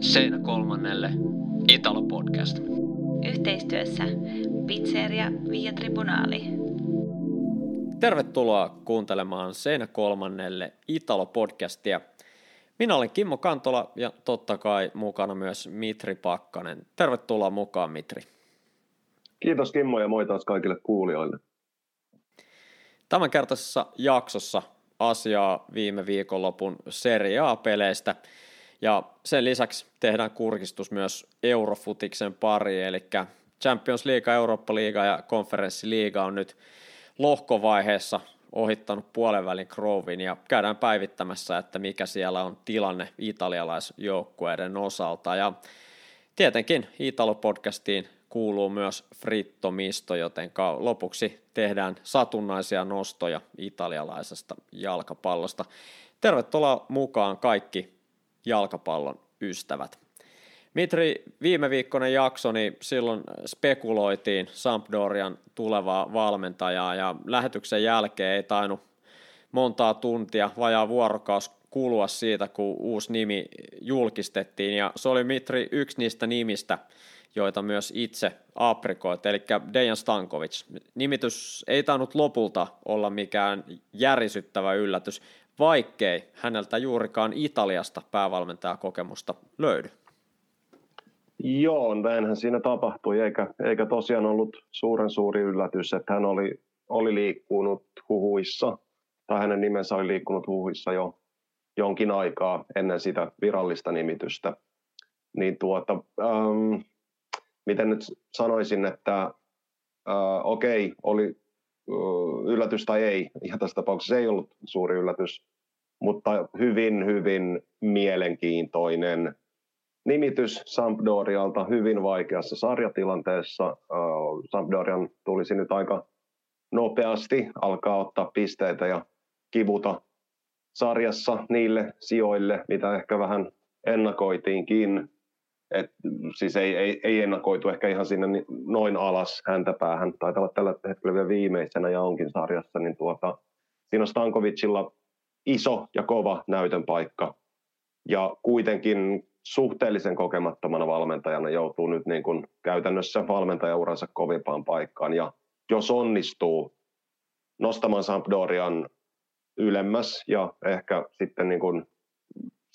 Seinä kolmannelle Italo Podcast. Yhteistyössä Pizzeria Via Tribunali. Tervetuloa kuuntelemaan Seinä kolmannelle Italo Podcastia. Minä olen Kimmo Kantola ja totta kai mukana myös Mitri Pakkanen. Tervetuloa mukaan Mitri. Kiitos Kimmo ja moi taas kaikille kuulijoille. Tämänkertaisessa jaksossa asiaa viime viikonlopun Serie A-peleistä – ja sen lisäksi tehdään kurkistus myös Eurofutiksen pari, eli Champions League, Eurooppa-liiga ja konferenssiliiga on nyt lohkovaiheessa ohittanut puolenvälin Grovin ja käydään päivittämässä, että mikä siellä on tilanne italialaisjoukkueiden osalta. Ja tietenkin Italo-podcastiin kuuluu myös Fritto Misto, joten lopuksi tehdään satunnaisia nostoja italialaisesta jalkapallosta. Tervetuloa mukaan kaikki jalkapallon ystävät. Mitri, viime viikkoinen jakso, niin silloin spekuloitiin Sampdorian tulevaa valmentajaa ja lähetyksen jälkeen ei tainnut montaa tuntia, vajaa vuorokaus kulua siitä, kun uusi nimi julkistettiin ja se oli Mitri yksi niistä nimistä, joita myös itse aprikoit, eli Dejan Stankovic. Nimitys ei tainnut lopulta olla mikään järisyttävä yllätys, vaikkei häneltä juurikaan Italiasta päävalmentajakokemusta löydy. Joo, näinhän siinä tapahtui, eikä, eikä tosiaan ollut suuren suuri yllätys, että hän oli, oli liikkunut huhuissa, tai hänen nimensä oli liikkunut huhuissa jo jonkin aikaa ennen sitä virallista nimitystä. Niin tuota, ähm, miten nyt sanoisin, että äh, okei, oli yllätys tai ei, ihan tässä tapauksessa ei ollut suuri yllätys, mutta hyvin, hyvin mielenkiintoinen nimitys Sampdorialta hyvin vaikeassa sarjatilanteessa. Sampdorian tulisi nyt aika nopeasti alkaa ottaa pisteitä ja kivuta sarjassa niille sijoille, mitä ehkä vähän ennakoitiinkin. Et, siis ei, ei, ei ennakoitu ehkä ihan sinne noin alas häntä päähän. Taitaa olla tällä hetkellä vielä viimeisenä ja onkin sarjassa, niin tuota, siinä on Stankovicilla iso ja kova näytön paikka. Ja kuitenkin suhteellisen kokemattomana valmentajana joutuu nyt niin kuin käytännössä valmentajauransa kovimpaan paikkaan. Ja jos onnistuu nostamaan Sampdorian ylemmäs ja ehkä sitten niin kuin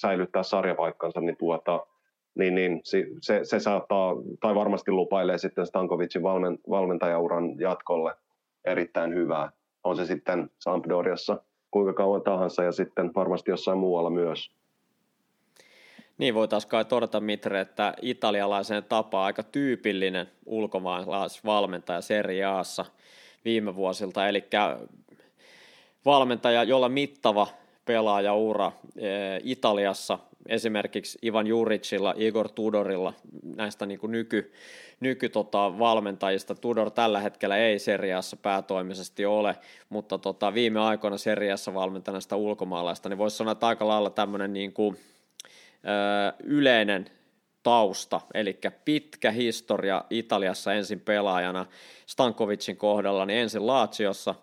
säilyttää sarjapaikkansa, niin tuota, niin, niin se, se saattaa, tai varmasti lupailee sitten Stankovicin valmen, valmentajauran jatkolle erittäin hyvää. On se sitten Sampdoriassa kuinka kauan tahansa ja sitten varmasti jossain muualla myös. Niin voitaisiin kai todeta, Mitre, että italialaisen tapa aika tyypillinen ulkomaalaisvalmentaja Serie viime vuosilta, eli valmentaja, jolla mittava pelaajaura eh, Italiassa esimerkiksi Ivan Juricilla, Igor Tudorilla, näistä niin kuin nyky, nyky tota, valmentajista. Tudor tällä hetkellä ei seriassa päätoimisesti ole, mutta tota, viime aikoina seriassa valmentajana sitä ulkomaalaista, niin voisi sanoa, että aika lailla tämmöinen niin kuin, ö, yleinen tausta, eli pitkä historia Italiassa ensin pelaajana Stankovicin kohdalla, niin ensin Laatsiossa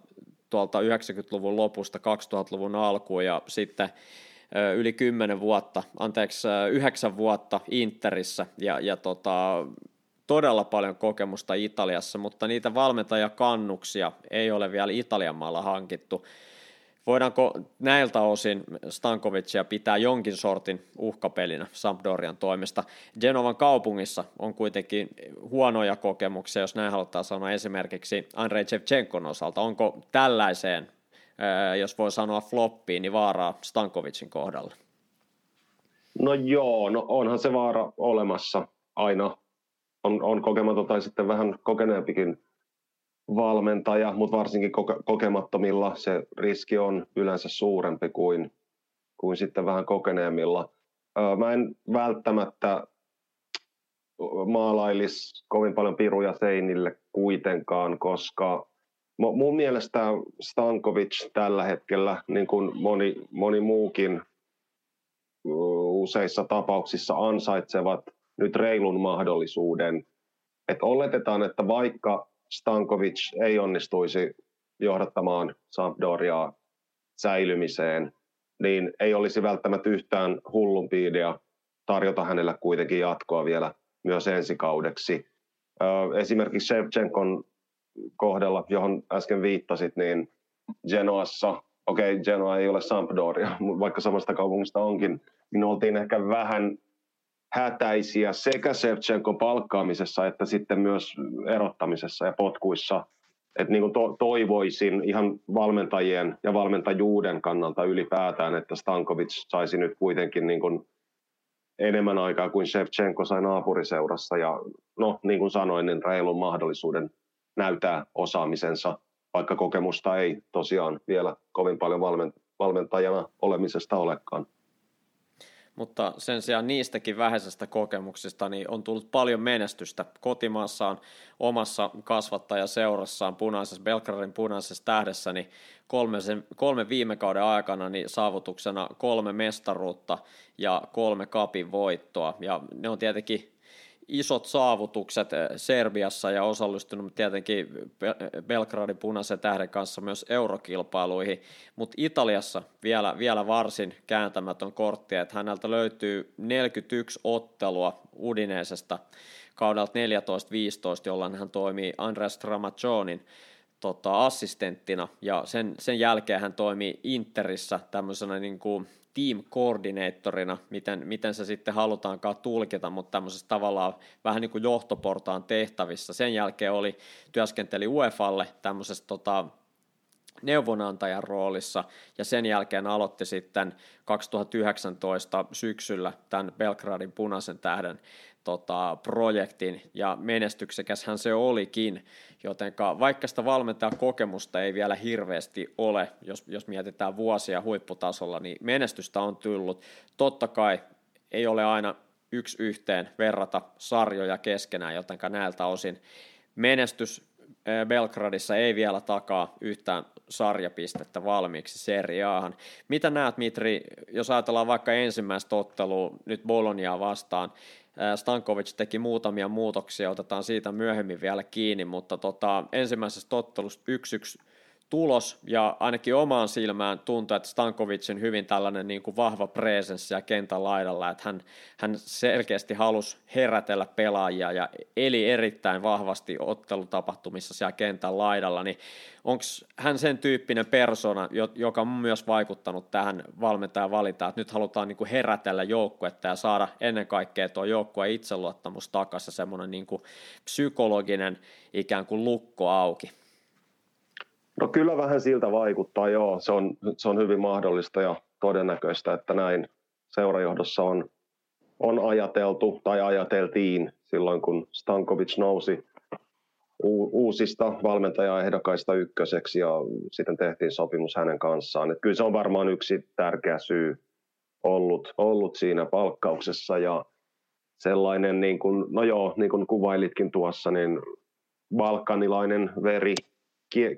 tuolta 90-luvun lopusta 2000-luvun alkuun ja sitten yli 10 vuotta, anteeksi, yhdeksän vuotta Interissä ja, ja tota, todella paljon kokemusta Italiassa, mutta niitä valmentajakannuksia ei ole vielä Italian maalla hankittu. Voidaanko näiltä osin Stankovicia pitää jonkin sortin uhkapelinä Sampdorian toimesta? Genovan kaupungissa on kuitenkin huonoja kokemuksia, jos näin halutaan sanoa esimerkiksi Andrei Shevchenkon osalta. Onko tällaiseen jos voi sanoa floppiin, niin vaaraa Stankovicin kohdalla? No joo, no onhan se vaara olemassa aina. On, on kokematon tai sitten vähän kokeneempikin valmentaja, mutta varsinkin koke- kokemattomilla se riski on yleensä suurempi kuin, kuin sitten vähän kokeneemmilla. Mä en välttämättä maalailis kovin paljon piruja seinille kuitenkaan, koska mun mielestä Stankovic tällä hetkellä, niin kuin moni, moni muukin useissa tapauksissa ansaitsevat nyt reilun mahdollisuuden. Että oletetaan, että vaikka Stankovic ei onnistuisi johdattamaan Sampdoriaa säilymiseen, niin ei olisi välttämättä yhtään hullumpi idea tarjota hänelle kuitenkin jatkoa vielä myös ensi kaudeksi. Esimerkiksi Shevchenkon kohdalla, johon äsken viittasit, niin Genoassa, okei okay, Genoa ei ole Sampdoria, vaikka samasta kaupungista onkin, niin oltiin ehkä vähän hätäisiä sekä Shevchenkon palkkaamisessa että sitten myös erottamisessa ja potkuissa. Että niin kuin to- toivoisin ihan valmentajien ja valmentajuuden kannalta ylipäätään, että Stankovic saisi nyt kuitenkin niin kuin enemmän aikaa kuin Shevchenko sai naapuriseurassa. Ja no, niin kuin sanoin, niin reilun mahdollisuuden näyttää osaamisensa, vaikka kokemusta ei tosiaan vielä kovin paljon valmentajana olemisesta olekaan mutta sen sijaan niistäkin vähäisestä kokemuksista niin on tullut paljon menestystä. Kotimaassaan omassa kasvattajaseurassaan punaisessa, Belgradin punaisessa tähdessä, niin kolme, sen, kolme viime kauden aikana niin saavutuksena kolme mestaruutta ja kolme kapin voittoa. Ja ne on tietenkin isot saavutukset eh, Serbiassa ja osallistunut tietenkin Belgradin punaisen tähden kanssa myös eurokilpailuihin, mutta Italiassa vielä, vielä varsin kääntämätön kortti, että häneltä löytyy 41 ottelua Udineesesta kaudelta 14-15, jolloin hän toimii Andrea Stramaccionin tota, assistenttina, ja sen, sen jälkeen hän toimii Interissä tämmöisenä niin kuin team coordinatorina, miten, miten se sitten halutaankaan tulkita, mutta tämmöisessä tavallaan vähän niin kuin johtoportaan tehtävissä. Sen jälkeen oli työskenteli UEFalle tämmöisessä tota, neuvonantajan roolissa ja sen jälkeen aloitti sitten 2019 syksyllä tämän Belgradin punaisen tähden tota, projektin ja menestyksekäshän se olikin, joten vaikka sitä valmentajakokemusta ei vielä hirveästi ole, jos, jos mietitään vuosia huipputasolla, niin menestystä on tullut. Totta kai ei ole aina yksi yhteen verrata sarjoja keskenään, joten näiltä osin menestys Belgradissa ei vielä takaa yhtään sarjapistettä valmiiksi seriaahan. Mitä näet, Mitri, jos ajatellaan vaikka ensimmäistä ottelua nyt Boloniaa vastaan, Stankovic teki muutamia muutoksia, otetaan siitä myöhemmin vielä kiinni, mutta tota, ensimmäisessä ottelussa 1-1 tulos, ja ainakin omaan silmään tuntuu, että Stankovicin hyvin tällainen niin kuin vahva presenssi ja kentän laidalla, että hän, hän selkeästi halusi herätellä pelaajia ja eli erittäin vahvasti ottelutapahtumissa siellä kentän laidalla, niin onko hän sen tyyppinen persona, joka on myös vaikuttanut tähän valmentajan valintaan, että nyt halutaan niin kuin herätellä joukkuetta ja saada ennen kaikkea tuo joukkue itseluottamus takaisin, semmoinen niin kuin psykologinen ikään kuin lukko auki. No kyllä vähän siltä vaikuttaa, joo. Se on, se on hyvin mahdollista ja todennäköistä, että näin seurajohdossa on, on ajateltu tai ajateltiin silloin, kun Stankovic nousi uusista valmentajaehdokkaista ykköseksi ja sitten tehtiin sopimus hänen kanssaan. Et kyllä se on varmaan yksi tärkeä syy ollut, ollut siinä palkkauksessa ja sellainen, niin kuin, no joo, niin kuin kuvailitkin tuossa, niin balkanilainen veri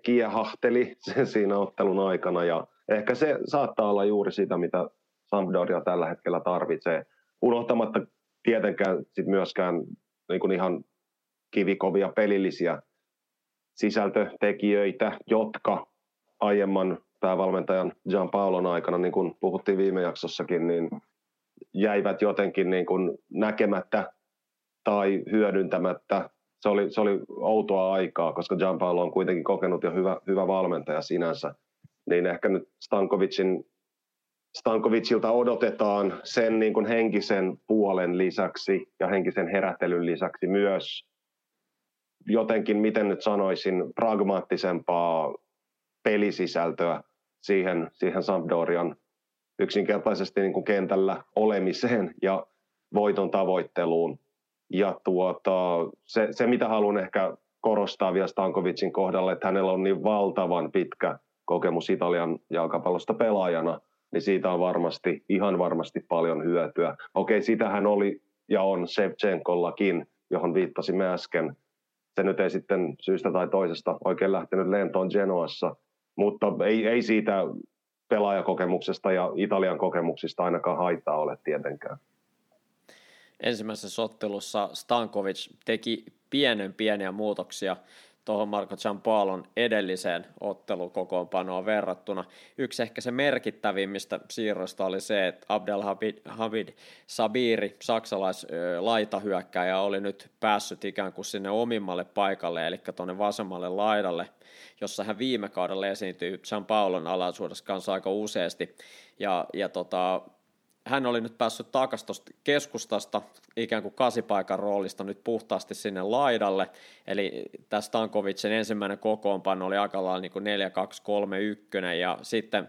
kiehahteli sen siinä ottelun aikana ja ehkä se saattaa olla juuri sitä, mitä Sampdoria tällä hetkellä tarvitsee. Unohtamatta tietenkään sit myöskään niin kuin ihan kivikovia pelillisiä sisältötekijöitä, jotka aiemman päävalmentajan Gian Paulon aikana, niin kuin puhuttiin viime jaksossakin, niin jäivät jotenkin niin kuin näkemättä tai hyödyntämättä se oli, se oli outoa aikaa, koska Gianpaolo on kuitenkin kokenut jo hyvä, hyvä valmentaja sinänsä. Niin ehkä nyt Stankovicin, Stankovicilta odotetaan sen niin kuin henkisen puolen lisäksi ja henkisen herättelyn lisäksi myös jotenkin, miten nyt sanoisin, pragmaattisempaa pelisisältöä siihen, siihen Sampdorian yksinkertaisesti niin kuin kentällä olemiseen ja voiton tavoitteluun. Ja tuota, se, se, mitä haluan ehkä korostaa vielä Stankovicin kohdalla, että hänellä on niin valtavan pitkä kokemus Italian jalkapallosta pelaajana, niin siitä on varmasti, ihan varmasti paljon hyötyä. Okei, sitähän oli ja on Shevchenkollakin, johon viittasimme äsken. Se nyt ei sitten syystä tai toisesta oikein lähtenyt lentoon Genoassa, mutta ei, ei siitä pelaajakokemuksesta ja Italian kokemuksista ainakaan haittaa ole tietenkään ensimmäisessä ottelussa Stankovic teki pienen pieniä muutoksia tuohon Marco Giampalon edelliseen ottelukokoonpanoon verrattuna. Yksi ehkä se merkittävimmistä siirroista oli se, että Abdelhamid Hamid Sabiri, saksalaislaitahyökkäjä, oli nyt päässyt ikään kuin sinne omimmalle paikalle, eli tuonne vasemmalle laidalle, jossa hän viime kaudella esiintyi Giampalon alaisuudessa kanssa aika useasti. Ja, ja tota, hän oli nyt päässyt takaisin tuosta keskustasta ikään kuin kasipaikan roolista nyt puhtaasti sinne laidalle, eli tämä Stankovicin ensimmäinen kokoonpano oli aika lailla niin 4-2-3-1, ja sitten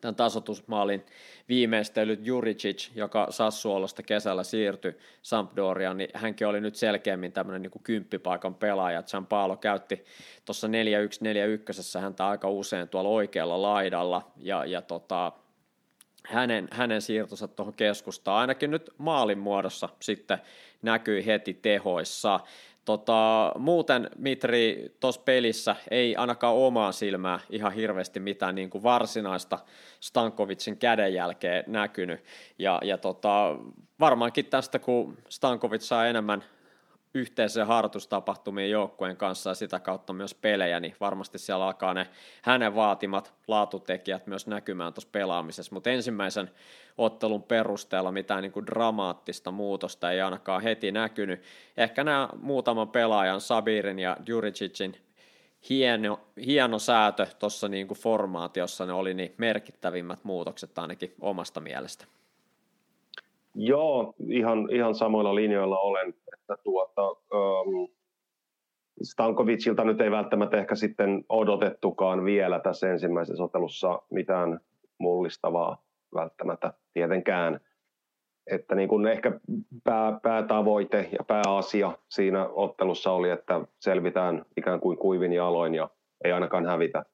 tämän tasotusmaalin viimeistelyt Juricic, joka Sassuolosta kesällä siirtyi Sampdoriaan, niin hänkin oli nyt selkeämmin tämmöinen niin kymppipaikan pelaaja. Gianpaolo käytti tuossa 4-1-4-1 häntä aika usein tuolla oikealla laidalla, ja, ja tota, hänen, hänen siirtonsa tuohon keskustaan, ainakin nyt maalin muodossa sitten näkyi heti tehoissa. Tota, muuten Mitri tuossa pelissä ei ainakaan omaa silmää ihan hirveästi mitään niin kuin varsinaista Stankovicin kädenjälkeä näkynyt. Ja, ja tota, varmaankin tästä, kun Stankovic saa enemmän yhteiseen harjoitustapahtumien joukkueen kanssa ja sitä kautta myös pelejä, niin varmasti siellä alkaa ne hänen vaatimat laatutekijät myös näkymään tuossa pelaamisessa, mutta ensimmäisen ottelun perusteella mitään niin kuin dramaattista muutosta ei ainakaan heti näkynyt. Ehkä nämä muutaman pelaajan, Sabirin ja Juricicin hieno, hieno säätö tuossa niin formaatiossa, ne oli niin merkittävimmät muutokset ainakin omasta mielestä. Joo, ihan, ihan samoilla linjoilla olen, että tuota, um, Stankovicilta nyt ei välttämättä ehkä sitten odotettukaan vielä tässä ensimmäisessä ottelussa mitään mullistavaa välttämättä tietenkään. Että niin kuin ehkä pää, päätavoite ja pääasia siinä ottelussa oli, että selvitään ikään kuin kuivin jaloin ja ei ainakaan hävitä,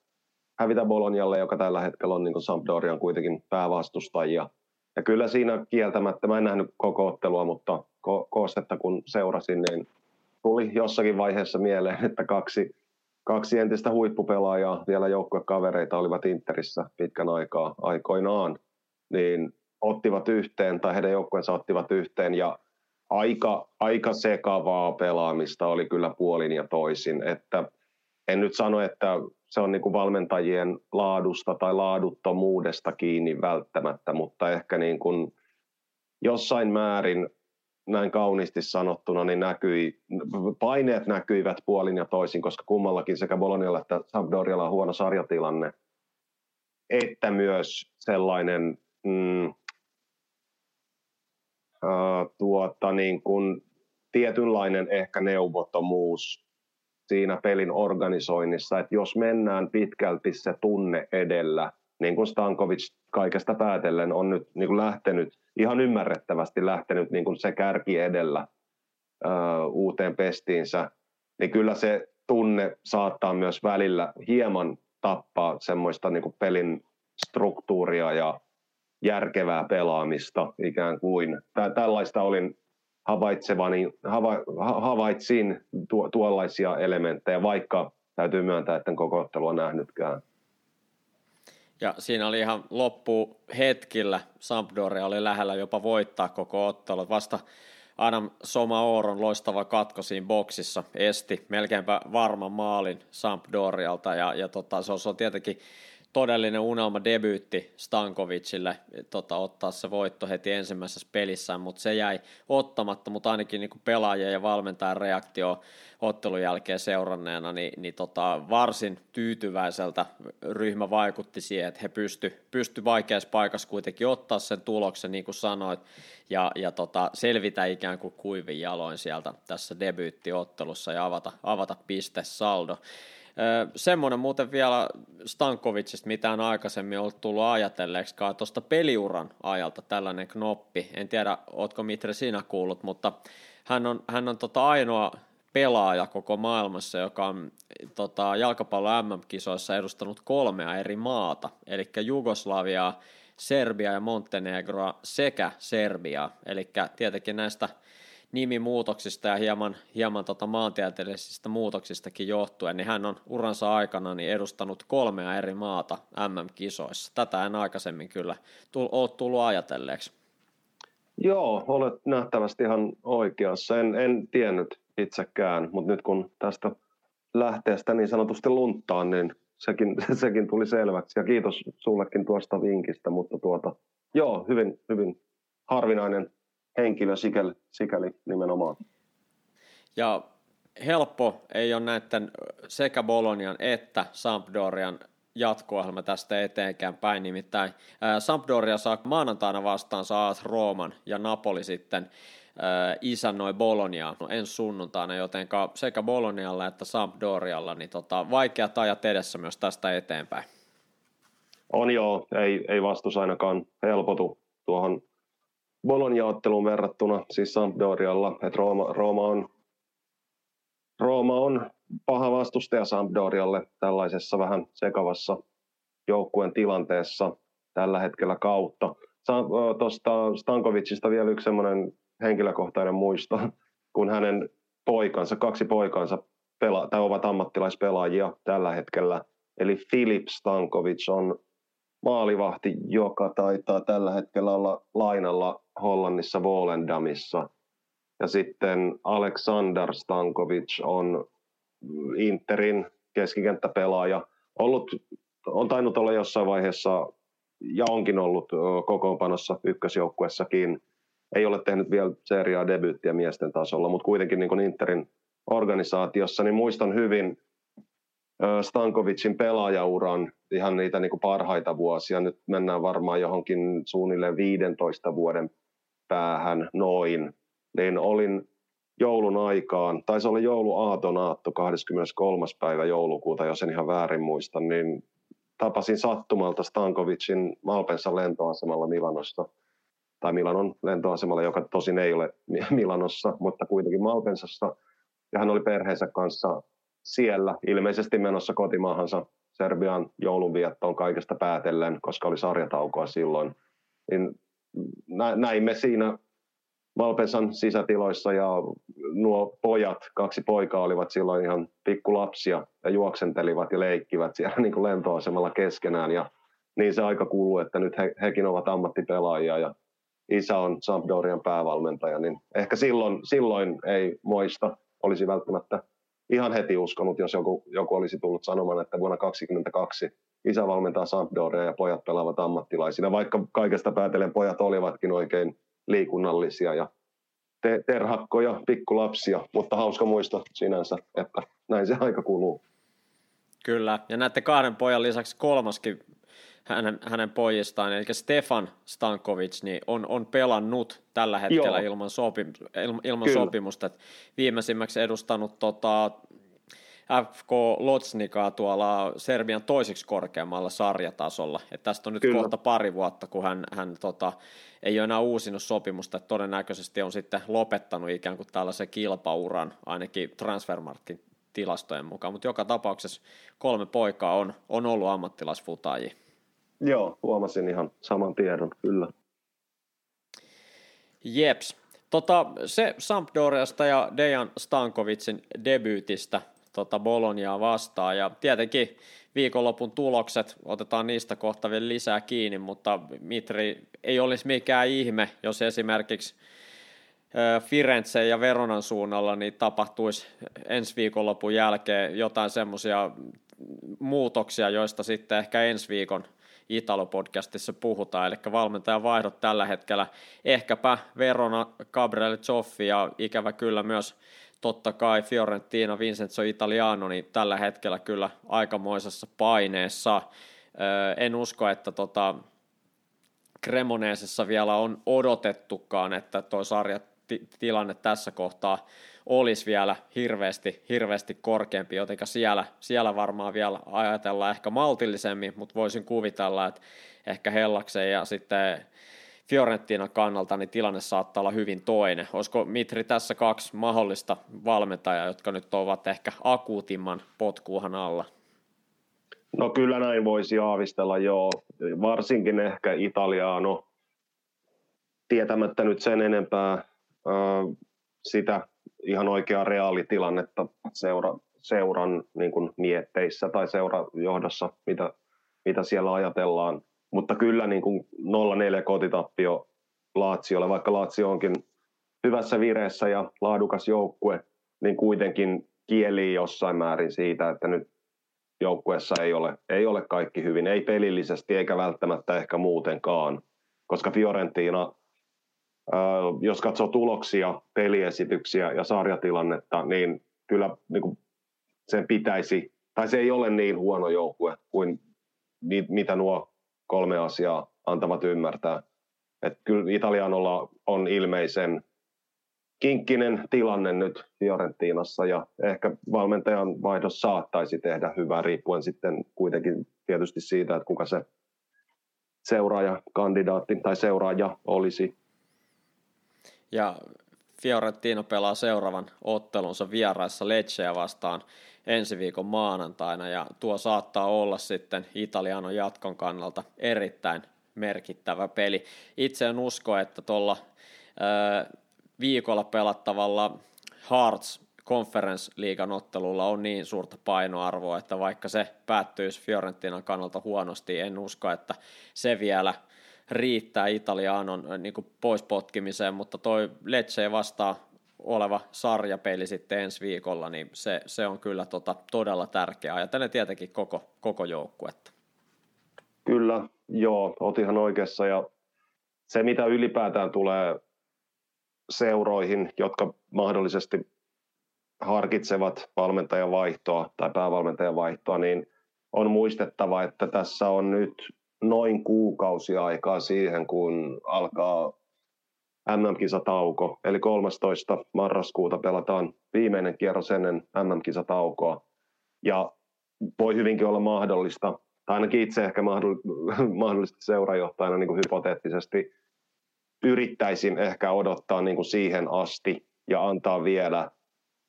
hävitä Bolognalle, joka tällä hetkellä on niin kuin Sampdorian kuitenkin päävastustajia – ja kyllä siinä kieltämättä, mä en nähnyt koko ottelua, mutta ko- koostetta kun seurasin, niin tuli jossakin vaiheessa mieleen, että kaksi, kaksi entistä huippupelaajaa, vielä joukkuekavereita olivat Interissä pitkän aikaa aikoinaan, niin ottivat yhteen, tai heidän joukkueensa ottivat yhteen, ja aika, aika sekavaa pelaamista oli kyllä puolin ja toisin, että en nyt sano, että se on niin kuin valmentajien laadusta tai laaduttomuudesta kiinni välttämättä, mutta ehkä niin kuin jossain määrin näin kauniisti sanottuna, niin näkyi, paineet näkyivät puolin ja toisin, koska kummallakin sekä Bolonialla että Sampdorialla on huono sarjatilanne, että myös sellainen mm, äh, tuota, niin kuin tietynlainen ehkä neuvottomuus siinä pelin organisoinnissa, että jos mennään pitkälti se tunne edellä, niin kuin Stankovic kaikesta päätellen on nyt niin kuin lähtenyt, ihan ymmärrettävästi lähtenyt niin kuin se kärki edellä ö, uuteen pestiinsä, niin kyllä se tunne saattaa myös välillä hieman tappaa semmoista niin kuin pelin struktuuria ja järkevää pelaamista ikään kuin. Tällaista olin havaitsevani, hava, havaitsin tuo, tuollaisia elementtejä, vaikka täytyy myöntää, että en koko ottelua nähnytkään. Ja siinä oli ihan loppu hetkillä. Sampdoria oli lähellä jopa voittaa koko ottelu. Vasta Adam Somaoron loistava katko siinä boksissa esti melkeinpä varman maalin Sampdorialta. Ja, ja tota, se on tietenkin todellinen unelma debyytti Stankovicille tota, ottaa se voitto heti ensimmäisessä pelissään, mutta se jäi ottamatta, mutta ainakin niin pelaajien ja valmentajan reaktio ottelun jälkeen seuranneena, niin, niin tota, varsin tyytyväiseltä ryhmä vaikutti siihen, että he pysty, pysty vaikeassa paikassa kuitenkin ottaa sen tuloksen, niin kuin sanoit, ja, ja tota, selvitä ikään kuin kuivin jaloin sieltä tässä debyyttiottelussa ja avata, avata pistesaldo. Semmoinen muuten vielä Stankovicista, mitä on aikaisemmin ollut tullut ajatelleeksikaan tuosta peliuran ajalta tällainen knoppi. En tiedä, ootko Mitre sinä kuullut, mutta hän on, hän on tota ainoa pelaaja koko maailmassa, joka on tota, jalkapallo MM-kisoissa edustanut kolmea eri maata, eli Jugoslaviaa, Serbia ja Montenegroa sekä Serbia. Eli tietenkin näistä nimimuutoksista ja hieman, hieman tota maantieteellisistä muutoksistakin johtuen, niin hän on uransa aikana niin edustanut kolmea eri maata MM-kisoissa. Tätä en aikaisemmin kyllä tull, ole tullut ajatelleeksi. Joo, olet nähtävästi ihan oikeassa. En, en tiennyt itsekään, mutta nyt kun tästä lähteä sitä niin sanotusti lunttaan, niin sekin, sekin tuli selväksi. Ja kiitos sullekin tuosta vinkistä, mutta tuota, joo, hyvin, hyvin harvinainen henkilö sikäli, sikäli nimenomaan. Ja helppo ei ole näiden sekä Bolonian että Sampdorian jatko tästä eteenkään päin, nimittäin Sampdoria saa maanantaina vastaan saa Rooman ja Napoli sitten isännoi Boloniaa no, ensi sunnuntaina, joten sekä Bolonialla että Sampdorialla niin tota, vaikeat ajat edessä myös tästä eteenpäin. On joo, ei, ei vastus ainakaan helpotu tuohon Bologna-otteluun verrattuna, siis Sampdorialla, että Rooma, Rooma, on, Rooma on paha vastustaja Sampdorialle tällaisessa vähän sekavassa joukkueen tilanteessa tällä hetkellä kautta. Tuosta Stankovicista vielä yksi semmoinen henkilökohtainen muisto, kun hänen poikansa, kaksi poikansa pela- tai ovat ammattilaispelaajia tällä hetkellä. Eli Filip Stankovic on maalivahti, joka taitaa tällä hetkellä olla lainalla Hollannissa Volendamissa. Ja sitten Aleksander Stankovic on Interin keskikenttäpelaaja. Ollut, on tainnut olla jossain vaiheessa ja onkin ollut kokoonpanossa ykkösjoukkuessakin. Ei ole tehnyt vielä seriaa debyyttiä miesten tasolla, mutta kuitenkin niin kuin Interin organisaatiossa, niin muistan hyvin Stankovicin pelaajauran ihan niitä niin kuin parhaita vuosia. Nyt mennään varmaan johonkin suunnilleen 15 vuoden päähän noin. Niin olin joulun aikaan, tai se oli jouluaaton aatto 23. päivä joulukuuta, jos en ihan väärin muista, niin tapasin sattumalta Stankovicin Malpensa lentoasemalla Milanosta, tai Milanon lentoasemalla, joka tosin ei ole Milanossa, mutta kuitenkin Malpensassa, ja hän oli perheensä kanssa siellä, ilmeisesti menossa kotimaahansa Serbian joulunviettoon kaikesta päätellen, koska oli sarjataukoa silloin. Niin näimme siinä Valpensan sisätiloissa ja nuo pojat, kaksi poikaa olivat silloin ihan pikkulapsia ja juoksentelivat ja leikkivät siellä niin kuin lentoasemalla keskenään. Ja niin se aika kuuluu, että nyt he, hekin ovat ammattipelaajia ja isä on Sampdorian päävalmentaja, niin ehkä silloin, silloin ei muista, olisi välttämättä ihan heti uskonut, jos joku, joku olisi tullut sanomaan, että vuonna 2022 isä valmentaa Sampdoria ja pojat pelaavat ammattilaisina, vaikka kaikesta päätellen pojat olivatkin oikein liikunnallisia ja te- terhakkoja, pikkulapsia, mutta hauska muista sinänsä, että näin se aika kuluu. Kyllä, ja näette kahden pojan lisäksi kolmaskin hänen, hänen pojistaan, eli Stefan Stankovic, niin on, on pelannut tällä hetkellä Joo. ilman, sopi, ilman sopimusta. Et viimeisimmäksi edustanut tota, FK Lotsnikaa tuolla Serbian toiseksi korkeammalla sarjatasolla. Et tästä on nyt Kyllä. kohta pari vuotta, kun hän, hän tota, ei ole enää uusinut sopimusta, että todennäköisesti on sitten lopettanut ikään kuin tällaisen kilpauran, ainakin Transfermarktin tilastojen mukaan, mutta joka tapauksessa kolme poikaa on, on ollut ammattilaisfutajia. Joo, huomasin ihan saman tiedon, kyllä. Jeps. Tota, se Sampdoriasta ja Dejan Stankovicin debyytistä tota Boloniaa vastaan. Ja tietenkin viikonlopun tulokset, otetaan niistä kohta vielä lisää kiinni, mutta Mitri ei olisi mikään ihme, jos esimerkiksi Firenze ja Veronan suunnalla niin tapahtuisi ensi viikonlopun jälkeen jotain semmoisia muutoksia, joista sitten ehkä ensi viikon Italo-podcastissa puhutaan, eli valmentajan vaihdot tällä hetkellä ehkäpä Verona, Gabriele Zoffi ja ikävä kyllä myös totta kai Fiorentina, Vincenzo Italiano, niin tällä hetkellä kyllä aikamoisessa paineessa. En usko, että tota, Cremoneesessa vielä on odotettukaan, että tuo sarjatilanne tässä kohtaa olisi vielä hirveästi, hirveästi korkeampi, joten siellä, siellä varmaan vielä ajatellaan ehkä maltillisemmin, mutta voisin kuvitella, että ehkä Hellakseen ja sitten Fiorentina kannalta niin tilanne saattaa olla hyvin toinen. Olisiko Mitri tässä kaksi mahdollista valmentajaa, jotka nyt ovat ehkä akuutimman potkuuhan alla? No kyllä näin voisi aavistella, joo. Varsinkin ehkä Italiano, tietämättä nyt sen enempää äh, sitä ihan oikeaa reaalitilannetta seura, seuran niin mietteissä tai seurajohdossa, mitä, mitä siellä ajatellaan mutta kyllä niin kuin 0-4 kotitappio Laatsiolle, vaikka Laatsio onkin hyvässä vireessä ja laadukas joukkue, niin kuitenkin kieli jossain määrin siitä, että nyt joukkueessa ei ole, ei ole kaikki hyvin, ei pelillisesti eikä välttämättä ehkä muutenkaan, koska Fiorentina, jos katsoo tuloksia, peliesityksiä ja sarjatilannetta, niin kyllä niin kuin sen pitäisi, tai se ei ole niin huono joukkue kuin mitä nuo kolme asiaa antavat ymmärtää. Että kyllä Italianolla on ilmeisen kinkkinen tilanne nyt Fiorentinassa ja ehkä valmentajan vaihdos saattaisi tehdä hyvää riippuen sitten kuitenkin tietysti siitä, että kuka se seuraaja, kandidaatti tai seuraaja olisi. Ja Fiorentino pelaa seuraavan ottelunsa vieraissa Lecceä vastaan ensi viikon maanantaina ja tuo saattaa olla sitten Italianon jatkon kannalta erittäin merkittävä peli. Itse en usko, että tuolla viikolla pelattavalla Hearts Conference liigan ottelulla on niin suurta painoarvoa, että vaikka se päättyisi Fiorentinan kannalta huonosti, en usko, että se vielä riittää Italianon niin pois potkimiseen, mutta toi Lecce vastaa oleva sarjapeli sitten ensi viikolla, niin se, se on kyllä tota, todella tärkeä. Ajatellen tietenkin koko, koko joukkuetta. Kyllä, joo, oot ihan oikeassa. Ja se, mitä ylipäätään tulee seuroihin, jotka mahdollisesti harkitsevat valmentajan vaihtoa tai päävalmentajan vaihtoa, niin on muistettava, että tässä on nyt noin kuukausi aikaa siihen, kun alkaa MM-kisatauko, eli 13. marraskuuta pelataan viimeinen kierros ennen MM-kisataukoa. Ja voi hyvinkin olla mahdollista, tai ainakin itse ehkä mahdollisesti seurajohtajana niin kuin hypoteettisesti yrittäisin ehkä odottaa niin kuin siihen asti ja antaa vielä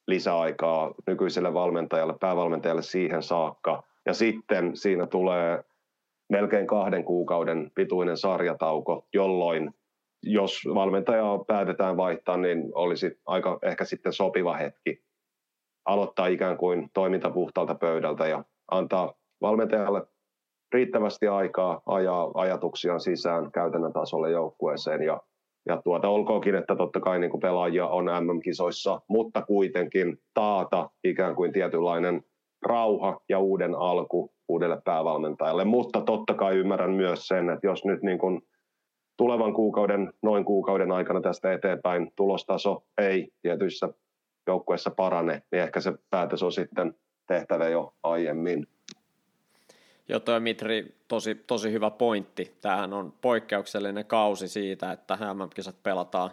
lisäaikaa nykyiselle valmentajalle, päävalmentajalle siihen saakka. Ja sitten siinä tulee melkein kahden kuukauden pituinen sarjatauko, jolloin jos valmentajaa päätetään vaihtaa, niin olisi aika ehkä sitten sopiva hetki aloittaa ikään kuin toiminta puhtaalta pöydältä ja antaa valmentajalle riittävästi aikaa ajaa ajatuksiaan sisään käytännön tasolle joukkueeseen ja, ja tuota, olkoonkin, että totta kai niin kuin pelaajia on MM-kisoissa, mutta kuitenkin taata ikään kuin tietynlainen rauha ja uuden alku uudelle päävalmentajalle. Mutta totta kai ymmärrän myös sen, että jos nyt niin kuin tulevan kuukauden, noin kuukauden aikana tästä eteenpäin tulostaso ei tietyissä joukkueissa parane, niin ehkä se päätös on sitten tehtävä jo aiemmin. Joo, toi Mitri, tosi, tosi hyvä pointti. Tämähän on poikkeuksellinen kausi siitä, että MM-kisat pelataan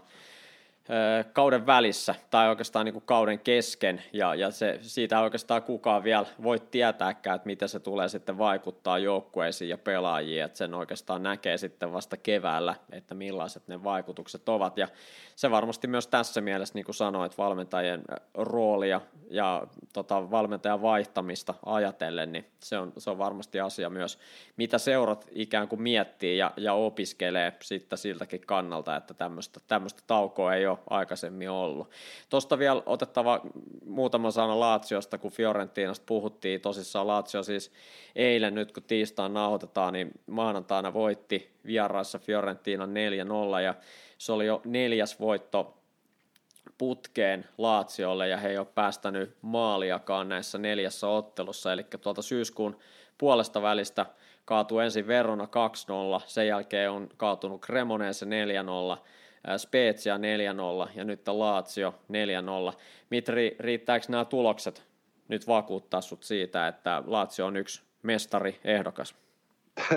kauden välissä tai oikeastaan niin kuin kauden kesken. Ja, ja se, siitä oikeastaan kukaan vielä voi tietääkään, että miten se tulee sitten vaikuttaa joukkueisiin ja pelaajiin, että sen oikeastaan näkee sitten vasta keväällä, että millaiset ne vaikutukset ovat. Ja se varmasti myös tässä mielessä, niin kuin sanoit, valmentajien roolia ja tota, valmentajan vaihtamista ajatellen, niin se on, se on varmasti asia myös, mitä seurat ikään kuin miettii ja, ja opiskelee sitten siltäkin kannalta, että tämmöistä, taukoa ei ole aikaisemmin ollut. Tuosta vielä otettava muutama sana Laatsiosta, kun Fiorentinasta puhuttiin, tosissaan Laatsio siis eilen nyt kun tiistaan nauhoitetaan, niin maanantaina voitti vieraissa Fiorentina 4-0 ja se oli jo neljäs voitto putkeen Laatsiolle ja he ei ole päästänyt maaliakaan näissä neljässä ottelussa, eli tuolta syyskuun puolesta välistä kaatui ensin Verona 2-0, sen jälkeen on kaatunut Cremonese 4-0, Spezia 4-0 ja nyt Lazio 4-0. Mitri, riittääkö nämä tulokset nyt vakuuttaa sut siitä, että Lazio on yksi mestari ehdokas?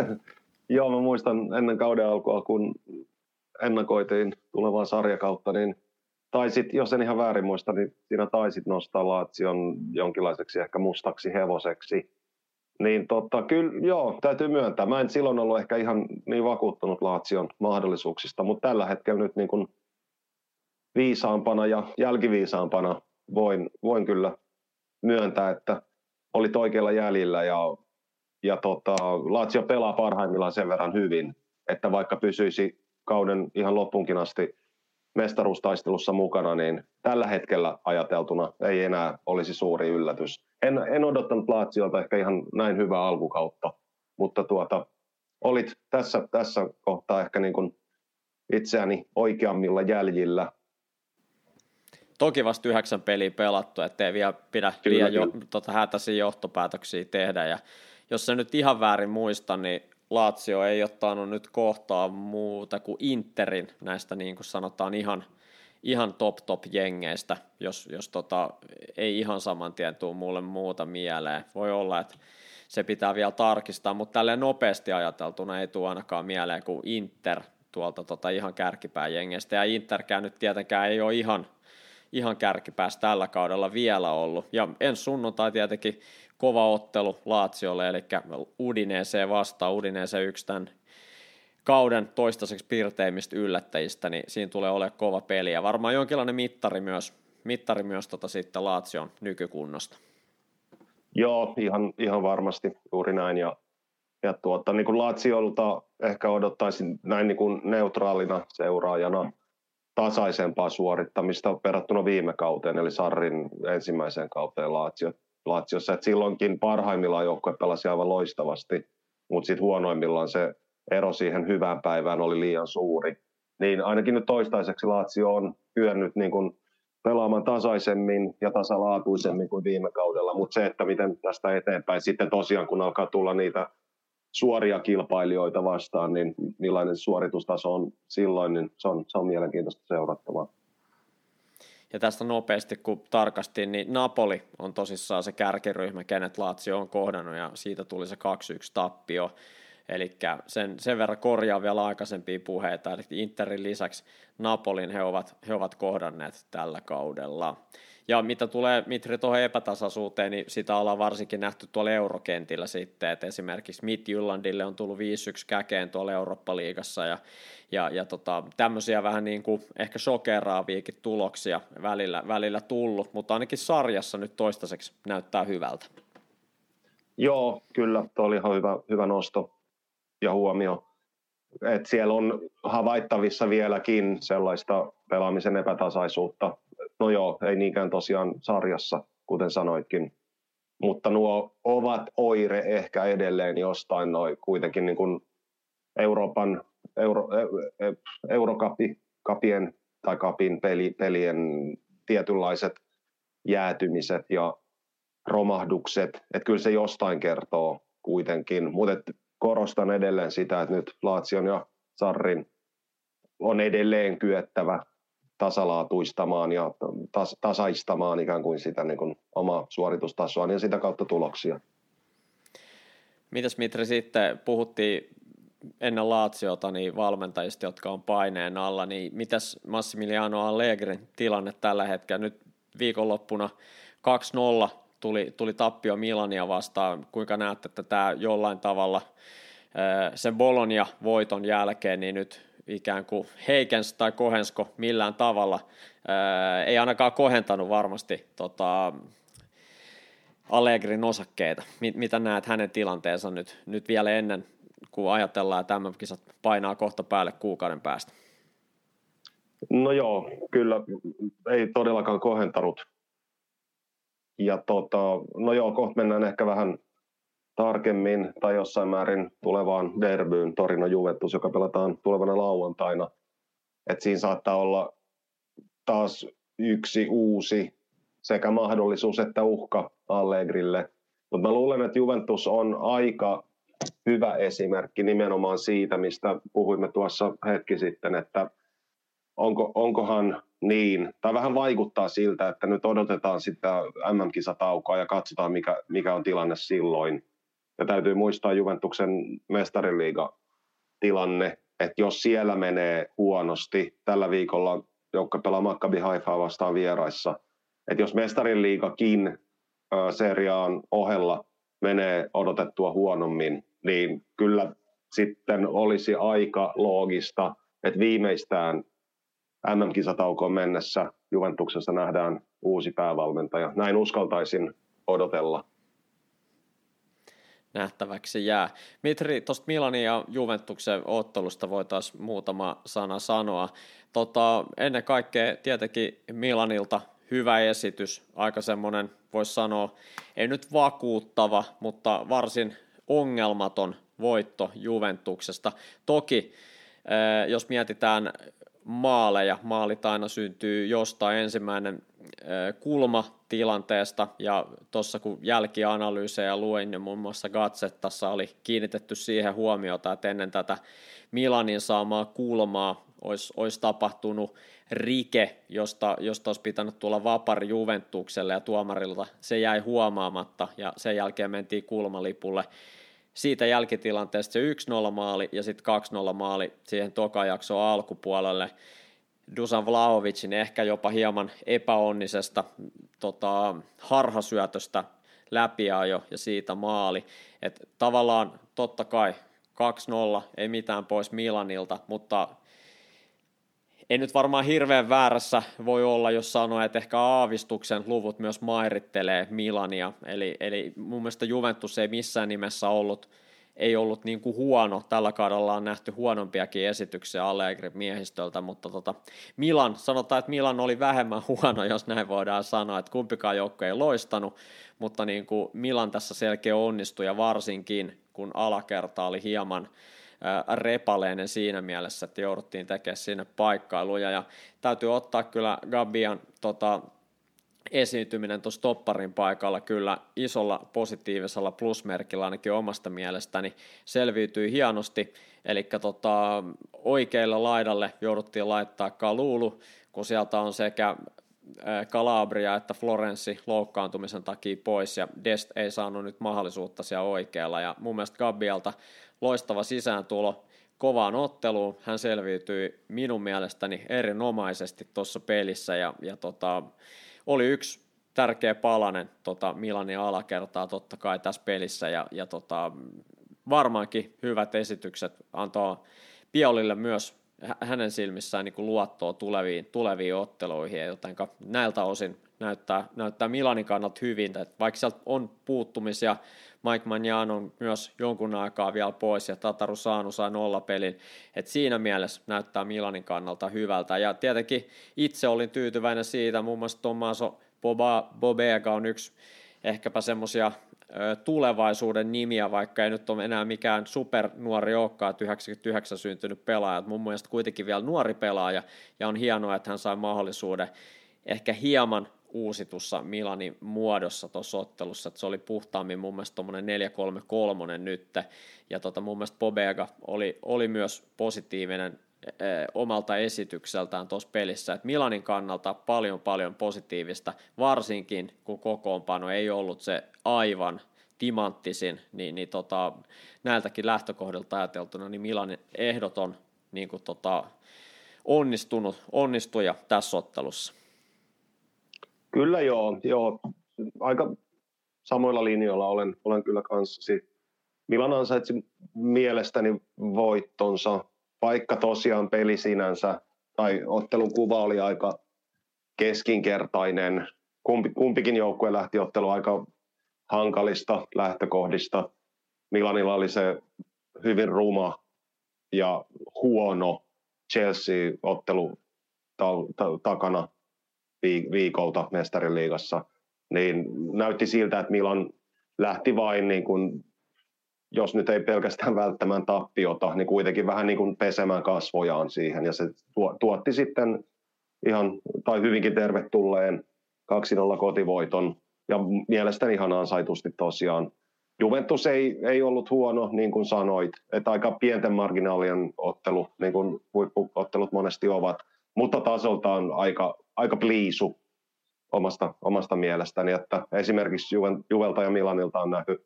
Joo, mä muistan ennen kauden alkua, kun ennakoitiin tulevaa sarjakautta, niin taisit, jos en ihan väärin muista, niin siinä taisit nostaa Laatsion jonkinlaiseksi ehkä mustaksi hevoseksi. Niin tota, kyllä, joo, täytyy myöntää. Mä en silloin ollut ehkä ihan niin vakuuttunut Laatsion mahdollisuuksista, mutta tällä hetkellä nyt niin kuin viisaampana ja jälkiviisaampana voin, voin kyllä myöntää, että oli oikealla jäljellä ja, ja tota, Lazio pelaa parhaimmillaan sen verran hyvin, että vaikka pysyisi kauden ihan loppunkin asti mestaruustaistelussa mukana, niin tällä hetkellä ajateltuna ei enää olisi suuri yllätys. En, en odottanut Laatsiolta ehkä ihan näin hyvää alkukautta, mutta tuota, olit tässä, tässä kohtaa ehkä niin kuin itseäni oikeammilla jäljillä. toki vasta yhdeksän peliä pelattu, ettei vielä pidä liian jo, tota, hätäisiä johtopäätöksiä tehdä. Ja jos se nyt ihan väärin muista, niin Lazio ei ottanut nyt kohtaa muuta kuin Interin näistä niin kuin sanotaan ihan, ihan top top jengeistä, jos, jos tota, ei ihan saman tien tule mulle muuta mieleen. Voi olla, että se pitää vielä tarkistaa, mutta tälleen nopeasti ajateltuna ei tule ainakaan mieleen kuin Inter tuolta tota ihan kärkipää jengeistä, ja Interkään nyt tietenkään ei ole ihan, ihan kärkipäässä tällä kaudella vielä ollut, ja ensi sunnuntai tietenkin kova ottelu Laatsiolle, eli Udineeseen vastaan, Udineeseen yksi tämän kauden toistaiseksi pirteimmistä yllättäjistä, niin siinä tulee olemaan kova peli, ja varmaan jonkinlainen mittari myös, mittari myös tota sitten Laatsion nykykunnosta. Joo, ihan, ihan varmasti juuri näin, ja, ja tuota, niin kuin Laatsiolta ehkä odottaisin näin niin kuin neutraalina seuraajana tasaisempaa suorittamista verrattuna viime kauteen, eli Sarrin ensimmäiseen kauteen Laatsio, Laatsiossa. Et silloinkin parhaimmillaan joukkue pelasi aivan loistavasti, mutta sitten huonoimmillaan se ero siihen hyvään päivään oli liian suuri. Niin ainakin nyt toistaiseksi Laatsio on kyennyt niin kuin pelaamaan tasaisemmin ja tasalaatuisemmin kuin viime kaudella, mutta se, että miten tästä eteenpäin sitten tosiaan, kun alkaa tulla niitä suoria kilpailijoita vastaan, niin millainen suoritustaso on silloin, niin se on, se on mielenkiintoista seurattavaa. Ja tästä nopeasti, kun tarkastin, niin Napoli on tosissaan se kärkiryhmä, kenet Lazio on kohdannut, ja siitä tuli se 2-1 tappio. Eli sen, sen verran korjaa vielä aikaisempia puheita, eli Interin lisäksi Napolin he ovat, he ovat kohdanneet tällä kaudella. Ja mitä tulee Mitri tuohon epätasaisuuteen, niin sitä ollaan varsinkin nähty tuolla eurokentillä sitten, että esimerkiksi Midtjyllandille on tullut 5-1 käkeen tuolla Eurooppa-liigassa ja, ja, ja tota, tämmöisiä vähän niin kuin ehkä shokeraaviakin tuloksia välillä, välillä tullut, mutta ainakin sarjassa nyt toistaiseksi näyttää hyvältä. Joo, kyllä, tuo oli ihan hyvä, hyvä nosto ja huomio. Et siellä on havaittavissa vieläkin sellaista pelaamisen epätasaisuutta, No joo, ei niinkään tosiaan sarjassa, kuten sanoitkin. Mutta nuo ovat oire ehkä edelleen jostain noin kuitenkin niin kuin Euroopan, Euro, e, e, Eurokapien tai kapin peli, pelien tietynlaiset jäätymiset ja romahdukset, että kyllä se jostain kertoo kuitenkin, mutta korostan edelleen sitä, että nyt Laatsion ja Sarrin on edelleen kyettävä tasalaatuistamaan ja tas, tasaistamaan ikään kuin sitä niin kuin omaa suoritustasoa ja sitä kautta tuloksia. Mitäs Mitri sitten puhuttiin ennen Laatsiota niin valmentajista, jotka on paineen alla, niin mitäs Massimiliano Allegrin tilanne tällä hetkellä? Nyt viikonloppuna 2-0 tuli, tuli tappio Milania vastaan. Kuinka näette, että tämä jollain tavalla sen Bologna voiton jälkeen, niin nyt ikään kuin heikens tai kohensko millään tavalla. Ei ainakaan kohentanut varmasti tota, Allegrin osakkeita. Mitä näet hänen tilanteensa nyt, nyt vielä ennen, kun ajatellaan, että tämä kisat painaa kohta päälle kuukauden päästä? No joo, kyllä ei todellakaan kohentanut. Ja tota, no joo, kohta mennään ehkä vähän tarkemmin tai jossain määrin tulevaan derbyyn Torino Juventus, joka pelataan tulevana lauantaina. Et siinä saattaa olla taas yksi uusi sekä mahdollisuus että uhka Allegrille. Mutta mä luulen, että Juventus on aika hyvä esimerkki nimenomaan siitä, mistä puhuimme tuossa hetki sitten, että onko, onkohan niin, tai vähän vaikuttaa siltä, että nyt odotetaan sitä MM-kisataukoa ja katsotaan, mikä, mikä on tilanne silloin. Ja täytyy muistaa Juventuksen mestariliiga tilanne, että jos siellä menee huonosti, tällä viikolla joukko pelaa Maccabi Haifaa vastaan vieraissa, että jos mestariliigakin seriaan ohella menee odotettua huonommin, niin kyllä sitten olisi aika loogista, että viimeistään MM-kisataukoon mennessä Juventuksessa nähdään uusi päävalmentaja. Näin uskaltaisin odotella nähtäväksi jää. Mitri, tuosta Milanin ja Juventuksen ottelusta voitaisiin muutama sana sanoa. Tota, ennen kaikkea tietenkin Milanilta hyvä esitys, aika semmoinen, voisi sanoa, ei nyt vakuuttava, mutta varsin ongelmaton voitto Juventuksesta. Toki, eh, jos mietitään maaleja. Maalit aina syntyy jostain ensimmäinen kulma tilanteesta ja tuossa kun jälkianalyysejä luin, niin muun muassa Gatsettassa oli kiinnitetty siihen huomiota, että ennen tätä Milanin saamaa kulmaa olisi, olisi tapahtunut rike, josta, josta olisi pitänyt tulla vapari Juventukselle ja tuomarilta. Se jäi huomaamatta ja sen jälkeen mentiin kulmalipulle. Siitä jälkitilanteesta se 1-0 maali ja sitten 2-0 maali siihen tokajakson alkupuolelle. Dusan Vlahovicin ehkä jopa hieman epäonnisesta tota, harhasyötöstä läpiajo ja siitä maali. Et tavallaan totta kai 2-0, ei mitään pois Milanilta, mutta ei nyt varmaan hirveän väärässä voi olla, jos sanoo, että ehkä aavistuksen luvut myös mairittelee Milania. Eli, eli mun mielestä Juventus ei missään nimessä ollut, ei ollut niin kuin huono. Tällä kaudella on nähty huonompiakin esityksiä Allegri miehistöltä, mutta tota, Milan, sanotaan, että Milan oli vähemmän huono, jos näin voidaan sanoa, että kumpikaan joukko ei loistanut, mutta niin kuin Milan tässä selkeä onnistui ja varsinkin kun alakerta oli hieman repaleinen siinä mielessä, että jouduttiin tekemään sinne paikkailuja. Ja täytyy ottaa kyllä Gabian tota, esiintyminen tuossa topparin paikalla kyllä isolla positiivisella plusmerkillä ainakin omasta mielestäni selviytyi hienosti, eli tota, oikealle laidalle jouduttiin laittaa Kalulu, kun sieltä on sekä Calabria että Florenssi loukkaantumisen takia pois ja Dest ei saanut nyt mahdollisuutta siellä oikealla ja mun mielestä Gabialta loistava sisääntulo kovaan otteluun. Hän selviytyi minun mielestäni erinomaisesti tuossa pelissä ja, ja tota, oli yksi tärkeä palanen tota Milanin alakertaa totta kai tässä pelissä ja, ja tota, varmaankin hyvät esitykset antoi Piolille myös hänen silmissään niin kuin luottoa tuleviin, tuleviin otteluihin, joten näiltä osin näyttää, näyttää Milanin kannalta hyvin, että vaikka sieltä on puuttumisia, Mike Magnan on myös jonkun aikaa vielä pois ja Tataru Saanu sai nollapelin, että siinä mielessä näyttää Milanin kannalta hyvältä. Ja tietenkin itse olin tyytyväinen siitä, muun muassa Tommaso Bobega on yksi ehkäpä semmoisia tulevaisuuden nimiä, vaikka ei nyt ole enää mikään supernuori olekaan, että 99 syntynyt pelaaja, mun mielestä kuitenkin vielä nuori pelaaja, ja on hienoa, että hän sai mahdollisuuden ehkä hieman uusitussa Milanin muodossa tuossa ottelussa, että se oli puhtaammin mun mielestä tuommoinen 4-3-3 nyt, ja tota, mun mielestä Pobega oli, oli myös positiivinen omalta esitykseltään tuossa pelissä, että Milanin kannalta paljon paljon positiivista, varsinkin kun kokoonpano ei ollut se aivan timanttisin, niin, niin tota, näiltäkin lähtökohdilta ajateltuna, niin Milanin ehdoton niin kuin tota, onnistunut, onnistuja tässä ottelussa. Kyllä joo, joo. aika samoilla linjoilla olen, olen kyllä kanssasi. Milan ansaitsi mielestäni voittonsa, vaikka tosiaan peli sinänsä tai ottelun kuva oli aika keskinkertainen. Kumpi, kumpikin joukkue lähti ottelu aika hankalista lähtökohdista. Milanilla oli se hyvin ruma ja huono Chelsea-ottelu ta- ta- takana viikolta mestariliigassa, niin näytti siltä, että Milan lähti vain, niin kuin, jos nyt ei pelkästään välttämään tappiota, niin kuitenkin vähän niin kuin pesemään kasvojaan siihen, ja se tuotti sitten ihan, tai hyvinkin tervetulleen 2-0 kotivoiton, ja mielestäni ihan ansaitusti tosiaan. Juventus ei, ei ollut huono, niin kuin sanoit, että aika pienten marginaalien ottelu, niin kuin huippuottelut monesti ovat, mutta tasoltaan aika aika pliisu omasta, omasta mielestäni, että esimerkiksi Juvelta ja Milanilta on nähty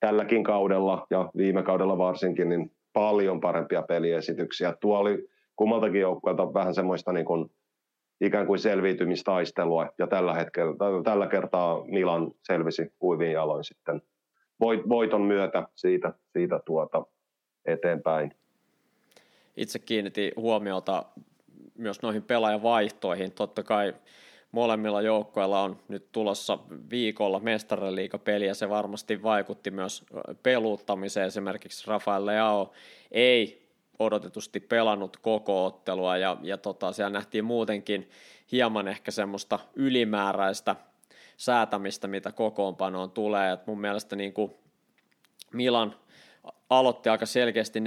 tälläkin kaudella ja viime kaudella varsinkin niin paljon parempia peliesityksiä. Tuo oli kummaltakin joukkueelta vähän semmoista niin kuin ikään kuin selviytymistaistelua ja tällä, hetkellä, tällä kertaa Milan selvisi kuivin jaloin sitten voiton myötä siitä, siitä tuota eteenpäin. Itse kiinnitin huomiota myös noihin pelaajavaihtoihin. Totta kai molemmilla joukkoilla on nyt tulossa viikolla mestariliikapeli ja se varmasti vaikutti myös peluuttamiseen. Esimerkiksi Rafael Leao ei odotetusti pelannut koko ottelua ja, ja tota, siellä nähtiin muutenkin hieman ehkä semmoista ylimääräistä säätämistä, mitä kokoonpanoon tulee. Et mun mielestä niin kuin Milan aloitti aika selkeästi 4-3-3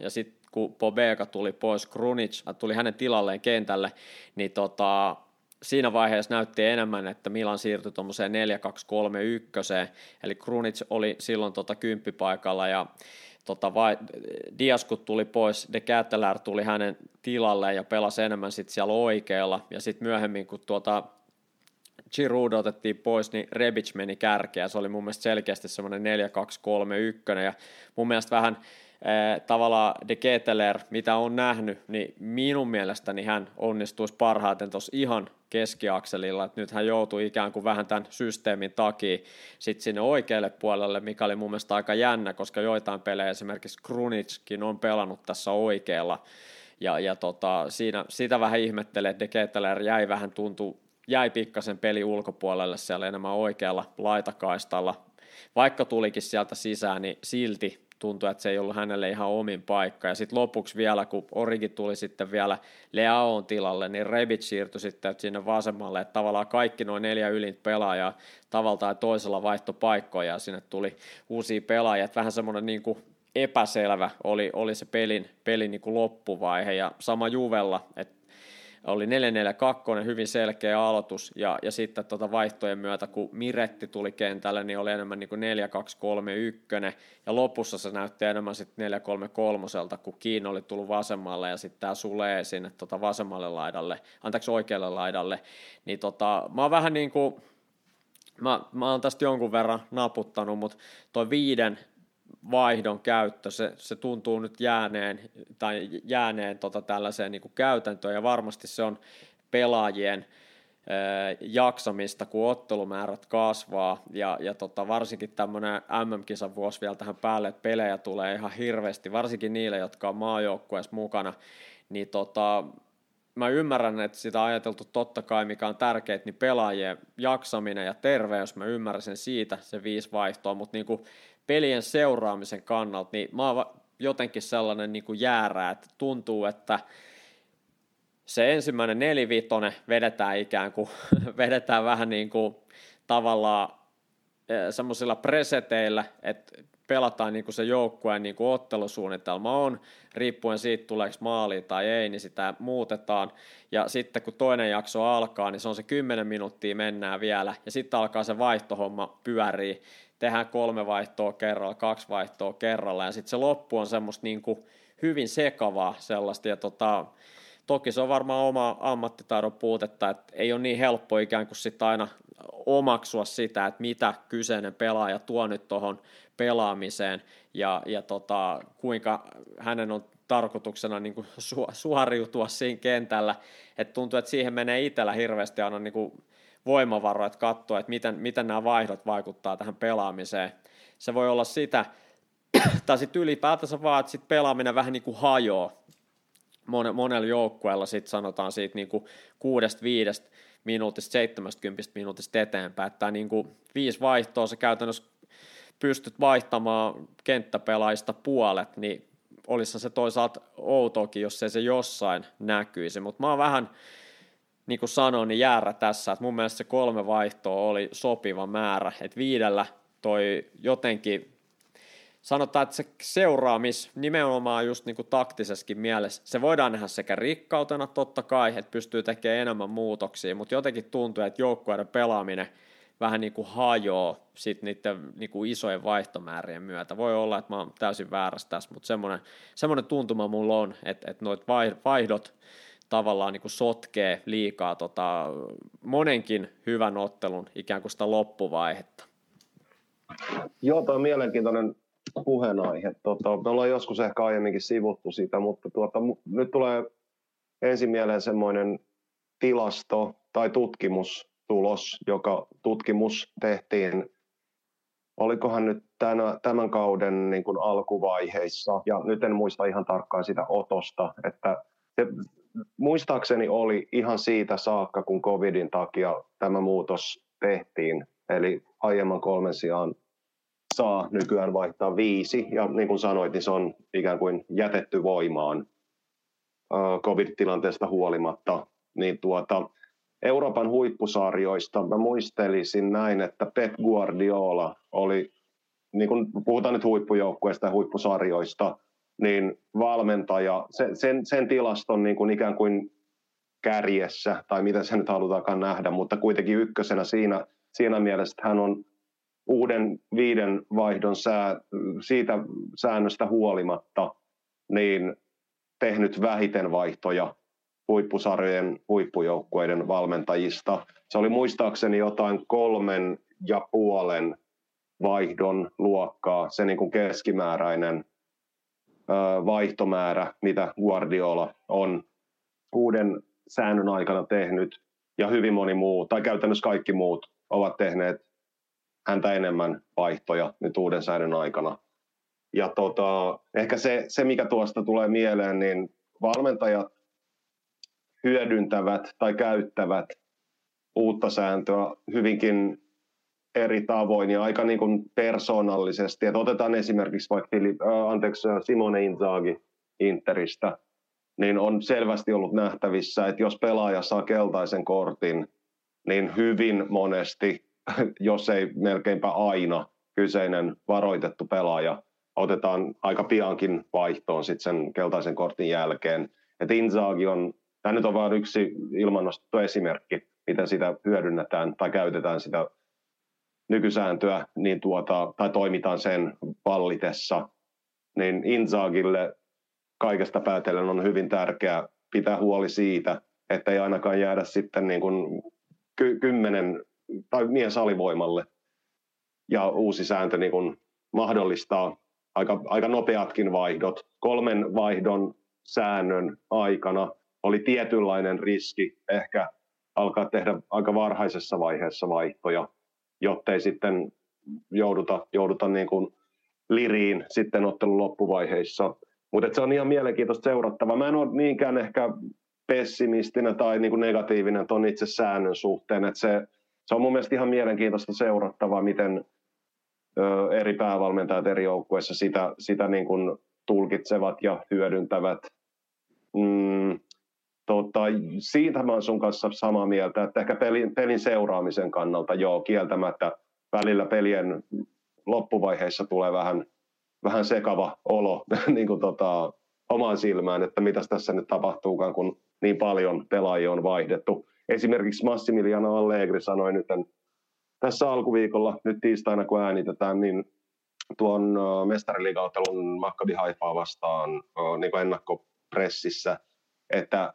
ja sitten kun Pobega tuli pois, Krunic tuli hänen tilalleen kentälle, niin tota, siinä vaiheessa näytti enemmän, että Milan siirtyi tuommoiseen 4-2-3-1, eli Krunic oli silloin tota kymppipaikalla ja tota, vai, Dias kun tuli pois, De Ketteler tuli hänen tilalleen ja pelasi enemmän sitten siellä oikealla, ja sitten myöhemmin kun tuota Giroud otettiin pois, niin Rebic meni kärkeä, se oli mun mielestä selkeästi semmoinen 4-2-3-1, ja mun mielestä vähän tavallaan De Keteler, mitä on nähnyt, niin minun mielestäni hän onnistuisi parhaiten tuossa ihan keskiakselilla, että nyt hän joutui ikään kuin vähän tämän systeemin takia sitten sinne oikealle puolelle, mikä oli mun mielestä aika jännä, koska joitain pelejä esimerkiksi Krunitskin on pelannut tässä oikealla, ja, ja tota, siinä, sitä vähän ihmettelee, että De Keteler jäi vähän tuntuu jäi pikkasen peli ulkopuolelle siellä enemmän oikealla laitakaistalla. Vaikka tulikin sieltä sisään, niin silti tuntui, että se ei ollut hänelle ihan omin paikka. Ja sitten lopuksi vielä, kun Origi tuli sitten vielä Leaon tilalle, niin Rebic siirtyi sitten sinne vasemmalle, että tavallaan kaikki noin neljä ylin pelaajaa tavalla tai toisella vaihtopaikkoja, ja sinne tuli uusia pelaajia, että vähän semmoinen niin kuin epäselvä oli, oli se pelin, pelin niin kuin loppuvaihe, ja sama Juvella, että oli 4-4-2, hyvin selkeä aloitus, ja, ja sitten tuota vaihtojen myötä, kun Miretti tuli kentälle, niin oli enemmän niin kuin 4-2-3-1, ja lopussa se näytti enemmän sitten 4-3-3, kun Kiin oli tullut vasemmalle, ja sitten tämä Sulee sinne tuota vasemmalle laidalle, anteeksi oikealle laidalle, niin tota, mä oon vähän niin kuin, mä, mä oon tästä jonkun verran naputtanut, mutta toi viiden vaihdon käyttö, se, se tuntuu nyt jääneen, tai jääneen tota tällaiseen niin kuin käytäntöön, ja varmasti se on pelaajien jaksamista, kun ottelumäärät kasvaa, ja, ja tota, varsinkin tämmöinen MM-kisan vuosi vielä tähän päälle, että pelejä tulee ihan hirveästi, varsinkin niille, jotka on maajoukkueessa mukana, niin tota, mä ymmärrän, että sitä ajateltu totta kai, mikä on tärkeää, niin pelaajien jaksaminen ja terveys, mä ymmärrän sen siitä, se viisi vaihtoa, mutta niin kuin pelien seuraamisen kannalta, niin mä oon jotenkin sellainen niin kuin jäärä, että tuntuu, että se ensimmäinen nelivitonen vedetään ikään kuin, vedetään vähän niin kuin tavallaan eh, semmoisilla preseteillä, että pelataan niin kuin se joukkueen niin kuin ottelusuunnitelma on, riippuen siitä tuleeko maali tai ei, niin sitä muutetaan. Ja sitten kun toinen jakso alkaa, niin se on se 10 minuuttia mennään vielä, ja sitten alkaa se vaihtohomma pyörii tehdään kolme vaihtoa kerralla, kaksi vaihtoa kerralla, ja sitten se loppu on semmoista niin kuin hyvin sekavaa sellaista, ja tota, toki se on varmaan oma ammattitaidon puutetta, että ei ole niin helppo ikään kuin sitten aina omaksua sitä, että mitä kyseinen pelaaja tuo nyt tuohon pelaamiseen, ja, ja tota, kuinka hänen on tarkoituksena niin kuin su, suoriutua siinä kentällä, että tuntuu, että siihen menee itsellä hirveästi aina niin kuin voimavaroja, katsoa, että miten, miten nämä vaihdot vaikuttaa tähän pelaamiseen. Se voi olla sitä, tai sitten ylipäätänsä vaan, että sit pelaaminen vähän niin kuin hajoaa monella joukkueella, sitten sanotaan siitä niin kuin kuudesta viidestä minuutista, 70 minuutista eteenpäin, että niin kuin viisi vaihtoa se käytännössä pystyt vaihtamaan kenttäpelaajista puolet, niin olisi se toisaalta outoakin, jos ei se jossain näkyisi, mutta mä oon vähän niin kuin sanoin, niin jäärä tässä, että mun mielestä se kolme vaihtoa oli sopiva määrä, että viidellä toi jotenkin, sanotaan, että se seuraamis nimenomaan just niin kuin taktisessakin mielessä, se voidaan nähdä sekä rikkautena totta kai, että pystyy tekemään enemmän muutoksia, mutta jotenkin tuntuu, että joukkueiden pelaaminen vähän niin kuin hajoaa sit niiden niin kuin isojen vaihtomäärien myötä. Voi olla, että mä oon täysin väärässä tässä, mutta semmoinen, semmoinen tuntuma mulla on, että, että noit vaihdot tavallaan niin kuin sotkee liikaa tota, monenkin hyvän ottelun ikään kuin sitä loppuvaihetta. Joo, tuo on mielenkiintoinen puheenaihe. Tota, me ollaan joskus ehkä aiemminkin sivuttu sitä, mutta tuota, nyt tulee ensin mieleen semmoinen tilasto tai tutkimustulos, joka tutkimus tehtiin, olikohan nyt tänä, tämän kauden niin kuin alkuvaiheissa, ja nyt en muista ihan tarkkaan sitä otosta, että se muistaakseni oli ihan siitä saakka, kun covidin takia tämä muutos tehtiin. Eli aiemman kolmen sijaan saa nykyään vaihtaa viisi, ja niin kuin sanoit, niin se on ikään kuin jätetty voimaan covid-tilanteesta huolimatta. Niin tuota, Euroopan huippusarjoista mä muistelisin näin, että Pep Guardiola oli, niin kuin puhutaan nyt huippujoukkueista ja huippusarjoista, niin valmentaja, sen, sen, sen tilaston niin kuin ikään kuin kärjessä, tai mitä se nyt halutaankaan nähdä, mutta kuitenkin ykkösenä siinä, siinä mielessä, että hän on uuden viiden vaihdon sää, siitä säännöstä huolimatta niin tehnyt vähiten vaihtoja huippusarjojen huippujoukkueiden valmentajista. Se oli muistaakseni jotain kolmen ja puolen vaihdon luokkaa, se niin kuin keskimääräinen vaihtomäärä, mitä Guardiola on uuden säännön aikana tehnyt, ja hyvin moni muu, tai käytännössä kaikki muut, ovat tehneet häntä enemmän vaihtoja nyt uuden säännön aikana. Ja tota, ehkä se, se, mikä tuosta tulee mieleen, niin valmentajat hyödyntävät tai käyttävät uutta sääntöä hyvinkin eri tavoin ja aika niin kuin persoonallisesti. Et otetaan esimerkiksi vaikka Filip, äh, anteeksi, Simone Inzaghi Interistä, niin on selvästi ollut nähtävissä, että jos pelaaja saa keltaisen kortin, niin hyvin monesti, jos ei melkeinpä aina, kyseinen varoitettu pelaaja otetaan aika piankin vaihtoon sit sen keltaisen kortin jälkeen. Et Inzaghi on, tämä nyt on vain yksi ilmannostettu esimerkki, miten sitä hyödynnetään tai käytetään sitä nykysääntöä niin tuota, tai toimitaan sen vallitessa, niin Inzagille kaikesta päätellen on hyvin tärkeää pitää huoli siitä, että ei ainakaan jäädä sitten niin kuin ky- kymmenen tai mies alivoimalle. Ja uusi sääntö niin kuin mahdollistaa aika, aika nopeatkin vaihdot. Kolmen vaihdon säännön aikana oli tietynlainen riski ehkä alkaa tehdä aika varhaisessa vaiheessa vaihtoja, jottei sitten jouduta, jouduta niin kuin liriin sitten ottelun loppuvaiheissa. Mutta se on ihan mielenkiintoista seurattava. Mä en ole niinkään ehkä pessimistinen tai niin kuin negatiivinen tuon itse säännön suhteen. että se, se on mun mielestä ihan mielenkiintoista seurattavaa, miten ö, eri päävalmentajat eri joukkueissa sitä, sitä niin kuin tulkitsevat ja hyödyntävät. Mm, tota, siitä mä olen sun kanssa samaa mieltä, että ehkä pelin, pelin seuraamisen kannalta joo, kieltämättä välillä pelien loppuvaiheissa tulee vähän, vähän sekava olo niin kuin tota, omaan silmään, että mitä tässä nyt tapahtuukaan, kun niin paljon pelaajia on vaihdettu. Esimerkiksi Massimiliano Allegri sanoi nyt tässä alkuviikolla, nyt tiistaina kun äänitetään, niin tuon mestariliigaottelun Maccabi Haifaa vastaan niin ennakkopressissä, että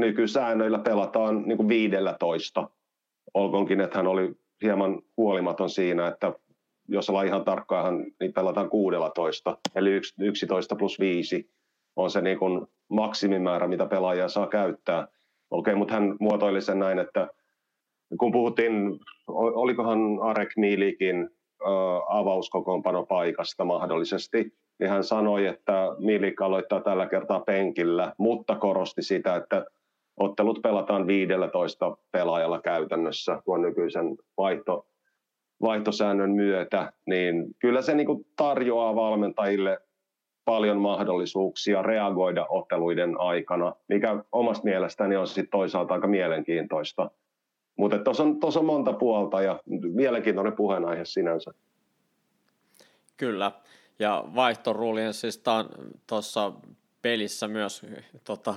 nykysäännöillä pelataan niin kuin 15. Olkoonkin, että hän oli hieman huolimaton siinä, että jos ollaan ihan tarkkaan, niin pelataan 16, eli 11 plus 5 on se niin kuin maksimimäärä, mitä pelaajia saa käyttää. Okei, mutta hän muotoili sen näin, että kun puhuttiin, olikohan Arek Milikin avauskokoonpano paikasta mahdollisesti, niin hän sanoi, että Milik aloittaa tällä kertaa penkillä, mutta korosti sitä, että ottelut pelataan 15 pelaajalla käytännössä tuon nykyisen vaihto, vaihtosäännön myötä, niin kyllä se niin kuin tarjoaa valmentajille paljon mahdollisuuksia reagoida otteluiden aikana, mikä omasta mielestäni on sitten toisaalta aika mielenkiintoista. Mutta tuossa on, on monta puolta ja mielenkiintoinen puheenaihe sinänsä. Kyllä, ja vaihtoruulien siis tuossa pelissä myös tota,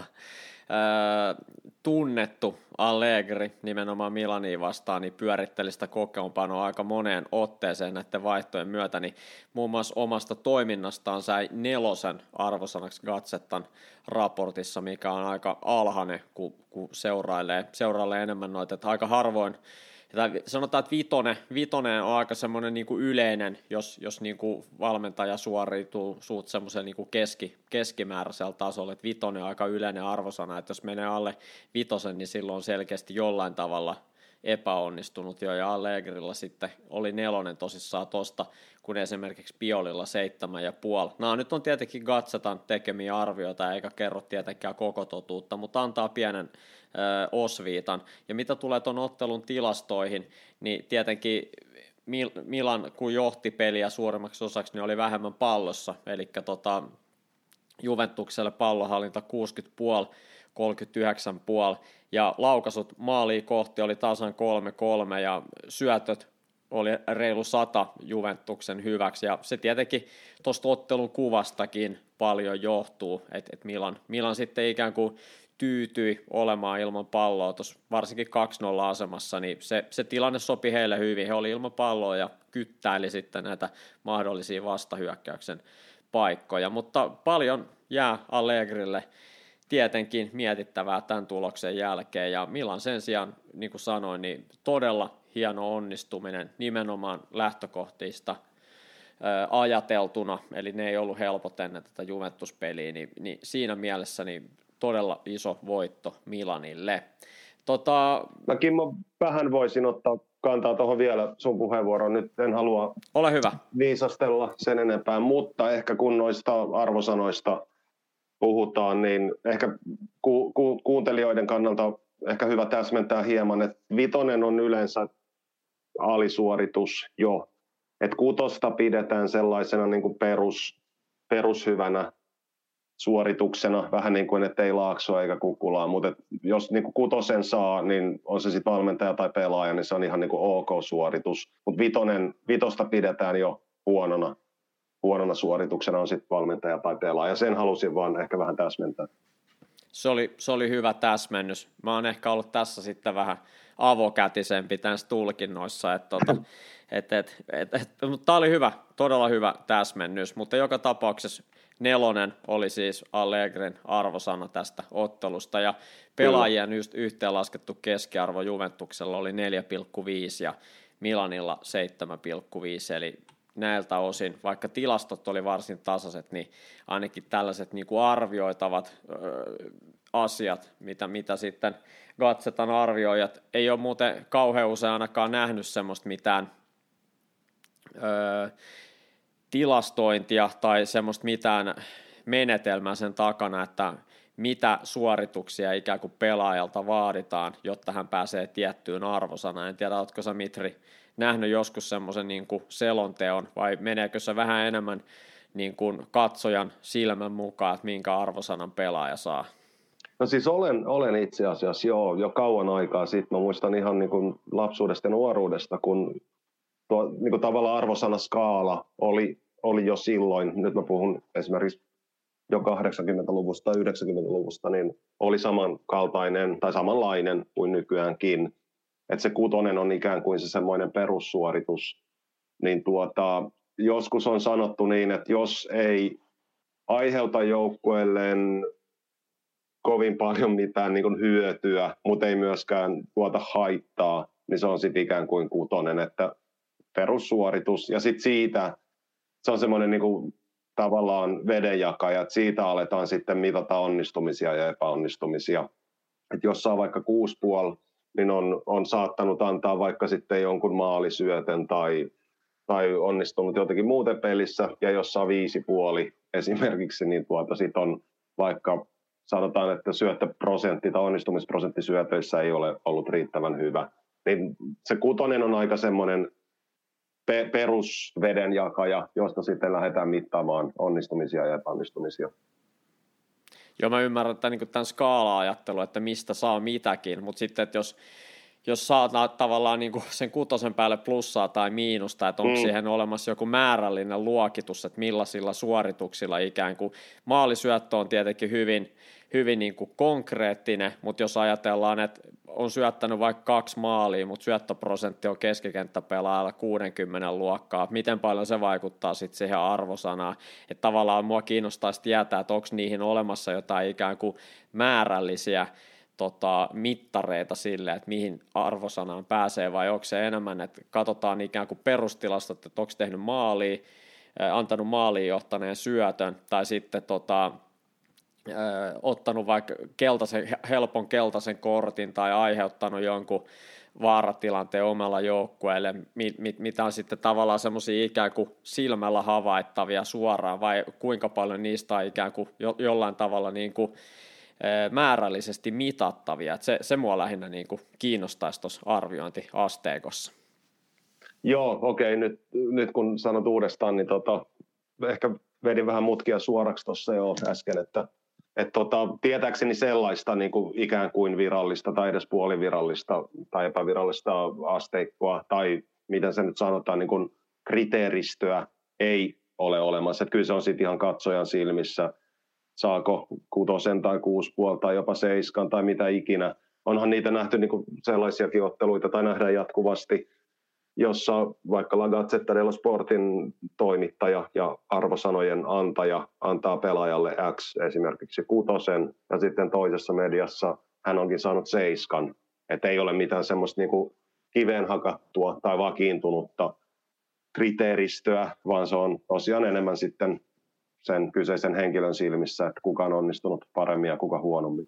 tunnettu Allegri nimenomaan Milaniin vastaan, niin pyöritteli sitä kokeonpanoa aika moneen otteeseen näiden vaihtojen myötä, niin muun muassa omasta toiminnastaan sai nelosen arvosanaksi Gatsettan raportissa, mikä on aika alhainen, kun, kun seurailee, seurailee enemmän noita, että aika harvoin ja sanotaan, että vitonen, vitonen on aika semmoinen niin kuin yleinen, jos, jos niin kuin valmentaja suoriutuu suut semmoisen niin keski, keskimääräisellä tasolla, että vitonen on aika yleinen arvosana, että jos menee alle vitosen, niin silloin on selkeästi jollain tavalla epäonnistunut jo, ja Allegrilla sitten oli nelonen tosissaan tosta, kun esimerkiksi Biolilla seitsemän ja puoli. Nämä nyt on tietenkin Gatsatan tekemiä arvioita, eikä kerro tietenkään koko totuutta, mutta antaa pienen osviitan. Ja mitä tulee tuon ottelun tilastoihin, niin tietenkin Milan, kun johti peliä suurimmaksi osaksi, niin oli vähemmän pallossa, eli tota, Juventukselle pallohallinta 60,5, 39,5, ja laukasut maaliin kohti oli tasan 3-3, ja syötöt oli reilu sata Juventuksen hyväksi, ja se tietenkin tuosta ottelun kuvastakin paljon johtuu, että et Milan, Milan sitten ikään kuin tyytyi olemaan ilman palloa tuossa varsinkin 2-0 asemassa, niin se, se tilanne sopi heille hyvin. He oli ilman palloa ja kyttäili sitten näitä mahdollisia vastahyökkäyksen paikkoja, mutta paljon jää Allegrille tietenkin mietittävää tämän tuloksen jälkeen, ja Milan sen sijaan, niin kuin sanoin, niin todella hieno onnistuminen nimenomaan lähtökohtista ajateltuna, eli ne ei ollut helpot ennen tätä Juventus-peliä, niin, niin siinä mielessä niin todella iso voitto Milanille. Tota... Mä Kimmo vähän voisin ottaa kantaa tuohon vielä sun puheenvuoroon. Nyt en halua Ole hyvä. viisastella sen enempää, mutta ehkä kun noista arvosanoista puhutaan, niin ehkä ku, ku, kuuntelijoiden kannalta ehkä hyvä täsmentää hieman, että vitonen on yleensä alisuoritus jo. Että kutosta pidetään sellaisena niin kuin perus, perushyvänä suorituksena, vähän niin kuin, että ei laaksoa eikä kukulaa, mutta jos niin kuin kutosen saa, niin on se sitten valmentaja tai pelaaja, niin se on ihan niin kuin ok suoritus. Mutta vitonen, vitosta pidetään jo huonona, huonona suorituksena on sitten valmentaja tai pelaaja. Sen halusin vaan ehkä vähän täsmentää. Se oli, se oli hyvä täsmennys. Mä oon ehkä ollut tässä sitten vähän avokätisempi tässä tulkinnoissa, että tota, et, et, et, et, mutta tämä oli hyvä, todella hyvä täsmennys, mutta joka tapauksessa nelonen oli siis Allegren arvosana tästä ottelusta ja pelaajien just yhteenlaskettu keskiarvo Juventuksella oli 4,5 ja Milanilla 7,5 eli näiltä osin, vaikka tilastot oli varsin tasaiset, niin ainakin tällaiset niin kuin arvioitavat ö, asiat, mitä, mitä sitten Gatsetan arvioijat, ei ole muuten kauhean usein ainakaan nähnyt semmoista mitään ö, tilastointia tai semmoista mitään menetelmää sen takana, että mitä suorituksia ikään kuin pelaajalta vaaditaan, jotta hän pääsee tiettyyn arvosanaan. En tiedä, oletko sä Mitri nähnyt joskus semmoisen niin kuin selonteon vai meneekö se vähän enemmän niin kuin katsojan silmän mukaan, että minkä arvosanan pelaaja saa? No siis olen, olen itse asiassa joo, jo kauan aikaa sitten. Mä muistan ihan niin kuin lapsuudesta ja nuoruudesta, kun tuo niin kuin tavallaan arvosana skaala oli oli jo silloin, nyt mä puhun esimerkiksi jo 80-luvusta tai 90-luvusta, niin oli samankaltainen tai samanlainen kuin nykyäänkin. Että se kutonen on ikään kuin se semmoinen perussuoritus. Niin tuota, joskus on sanottu niin, että jos ei aiheuta joukkueelleen kovin paljon mitään niin hyötyä, mutta ei myöskään tuota haittaa, niin se on sitten ikään kuin kutonen, että perussuoritus. Ja sitten siitä se on semmoinen niin kuin, tavallaan vedenjakaja, että siitä aletaan sitten mitata onnistumisia ja epäonnistumisia. Et jos saa vaikka 6,5, niin on, on saattanut antaa vaikka sitten jonkun maalisyöten tai, tai onnistunut jotenkin muuten pelissä, ja jos saa 5,5 esimerkiksi, niin tuota sit on vaikka sanotaan, että syöttöprosentti tai onnistumisprosentti syötöissä ei ole ollut riittävän hyvä. Niin se kutonen on aika semmoinen pe- perusvedenjakaja, josta sitten lähdetään mittaamaan onnistumisia ja epäonnistumisia. Joo, mä ymmärrän että niin tämän skaala-ajattelun, että mistä saa mitäkin, mutta sitten, että jos, jos saat tavallaan niin kuin sen kutosen päälle plussaa tai miinusta, että onko mm. siihen olemassa joku määrällinen luokitus, että millaisilla suorituksilla ikään kuin maalisyöttö on tietenkin hyvin, hyvin niin kuin konkreettinen, mutta jos ajatellaan, että on syöttänyt vaikka kaksi maalia, mutta syöttöprosentti on keskikenttäpelaajalla 60 luokkaa, miten paljon se vaikuttaa sitten siihen arvosanaan, että tavallaan mua kiinnostaisi tietää, että onko niihin olemassa jotain ikään kuin määrällisiä tota, mittareita sille, että mihin arvosanaan pääsee, vai onko se enemmän, että katsotaan ikään kuin perustilastot, että onko tehnyt maalia, antanut maaliin johtaneen syötön, tai sitten tota, ottanut vaikka keltaisen, helpon keltaisen kortin tai aiheuttanut jonkun vaaratilanteen omalla joukkueelle, mitä on sitten tavallaan semmoisia ikään kuin silmällä havaittavia suoraan, vai kuinka paljon niistä on ikään kuin jo, jollain tavalla niin kuin, määrällisesti mitattavia. Et se, se mua lähinnä niin kuin kiinnostaisi tuossa arviointiasteikossa. Joo, okei. Nyt, nyt kun sanot uudestaan, niin tota, ehkä vedin vähän mutkia suoraksi tuossa jo äsken, että et tota, tietääkseni sellaista niin kuin ikään kuin virallista tai edes puolivirallista tai epävirallista asteikkoa tai miten se nyt sanotaan, niin kuin kriteeristöä ei ole olemassa. Että kyllä se on sitten ihan katsojan silmissä, saako kutosen tai kuusi puolta tai jopa seiskan tai mitä ikinä. Onhan niitä nähty niin kuin sellaisiakin otteluita tai nähdään jatkuvasti, jossa vaikka La Gazzetta dello Sportin toimittaja ja arvosanojen antaja antaa pelaajalle X esimerkiksi kutosen ja sitten toisessa mediassa hän onkin saanut seiskan. Että ei ole mitään semmoista niin kuin kiveen hakattua tai vakiintunutta kriteeristöä, vaan se on tosiaan enemmän sitten sen kyseisen henkilön silmissä, että kuka on onnistunut paremmin ja kuka huonommin.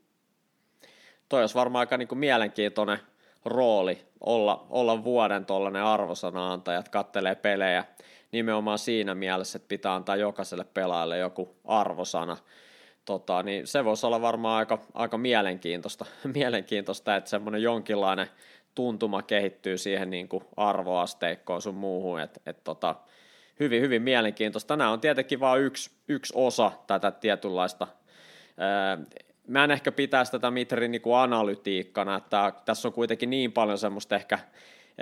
Toi olisi varmaan aika niin kuin mielenkiintoinen rooli olla, olla vuoden tuollainen arvosana-antaja, että kattelee pelejä nimenomaan siinä mielessä, että pitää antaa jokaiselle pelaajalle joku arvosana. Tota, niin se voisi olla varmaan aika, aika mielenkiintoista, mielenkiintoista, että semmoinen jonkinlainen tuntuma kehittyy siihen niin kuin arvoasteikkoon sun muuhun, että et tota, hyvin, hyvin mielenkiintoista. Nämä on tietenkin vain yksi, yksi osa tätä tietynlaista mä en ehkä pitäisi tätä Mitrin niin analytiikkana, että tässä on kuitenkin niin paljon semmoista ehkä,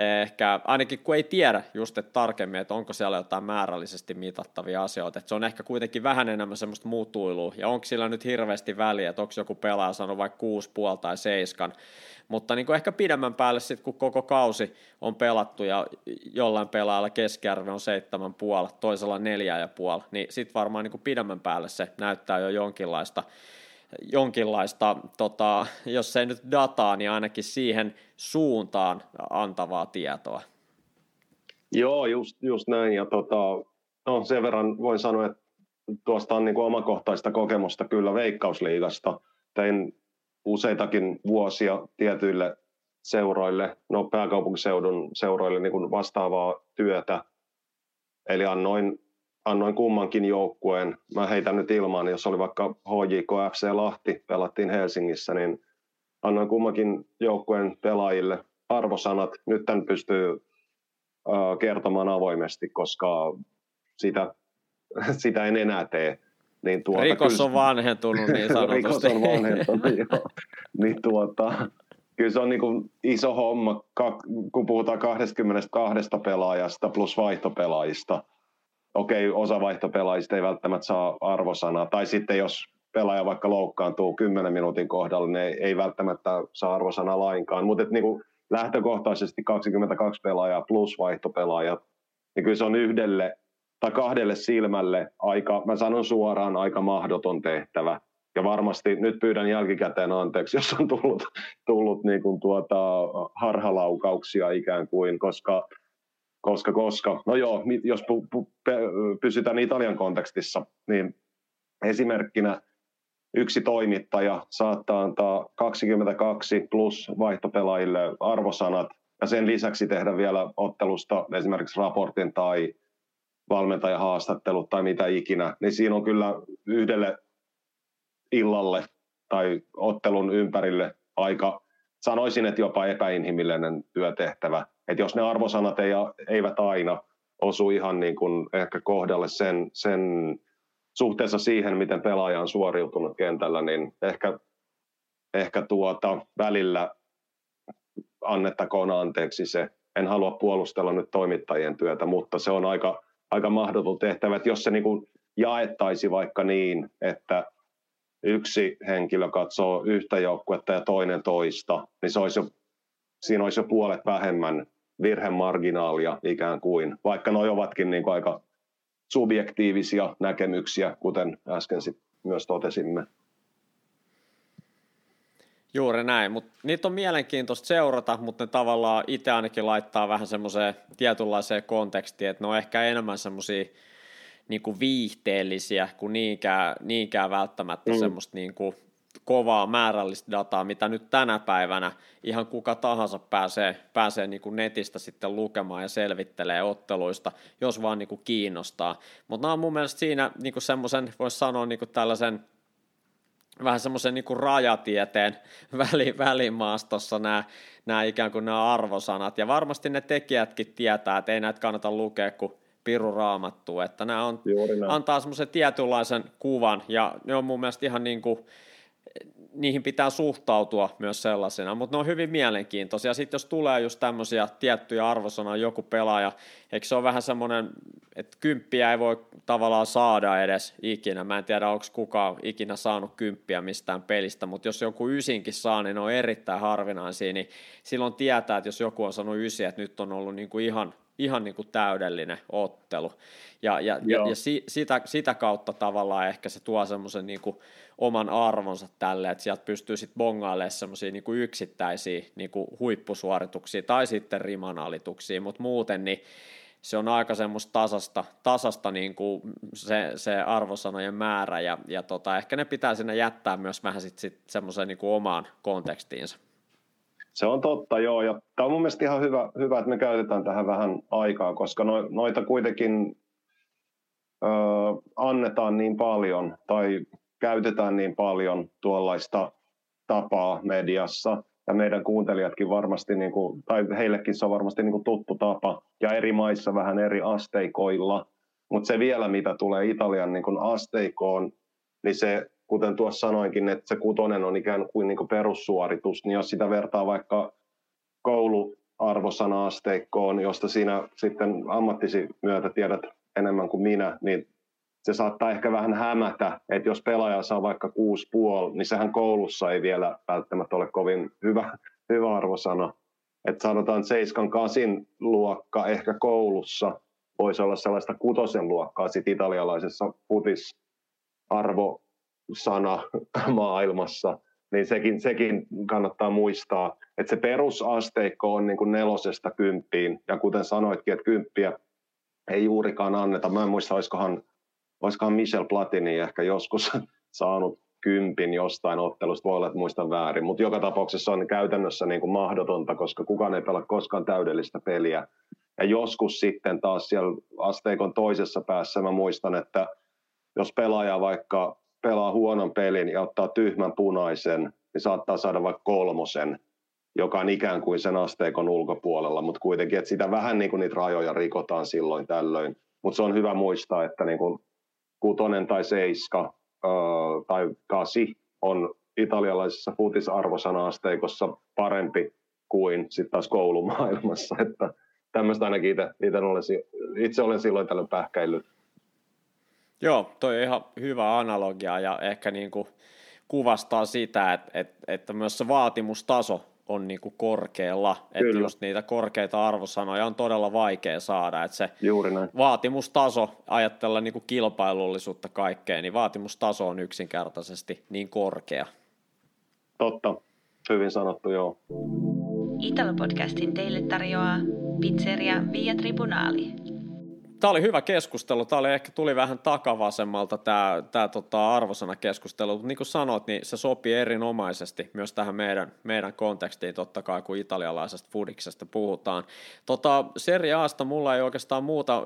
ehkä, ainakin kun ei tiedä just että tarkemmin, että onko siellä jotain määrällisesti mitattavia asioita, että se on ehkä kuitenkin vähän enemmän semmoista mutuilua, ja onko sillä nyt hirveästi väliä, että onko joku pelaaja sanonut vaikka kuusi puoli tai seiskan, mutta niin kuin ehkä pidemmän päälle sitten, kun koko kausi on pelattu ja jollain pelaajalla keskiarvo on seitsemän puoli, toisella neljä ja puoli, niin sitten varmaan niin kuin pidemmän päälle se näyttää jo jonkinlaista jonkinlaista, tota, jos ei nyt dataa, niin ainakin siihen suuntaan antavaa tietoa. Joo, just, just näin. Ja tota, no, sen verran voin sanoa, että tuosta on niin kuin omakohtaista kokemusta kyllä Veikkausliigasta. Tein useitakin vuosia tietyille seuroille, no pääkaupunkiseudun seuroille niin kuin vastaavaa työtä. Eli annoin annoin kummankin joukkueen. Mä heitän nyt ilmaan, jos oli vaikka HJK FC Lahti, pelattiin Helsingissä, niin annoin kummankin joukkueen pelaajille arvosanat. Nyt tämän pystyy kertomaan avoimesti, koska sitä, sitä en enää tee. Niin tuota, Rikos kyllä, on vanhentunut niin sanotusti. Rikos on vanhentunut, joo. Niin tuota, kyllä se on niin kuin iso homma, kun puhutaan 22 pelaajasta plus vaihtopelaajista – okei, osa vaihtopelaajista ei välttämättä saa arvosanaa, tai sitten jos pelaaja vaikka loukkaantuu 10 minuutin kohdalla, niin ei, ei välttämättä saa arvosanaa lainkaan, mutta niin kuin lähtökohtaisesti 22 pelaajaa plus vaihtopelaajat, niin kyllä se on yhdelle tai kahdelle silmälle aika, mä sanon suoraan, aika mahdoton tehtävä. Ja varmasti nyt pyydän jälkikäteen anteeksi, jos on tullut, tullut niin kuin tuota harhalaukauksia ikään kuin, koska koska, koska, no joo, jos pu, pu, pysytään Italian kontekstissa, niin esimerkkinä yksi toimittaja saattaa antaa 22 plus vaihtopelaajille arvosanat ja sen lisäksi tehdä vielä ottelusta esimerkiksi raportin tai valmentajahaastattelut tai mitä ikinä, niin siinä on kyllä yhdelle illalle tai ottelun ympärille aika, sanoisin, että jopa epäinhimillinen työtehtävä että jos ne arvosanat ei, eivät aina osu ihan niin kuin ehkä kohdalle sen, sen suhteessa siihen, miten pelaaja on suoriutunut kentällä, niin ehkä, ehkä tuota, välillä annettakoon anteeksi se. En halua puolustella nyt toimittajien työtä, mutta se on aika, aika mahdoton tehtävä, että jos se niin kuin jaettaisi vaikka niin, että yksi henkilö katsoo yhtä joukkuetta ja toinen toista, niin se olisi jo, siinä olisi jo puolet vähemmän virhemarginaalia ikään kuin, vaikka noi ovatkin niin kuin aika subjektiivisia näkemyksiä, kuten äsken sit myös totesimme. Juuri näin, mutta niitä on mielenkiintoista seurata, mutta ne tavallaan itse ainakin laittaa vähän semmoiseen tietynlaiseen kontekstiin, että ne on ehkä enemmän semmoisia niin viihteellisiä kuin niinkään, niinkään välttämättä mm. semmoista niin kuin kovaa määrällistä dataa, mitä nyt tänä päivänä ihan kuka tahansa pääsee, pääsee niin kuin netistä sitten lukemaan ja selvittelee otteluista, jos vaan niin kuin kiinnostaa. Mutta nämä on mun mielestä siinä niin kuin semmoisen, voisi sanoa niin kuin tällaisen vähän semmoisen niin rajatieteen väli, välimaastossa nämä, nämä ikään kuin nämä arvosanat, ja varmasti ne tekijätkin tietää, että ei näitä kannata lukea kuin piru raamattu, että nämä on, antaa semmoisen tietynlaisen kuvan, ja ne on mun mielestä ihan niin kuin, niihin pitää suhtautua myös sellaisena, mutta ne on hyvin mielenkiintoisia. Sitten jos tulee just tämmöisiä tiettyjä arvosanoja joku pelaaja, eikö se ole vähän semmoinen, että kymppiä ei voi tavallaan saada edes ikinä. Mä en tiedä, onko kukaan ikinä saanut kymppiä mistään pelistä, mutta jos joku ysinkin saa, niin ne on erittäin harvinaisia, niin silloin tietää, että jos joku on sanonut ysi, että nyt on ollut niin kuin ihan ihan niin kuin täydellinen ottelu. Ja, ja, ja, ja si, sitä, sitä kautta tavallaan ehkä se tuo semmoisen niin oman arvonsa tälle, että sieltä pystyy sitten bongailemaan semmoisia niin yksittäisiä niin kuin huippusuorituksia tai sitten rimanalituksia, mutta muuten niin se on aika semmoista tasasta, tasasta niin kuin se, se arvosanojen määrä ja, ja tota, ehkä ne pitää sinne jättää myös vähän sitten sit semmoiseen niin kuin omaan kontekstiinsa. Se on totta, joo. Ja tämä on mun mielestä ihan hyvä, hyvä, että me käytetään tähän vähän aikaa, koska no, noita kuitenkin ö, annetaan niin paljon tai käytetään niin paljon tuollaista tapaa mediassa. Ja meidän kuuntelijatkin varmasti, niin kuin, tai heillekin se on varmasti niin kuin tuttu tapa, ja eri maissa vähän eri asteikoilla. Mutta se vielä, mitä tulee Italian niin kuin asteikoon, niin se kuten tuossa sanoinkin, että se kutonen on ikään kuin, niin kuin perussuoritus, niin jos sitä vertaa vaikka kouluarvosana-asteikkoon, josta siinä sitten ammattisi myötä tiedät enemmän kuin minä, niin se saattaa ehkä vähän hämätä, että jos pelaaja saa vaikka 6,5, niin sehän koulussa ei vielä välttämättä ole kovin hyvä, hyvä arvosana. Että sanotaan 7-8 luokka ehkä koulussa voisi olla sellaista kutosen luokkaa sitten italialaisessa putis arvo sana maailmassa, niin sekin, sekin kannattaa muistaa, että se perusasteikko on niin kuin nelosesta kymppiin, ja kuten sanoitkin, että kymppiä ei juurikaan anneta. Mä en muista, olisikohan, olisikohan Michel Platini ehkä joskus saanut kympin jostain ottelusta, voi olla, että muistan väärin, mutta joka tapauksessa on käytännössä niin kuin mahdotonta, koska kukaan ei pelaa koskaan täydellistä peliä. Ja joskus sitten taas siellä asteikon toisessa päässä mä muistan, että jos pelaaja vaikka pelaa huonon pelin ja ottaa tyhmän punaisen, niin saattaa saada vaikka kolmosen, joka on ikään kuin sen asteikon ulkopuolella, mutta kuitenkin, että sitä vähän niin kuin niitä rajoja rikotaan silloin tällöin. Mutta se on hyvä muistaa, että niin kuin kutonen tai seiska tai kasi on italialaisessa futisarvosana-asteikossa parempi kuin sitten taas koulumaailmassa, että tämmöistä ainakin itse, itse, olen, itse olen silloin tällöin pähkäillyt. Joo, toi on ihan hyvä analogia ja ehkä niin kuin kuvastaa sitä, että, että, että myös se vaatimustaso on niin kuin korkealla, Kyllä. että just niitä korkeita arvosanoja on todella vaikea saada, että se Juuri näin. vaatimustaso, ajatella niin kuin kilpailullisuutta kaikkea, niin vaatimustaso on yksinkertaisesti niin korkea. Totta, hyvin sanottu, joo. Italo-podcastin teille tarjoaa Pizzeria Via Tribunali. Tämä oli hyvä keskustelu. Tämä oli ehkä tuli vähän takavasemmalta tämä, tämä tota arvosana keskustelu, mutta niin kuin sanoit, niin se sopii erinomaisesti myös tähän meidän, meidän kontekstiin totta kai, kun italialaisesta fudiksesta puhutaan. Tota, Serie Asta mulla ei oikeastaan muuta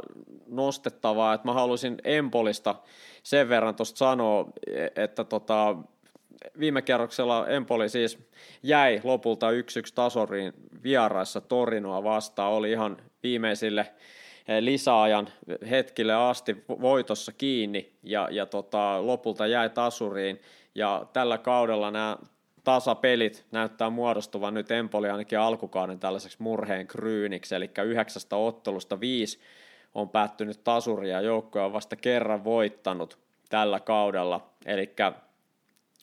nostettavaa, että mä haluaisin Empolista sen verran tuosta sanoa, että tota, viime kerroksella Empoli siis jäi lopulta 1-1 tasoriin vieraissa Torinoa vastaan, oli ihan viimeisille lisäajan hetkille asti voitossa kiinni ja, ja tota, lopulta jäi tasuriin. Ja tällä kaudella nämä tasapelit näyttää muodostuvan nyt Empoli ainakin alkukauden tällaiseksi murheen kryyniksi, eli yhdeksästä ottelusta viisi on päättynyt tasuri ja joukkoja on vasta kerran voittanut tällä kaudella, eli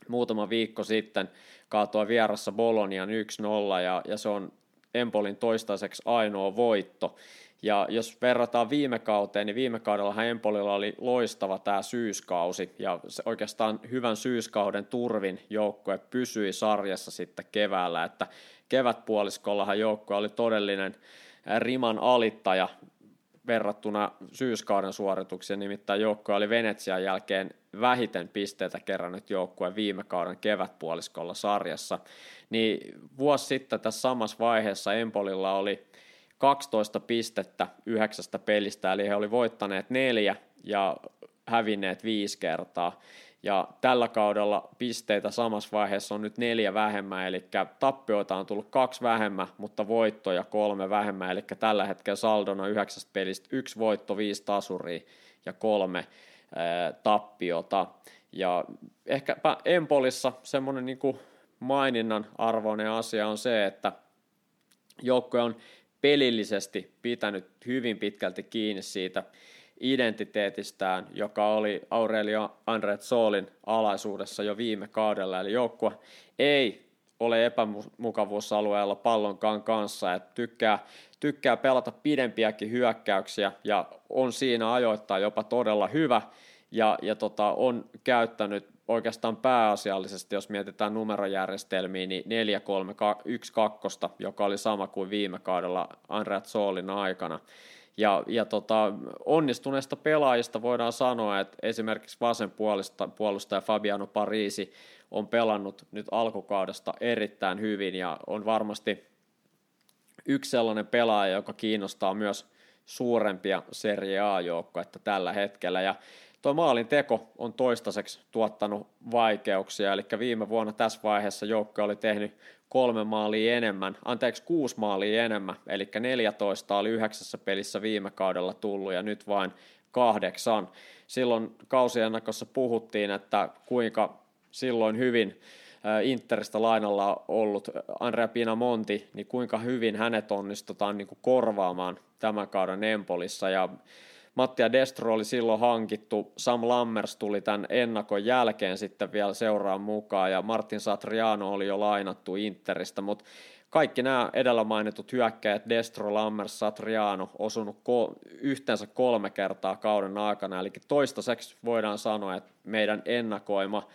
muutama viikko sitten kaatoi vierassa Bolonian 1-0 ja, ja se on Empolin toistaiseksi ainoa voitto. Ja jos verrataan viime kauteen, niin viime kaudellahan Empolilla oli loistava tämä syyskausi, ja se oikeastaan hyvän syyskauden turvin joukkue pysyi sarjassa sitten keväällä, että kevätpuoliskollahan joukkue oli todellinen riman alittaja verrattuna syyskauden suorituksiin, nimittäin joukkue oli Venetsian jälkeen vähiten pisteitä kerännyt joukkue viime kauden kevätpuoliskolla sarjassa, niin vuosi sitten tässä samassa vaiheessa Empolilla oli 12 pistettä yhdeksästä pelistä, eli he oli voittaneet neljä ja hävinneet viisi kertaa. Ja tällä kaudella pisteitä samassa vaiheessa on nyt neljä vähemmän, eli tappioita on tullut kaksi vähemmän, mutta voittoja kolme vähemmän, eli tällä hetkellä saldona yhdeksästä pelistä yksi voitto, viisi tasuria ja kolme ää, tappiota. Ja ehkäpä Empolissa semmoinen niin maininnan arvoinen asia on se, että joukkue on pelillisesti pitänyt hyvin pitkälti kiinni siitä identiteetistään, joka oli Aurelio Andret Soolin alaisuudessa jo viime kaudella, eli joukkue ei ole epämukavuusalueella pallonkaan kanssa, että tykkää, tykkää pelata pidempiäkin hyökkäyksiä ja on siinä ajoittaa jopa todella hyvä ja, ja tota, on käyttänyt oikeastaan pääasiallisesti, jos mietitään numerojärjestelmiä, niin 4 3 1 2 joka oli sama kuin viime kaudella Andreat Soolin aikana. Ja, ja tota, onnistuneista pelaajista voidaan sanoa, että esimerkiksi vasenpuolista puolustaja Fabiano Parisi on pelannut nyt alkukaudesta erittäin hyvin ja on varmasti yksi sellainen pelaaja, joka kiinnostaa myös suurempia Serie A-joukkoja tällä hetkellä. Ja Tuo maalin teko on toistaiseksi tuottanut vaikeuksia, eli viime vuonna tässä vaiheessa joukko oli tehnyt kolme maalia enemmän, anteeksi kuusi maalia enemmän, eli 14 oli yhdeksässä pelissä viime kaudella tullut ja nyt vain kahdeksan. Silloin kausiennakossa puhuttiin, että kuinka silloin hyvin Interistä lainalla ollut Andrea Pinamonti, niin kuinka hyvin hänet onnistutaan niin kuin korvaamaan tämän kauden Empolissa. Ja Mattia Destro oli silloin hankittu, Sam Lammers tuli tämän ennakon jälkeen sitten vielä seuraan mukaan ja Martin Satriano oli jo lainattu Interistä, mutta kaikki nämä edellä mainitut hyökkäjät, Destro, Lammers, Satriano, osunut ko- yhteensä kolme kertaa kauden aikana, eli toistaiseksi voidaan sanoa, että meidän ennakoima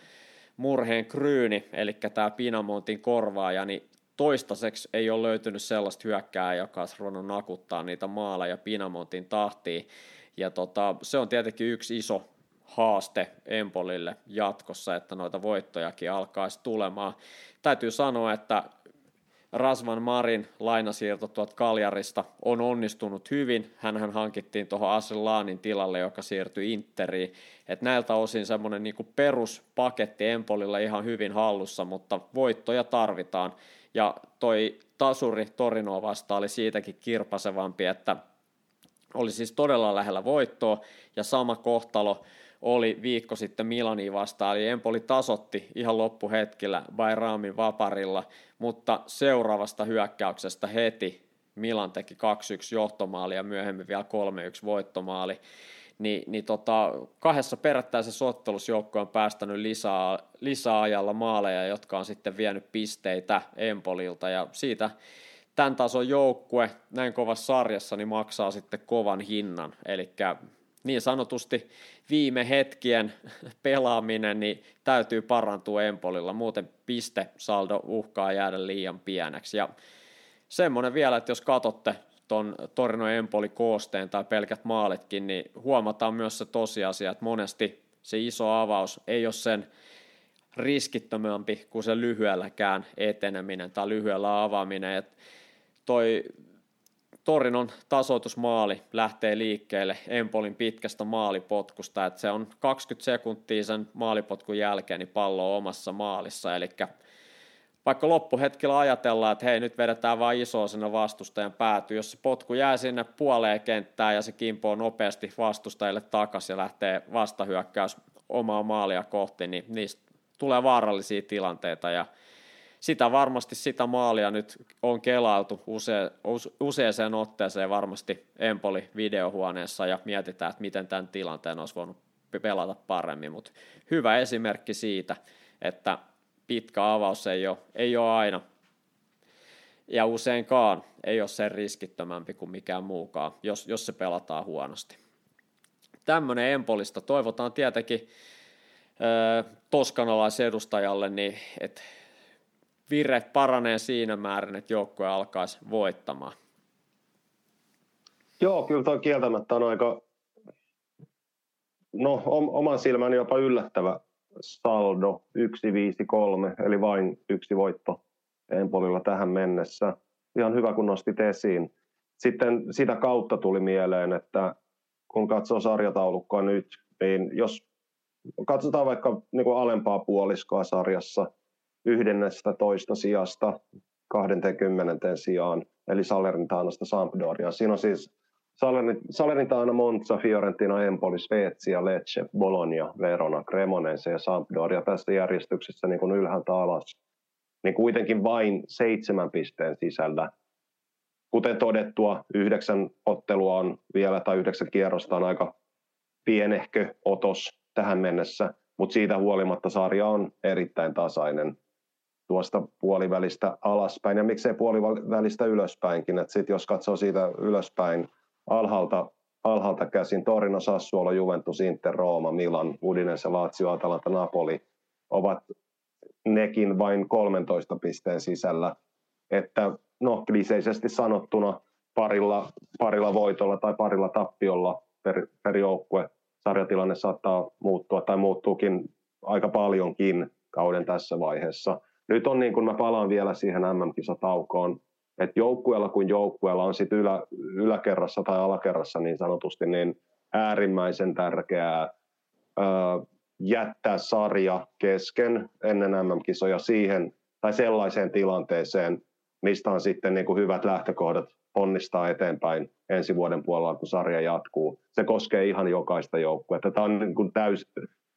murheen kryyni, eli tämä Pinamontin korvaaja, niin toistaiseksi ei ole löytynyt sellaista hyökkää, joka olisi ruvennut nakuttaa niitä maaleja Pinamontin tahtiin. Ja tota, se on tietenkin yksi iso haaste Empolille jatkossa, että noita voittojakin alkaisi tulemaan. Täytyy sanoa, että Rasvan Marin lainasiirto tuot Kaljarista on onnistunut hyvin. Hänhän hankittiin tuohon Aselaanin tilalle, joka siirtyi Interiin. Et näiltä osin semmoinen niinku peruspaketti Empolilla ihan hyvin hallussa, mutta voittoja tarvitaan. Ja toi tasuri Torinoa vastaan oli siitäkin kirpasevampi, että oli siis todella lähellä voittoa ja sama kohtalo oli viikko sitten Milani vastaan, eli Empoli tasotti ihan loppuhetkellä Bairamin vaparilla, mutta seuraavasta hyökkäyksestä heti Milan teki 2-1 johtomaali ja myöhemmin vielä 3-1 voittomaali. Ni, niin tota, kahdessa perättäisessä ottelussa joukko on päästänyt lisää, lisäajalla maaleja, jotka on sitten vienyt pisteitä Empolilta ja siitä tämän tason joukkue näin kovassa sarjassa niin maksaa sitten kovan hinnan. Eli niin sanotusti viime hetkien pelaaminen niin täytyy parantua Empolilla, muuten piste saldo uhkaa jäädä liian pieneksi. Ja semmoinen vielä, että jos katsotte tuon Torino Empoli koosteen tai pelkät maalitkin, niin huomataan myös se tosiasia, että monesti se iso avaus ei ole sen riskittömämpi kuin se lyhyelläkään eteneminen tai lyhyellä avaaminen. Et toi Torinon tasoitusmaali lähtee liikkeelle Empolin pitkästä maalipotkusta, että se on 20 sekuntia sen maalipotkun jälkeen niin pallo on omassa maalissa, eli vaikka loppuhetkellä ajatellaan, että hei nyt vedetään vain isoa sinne vastustajan pääty, jos se potku jää sinne puoleen kenttään ja se kimpoo nopeasti vastustajille takaisin ja lähtee vastahyökkäys omaa maalia kohti, niin niistä tulee vaarallisia tilanteita. Ja sitä varmasti sitä maalia nyt on kelailtu use, useaseen otteeseen varmasti Empoli videohuoneessa ja mietitään, että miten tämän tilanteen olisi voinut pelata paremmin, mutta hyvä esimerkki siitä, että pitkä avaus ei ole, ei ole aina ja useinkaan ei ole sen riskittömämpi kuin mikään muukaan, jos, jos se pelataan huonosti. Tämmöinen Empolista toivotaan tietenkin toskanalaisedustajalle, niin että vire paranee siinä määrin, että joukkue alkaisi voittamaan. Joo, kyllä tuo kieltämättä on aika, no oman silmäni jopa yllättävä saldo 1-5-3, eli vain yksi voitto Empolilla tähän mennessä. Ihan hyvä, kun nostit esiin. Sitten sitä kautta tuli mieleen, että kun katsoo sarjataulukkoa nyt, niin jos katsotaan vaikka niin kuin alempaa puoliskoa sarjassa, yhdennestä toista sijasta 20 sijaan, eli Salernitaanasta Sampdoria. Siinä on siis Salernitana, Monza, Fiorentina, Empoli, Spezia, Lecce, Bologna, Verona, Cremonese ja Sampdoria tässä järjestyksessä niin kuin ylhäältä alas, niin kuitenkin vain seitsemän pisteen sisällä. Kuten todettua, yhdeksän ottelua on vielä tai yhdeksän kierrosta on aika pienehkö otos tähän mennessä, mutta siitä huolimatta sarja on erittäin tasainen tuosta puolivälistä alaspäin ja miksei puolivälistä ylöspäinkin. Et sit jos katsoo siitä ylöspäin alhaalta, alhaalta käsin Torino, Sassuolo, Juventus, Inter, Rooma, Milan, Udinese, Lazio, Atalanta, Napoli ovat nekin vain 13 pisteen sisällä. Että no kliseisesti sanottuna parilla, parilla voitolla tai parilla tappiolla per, per joukkue sarjatilanne saattaa muuttua tai muuttuukin aika paljonkin kauden tässä vaiheessa. Nyt on niin kuin mä palaan vielä siihen MM-kisataukoon, että joukkueella kuin joukkueella on sitten ylä, yläkerrassa tai alakerrassa niin sanotusti niin äärimmäisen tärkeää ö, jättää sarja kesken ennen MM-kisoja siihen tai sellaiseen tilanteeseen, mistä on sitten niin kuin hyvät lähtökohdat onnistaa eteenpäin ensi vuoden puolella, kun sarja jatkuu. Se koskee ihan jokaista joukkuetta. Tämä on niin kuin täys,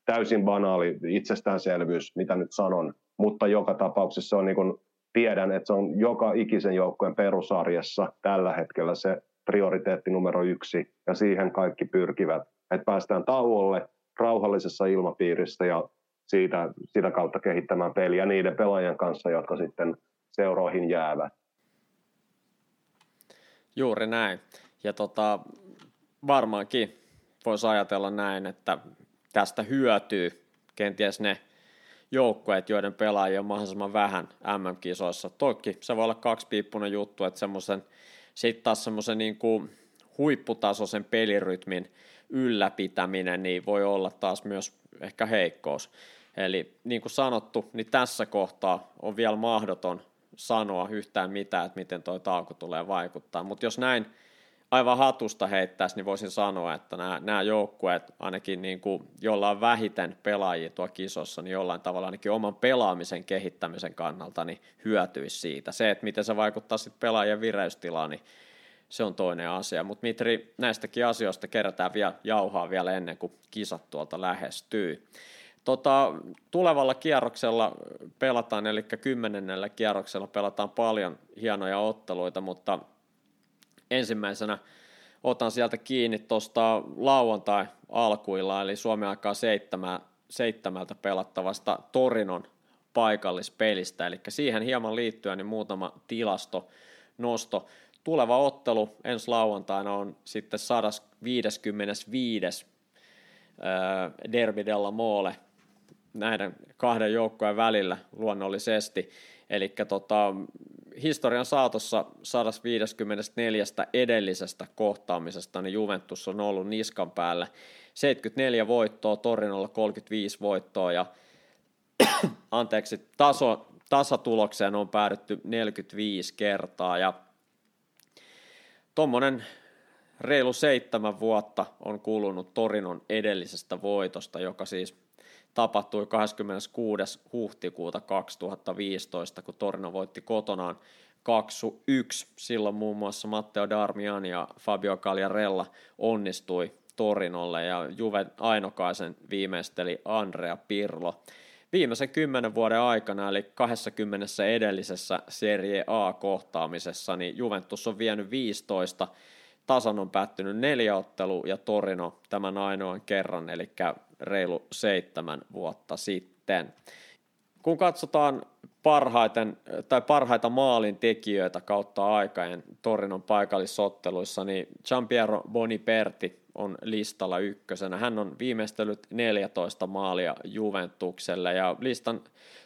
täysin banaali itsestäänselvyys, mitä nyt sanon, mutta joka tapauksessa on niin kuin, tiedän, että se on joka ikisen joukkueen perusarjessa tällä hetkellä se prioriteetti numero yksi, ja siihen kaikki pyrkivät, että päästään tauolle rauhallisessa ilmapiirissä ja siitä, sitä kautta kehittämään peliä niiden pelaajien kanssa, jotka sitten seuroihin jäävät. Juuri näin. Ja tota, varmaankin voisi ajatella näin, että tästä hyötyy kenties ne joukkueet, joiden pelaajia on mahdollisimman vähän MM-kisoissa. Toki se voi olla kaksipiippunen juttu, että semmoisen, sitten taas semmoisen niin kuin huipputasoisen pelirytmin ylläpitäminen niin voi olla taas myös ehkä heikkous. Eli niin kuin sanottu, niin tässä kohtaa on vielä mahdoton sanoa yhtään mitään, että miten tuo tauko tulee vaikuttaa. Mutta jos näin aivan hatusta heittäisi, niin voisin sanoa, että nämä, nämä joukkueet, ainakin niin kuin, jolla on vähiten pelaajia tuo kisossa, niin jollain tavalla ainakin oman pelaamisen kehittämisen kannalta niin hyötyisi siitä. Se, että miten se vaikuttaa sitten pelaajien vireystilaan, niin se on toinen asia. Mutta Mitri, näistäkin asioista kerätään vielä jauhaa vielä ennen kuin kisat tuolta lähestyy. Tota, tulevalla kierroksella pelataan, eli kymmenennellä kierroksella pelataan paljon hienoja otteluita, mutta ensimmäisenä otan sieltä kiinni tuosta lauantai alkuilla, eli Suomen aikaa seitsemä, seitsemältä pelattavasta Torinon paikallispelistä, eli siihen hieman liittyen niin muutama tilasto nosto. Tuleva ottelu ensi lauantaina on sitten 155. Derby della Mole näiden kahden joukkojen välillä luonnollisesti. Eli tota, historian saatossa 154 edellisestä kohtaamisesta niin Juventus on ollut niskan päällä. 74 voittoa, Torinolla 35 voittoa ja anteeksi, taso, tasatulokseen on päädytty 45 kertaa ja tuommoinen reilu seitsemän vuotta on kulunut Torinon edellisestä voitosta, joka siis tapahtui 26. huhtikuuta 2015, kun Torino voitti kotonaan 2-1. Silloin muun muassa Matteo Darmian ja Fabio Cagliarella onnistui Torinolle ja Juve Ainokaisen viimeisteli Andrea Pirlo. Viimeisen kymmenen vuoden aikana, eli 20 edellisessä Serie A-kohtaamisessa, niin Juventus on vienyt 15 tasan on päättynyt neljä ottelu ja Torino tämän ainoan kerran, eli reilu seitsemän vuotta sitten. Kun katsotaan parhaiten, tai parhaita maalin tekijöitä kautta aikaen Torinon paikallisotteluissa, niin Giampiero Boniperti on listalla ykkösenä. Hän on viimeistellyt 14 maalia Juventukselle ja listan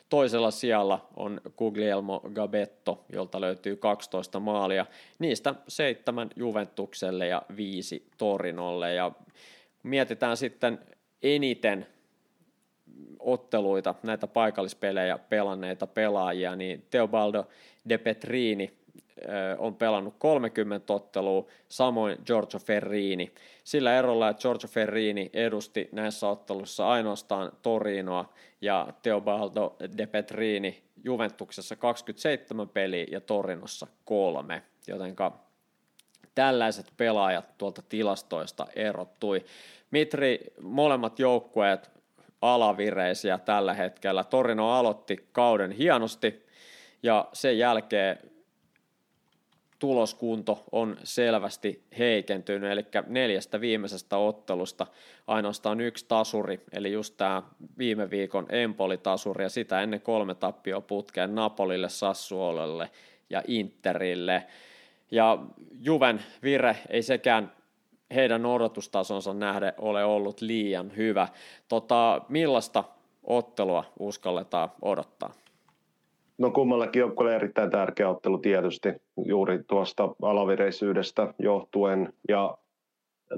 toisella sijalla on Guglielmo Gabetto, jolta löytyy 12 maalia. Niistä seitsemän Juventukselle ja viisi Torinolle ja mietitään sitten eniten otteluita, näitä paikallispelejä pelanneita pelaajia, niin Teobaldo De Petrini on pelannut 30 ottelua, samoin Giorgio Ferrini. Sillä erolla, että Giorgio Ferrini edusti näissä otteluissa ainoastaan Torinoa ja Teobaldo De Petrini Juventuksessa 27 peliä ja Torinossa kolme, jotenka tällaiset pelaajat tuolta tilastoista erottui. Mitri, molemmat joukkueet alavireisiä tällä hetkellä. Torino aloitti kauden hienosti ja sen jälkeen tuloskunto on selvästi heikentynyt, eli neljästä viimeisestä ottelusta ainoastaan yksi tasuri, eli just tämä viime viikon Empoli-tasuri, ja sitä ennen kolme tappio putkeen Napolille, Sassuolelle ja Interille. Ja Juven vire ei sekään heidän odotustasonsa nähden ole ollut liian hyvä. Tota, millaista ottelua uskalletaan odottaa? No kummallakin joukkueelle erittäin tärkeä ottelu tietysti juuri tuosta alavireisyydestä johtuen. Ja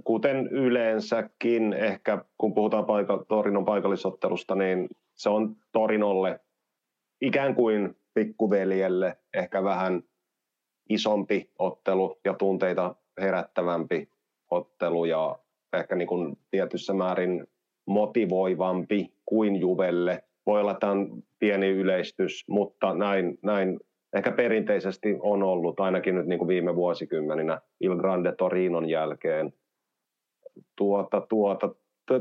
kuten yleensäkin, ehkä kun puhutaan paika, Torinon paikallisottelusta, niin se on Torinolle ikään kuin pikkuveljelle ehkä vähän isompi ottelu ja tunteita herättävämpi ottelu ja ehkä niin kuin tietyssä määrin motivoivampi kuin Juvelle. Voi olla, että on pieni yleistys, mutta näin, näin ehkä perinteisesti on ollut, ainakin nyt niin kuin viime vuosikymmeninä Il Grande Torinon jälkeen. Tuota, tuota,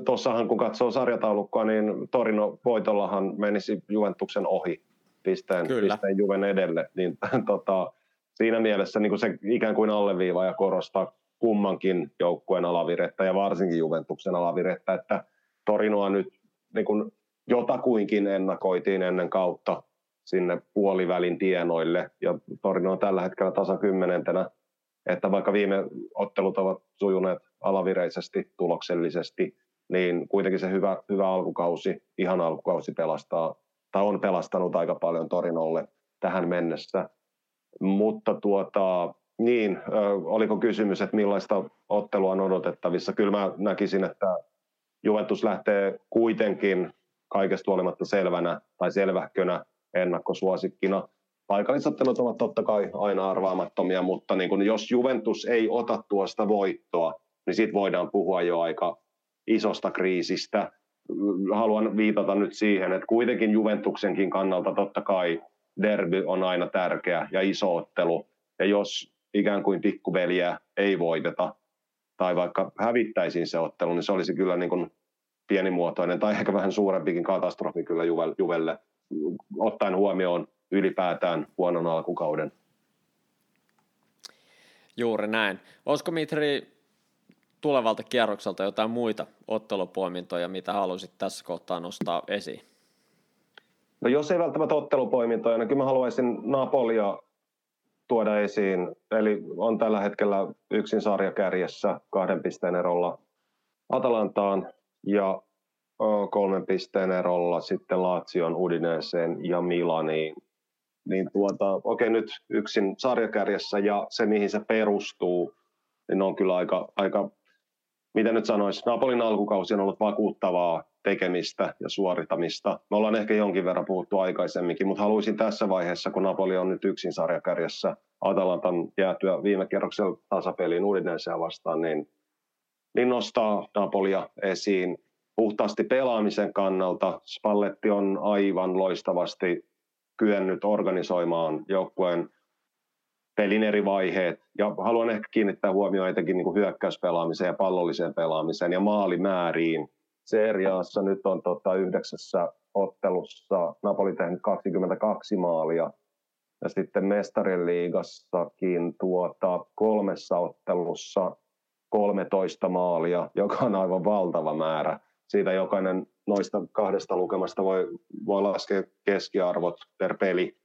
tuossahan kun katsoo sarjataulukkoa, niin Torino voitollahan menisi Juventuksen ohi pisteen, pisteen Juven edelle. Niin, tota, siinä mielessä niin kuin se ikään kuin alleviiva ja korostaa kummankin joukkueen alavirettä ja varsinkin Juventuksen alavirettä, että Torinoa nyt niin kuin jotakuinkin ennakoitiin ennen kautta sinne puolivälin tienoille ja Torino on tällä hetkellä tasan kymmenentenä, että vaikka viime ottelut ovat sujuneet alavireisesti, tuloksellisesti, niin kuitenkin se hyvä, hyvä alkukausi, ihan alkukausi pelastaa, tai on pelastanut aika paljon Torinolle tähän mennessä. Mutta tuota, niin, oliko kysymys, että millaista ottelua on odotettavissa? Kyllä mä näkisin, että Juventus lähtee kuitenkin kaikesta huolimatta selvänä tai selvähkönä ennakkosuosikkina. Paikallisottelut ovat totta kai aina arvaamattomia, mutta niin kun jos Juventus ei ota tuosta voittoa, niin siitä voidaan puhua jo aika isosta kriisistä. Haluan viitata nyt siihen, että kuitenkin Juventuksenkin kannalta totta kai derby on aina tärkeä ja iso ottelu. Ja jos ikään kuin pikkuveliä ei voiteta, tai vaikka hävittäisiin se ottelu, niin se olisi kyllä niin kuin pienimuotoinen tai ehkä vähän suurempikin katastrofi kyllä Juvelle, ottaen huomioon ylipäätään huonon alkukauden. Juuri näin. Olisiko Mitri tulevalta kierrokselta jotain muita ottelupoimintoja, mitä haluaisit tässä kohtaa nostaa esiin? No jos ei välttämättä ottelupoimintoja, niin kyllä mä haluaisin Napolia tuoda esiin. Eli on tällä hetkellä yksin sarjakärjessä kahden pisteen erolla Atalantaan ja kolmen pisteen erolla sitten Laatsion, Udineeseen ja Milaniin. Niin tuota, okei, nyt yksin sarjakärjessä ja se, mihin se perustuu, niin on kyllä aika, aika mitä nyt sanoisi, Napolin alkukausi on ollut vakuuttavaa tekemistä ja suoritamista. Me ollaan ehkä jonkin verran puhuttu aikaisemminkin, mutta haluaisin tässä vaiheessa, kun Napoli on nyt yksin sarjakärjessä Atalantan jäätyä viime kierroksella tasapeliin Udineeseen vastaan, niin, niin nostaa Napolia esiin puhtaasti pelaamisen kannalta. Spalletti on aivan loistavasti kyennyt organisoimaan joukkueen pelin eri vaiheet. Ja haluan ehkä kiinnittää huomioon etenkin niin hyökkäyspelaamiseen ja pallolliseen pelaamiseen ja maalimääriin. Seriaassa nyt on tota, yhdeksässä ottelussa Napoli tehnyt 22 maalia. Ja sitten mestarien liigassakin tuota, kolmessa ottelussa 13 maalia, joka on aivan valtava määrä. Siitä jokainen noista kahdesta lukemasta voi, voi laskea keskiarvot per peli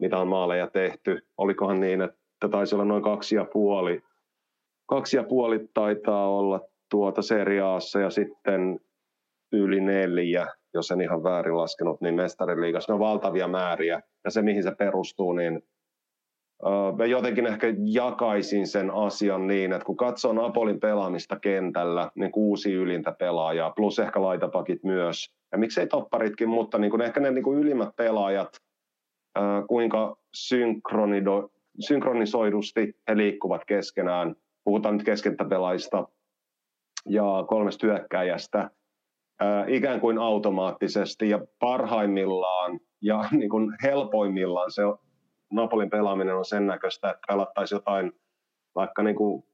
mitä on maaleja tehty. Olikohan niin, että taisi olla noin kaksi ja puoli, kaksi ja puoli taitaa olla tuota seriaassa ja sitten yli neljä, jos en ihan väärin laskenut, niin mestariliigassa. Ne on valtavia määriä ja se mihin se perustuu, niin mä jotenkin ehkä jakaisin sen asian niin, että kun katsoo Napolin pelaamista kentällä, niin kuusi ylintä pelaajaa, plus ehkä laitapakit myös, ja miksei topparitkin, mutta niin kuin ehkä ne niin kuin ylimmät pelaajat kuinka synkronisoidusti he liikkuvat keskenään. Puhutaan nyt keskentäpelaajista ja kolmesta hyökkäjästä ikään kuin automaattisesti ja parhaimmillaan ja niin kuin helpoimmillaan se Napolin pelaaminen on sen näköistä, että pelattaisiin jotain vaikka niin kuin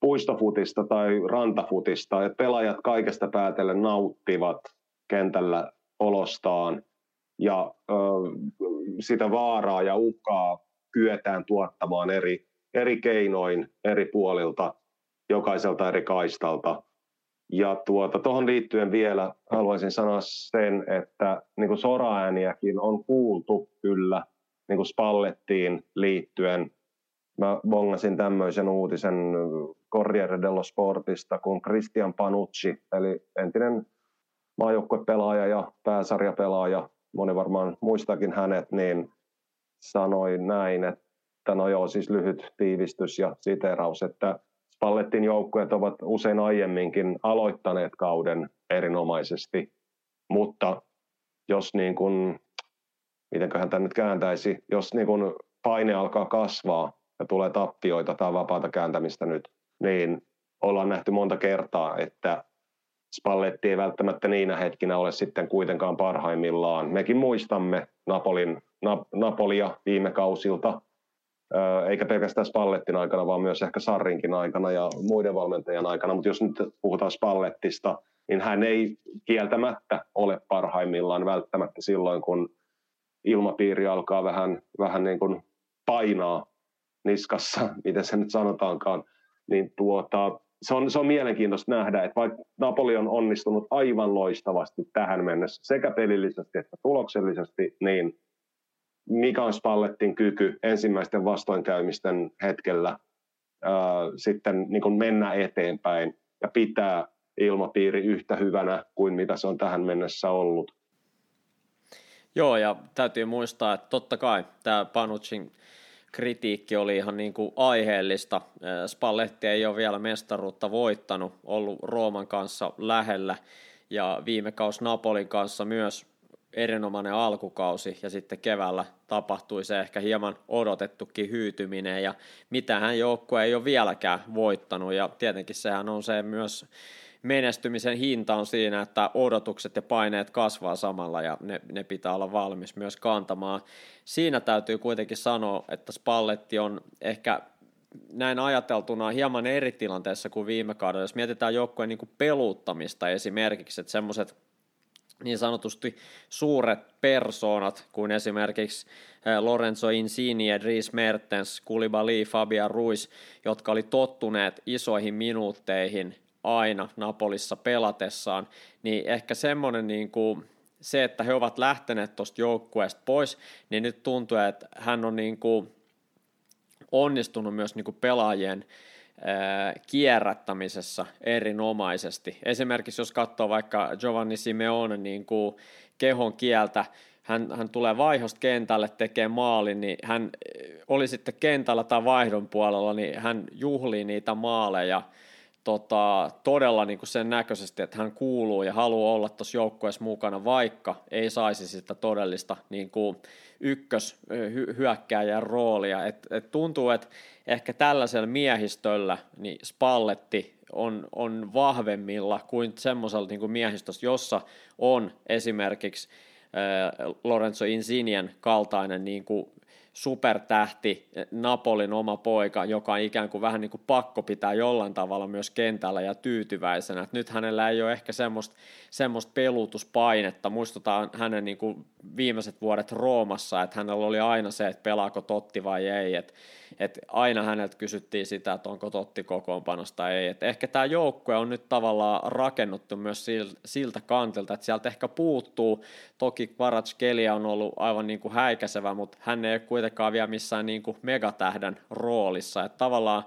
puistofutista tai rantafutista, että pelaajat kaikesta päätellen nauttivat kentällä olostaan ja ö, sitä vaaraa ja uhkaa kyetään tuottamaan eri, eri keinoin eri puolilta, jokaiselta eri kaistalta. Ja tuota, tuohon liittyen vielä haluaisin sanoa sen, että niin kuin soraääniäkin on kuultu kyllä niin kuin Spallettiin liittyen. Mä bongasin tämmöisen uutisen Corriere dello Sportista, kun Christian Panucci, eli entinen maajoukkuepelaaja ja pääsarjapelaaja, moni varmaan muistakin hänet, niin sanoi näin, että no joo, siis lyhyt tiivistys ja siteraus, että Spallettin joukkueet ovat usein aiemminkin aloittaneet kauden erinomaisesti, mutta jos niin kuin, mitenköhän tämä nyt kääntäisi, jos niin kuin paine alkaa kasvaa ja tulee tappioita tai vapaata kääntämistä nyt, niin ollaan nähty monta kertaa, että Spalletti ei välttämättä niinä hetkinä ole sitten kuitenkaan parhaimmillaan. Mekin muistamme Napolin, Na, Napolia viime kausilta, eikä pelkästään Spallettin aikana, vaan myös ehkä Sarrinkin aikana ja muiden valmentajan aikana. Mutta jos nyt puhutaan Spallettista, niin hän ei kieltämättä ole parhaimmillaan välttämättä silloin, kun ilmapiiri alkaa vähän, vähän niin kuin painaa niskassa, miten se nyt sanotaankaan, niin tuota, se, on, se on mielenkiintoista nähdä, että vaikka Napoli on onnistunut aivan loistavasti tähän mennessä, sekä pelillisesti että tuloksellisesti, niin mikä on Spallettin kyky ensimmäisten vastoinkäymisten hetkellä ää, sitten niin kuin mennä eteenpäin ja pitää ilmapiiri yhtä hyvänä kuin mitä se on tähän mennessä ollut. Joo, ja täytyy muistaa, että totta kai tämä Panucin kritiikki oli ihan niin kuin aiheellista. Spalletti ei ole vielä mestaruutta voittanut, ollut Rooman kanssa lähellä ja viime kaus Napolin kanssa myös erinomainen alkukausi ja sitten keväällä tapahtui se ehkä hieman odotettukin hyytyminen ja mitähän joukkue ei ole vieläkään voittanut ja tietenkin sehän on se myös menestymisen hinta on siinä, että odotukset ja paineet kasvaa samalla ja ne, ne pitää olla valmis myös kantamaan. Siinä täytyy kuitenkin sanoa, että Spalletti on ehkä näin ajateltuna hieman eri tilanteessa kuin viime kaudella. Jos mietitään joukkueen niin peluuttamista esimerkiksi, että semmoiset niin sanotusti suuret persoonat, kuin esimerkiksi Lorenzo Insigne, Dries Mertens, Koulibaly, Fabian Ruiz, jotka oli tottuneet isoihin minuutteihin aina Napolissa pelatessaan, niin ehkä semmoinen niin kuin, se, että he ovat lähteneet tuosta joukkueesta pois, niin nyt tuntuu, että hän on niin kuin onnistunut myös niin kuin pelaajien kierrättämisessä erinomaisesti. Esimerkiksi jos katsoo vaikka Giovanni Simeone niin kuin kehon kieltä, hän, hän tulee vaihosta kentälle, tekee maalin, niin hän oli sitten kentällä tai vaihdon puolella, niin hän juhlii niitä maaleja tota, todella niin kuin sen näköisesti, että hän kuuluu ja haluaa olla tuossa joukkueessa mukana, vaikka ei saisi sitä todellista niin kuin ykköshyökkääjän roolia. Et, et tuntuu, että ehkä tällaisella miehistöllä niin Spalletti on, on vahvemmilla kuin semmoisella niin miehistössä, jossa on esimerkiksi äh, Lorenzo Insinien kaltainen niin kuin supertähti, Napolin oma poika, joka on ikään kuin vähän niin kuin pakko pitää jollain tavalla myös kentällä ja tyytyväisenä. Et nyt hänellä ei ole ehkä semmoista, semmoista pelutuspainetta. Muistutaan hänen niin kuin viimeiset vuodet Roomassa, että hänellä oli aina se, että pelaako Totti vai ei. Et, et aina häneltä kysyttiin sitä, että onko Totti kokoonpanosta ei. Et ehkä tämä joukkue on nyt tavallaan rakennuttu myös siltä kantilta, että sieltä ehkä puuttuu. Toki Kvaratskhelia on ollut aivan niin kuin häikäisevä, mutta hän ei ole kuitenkaan vielä missään niin kuin megatähden roolissa. Että tavallaan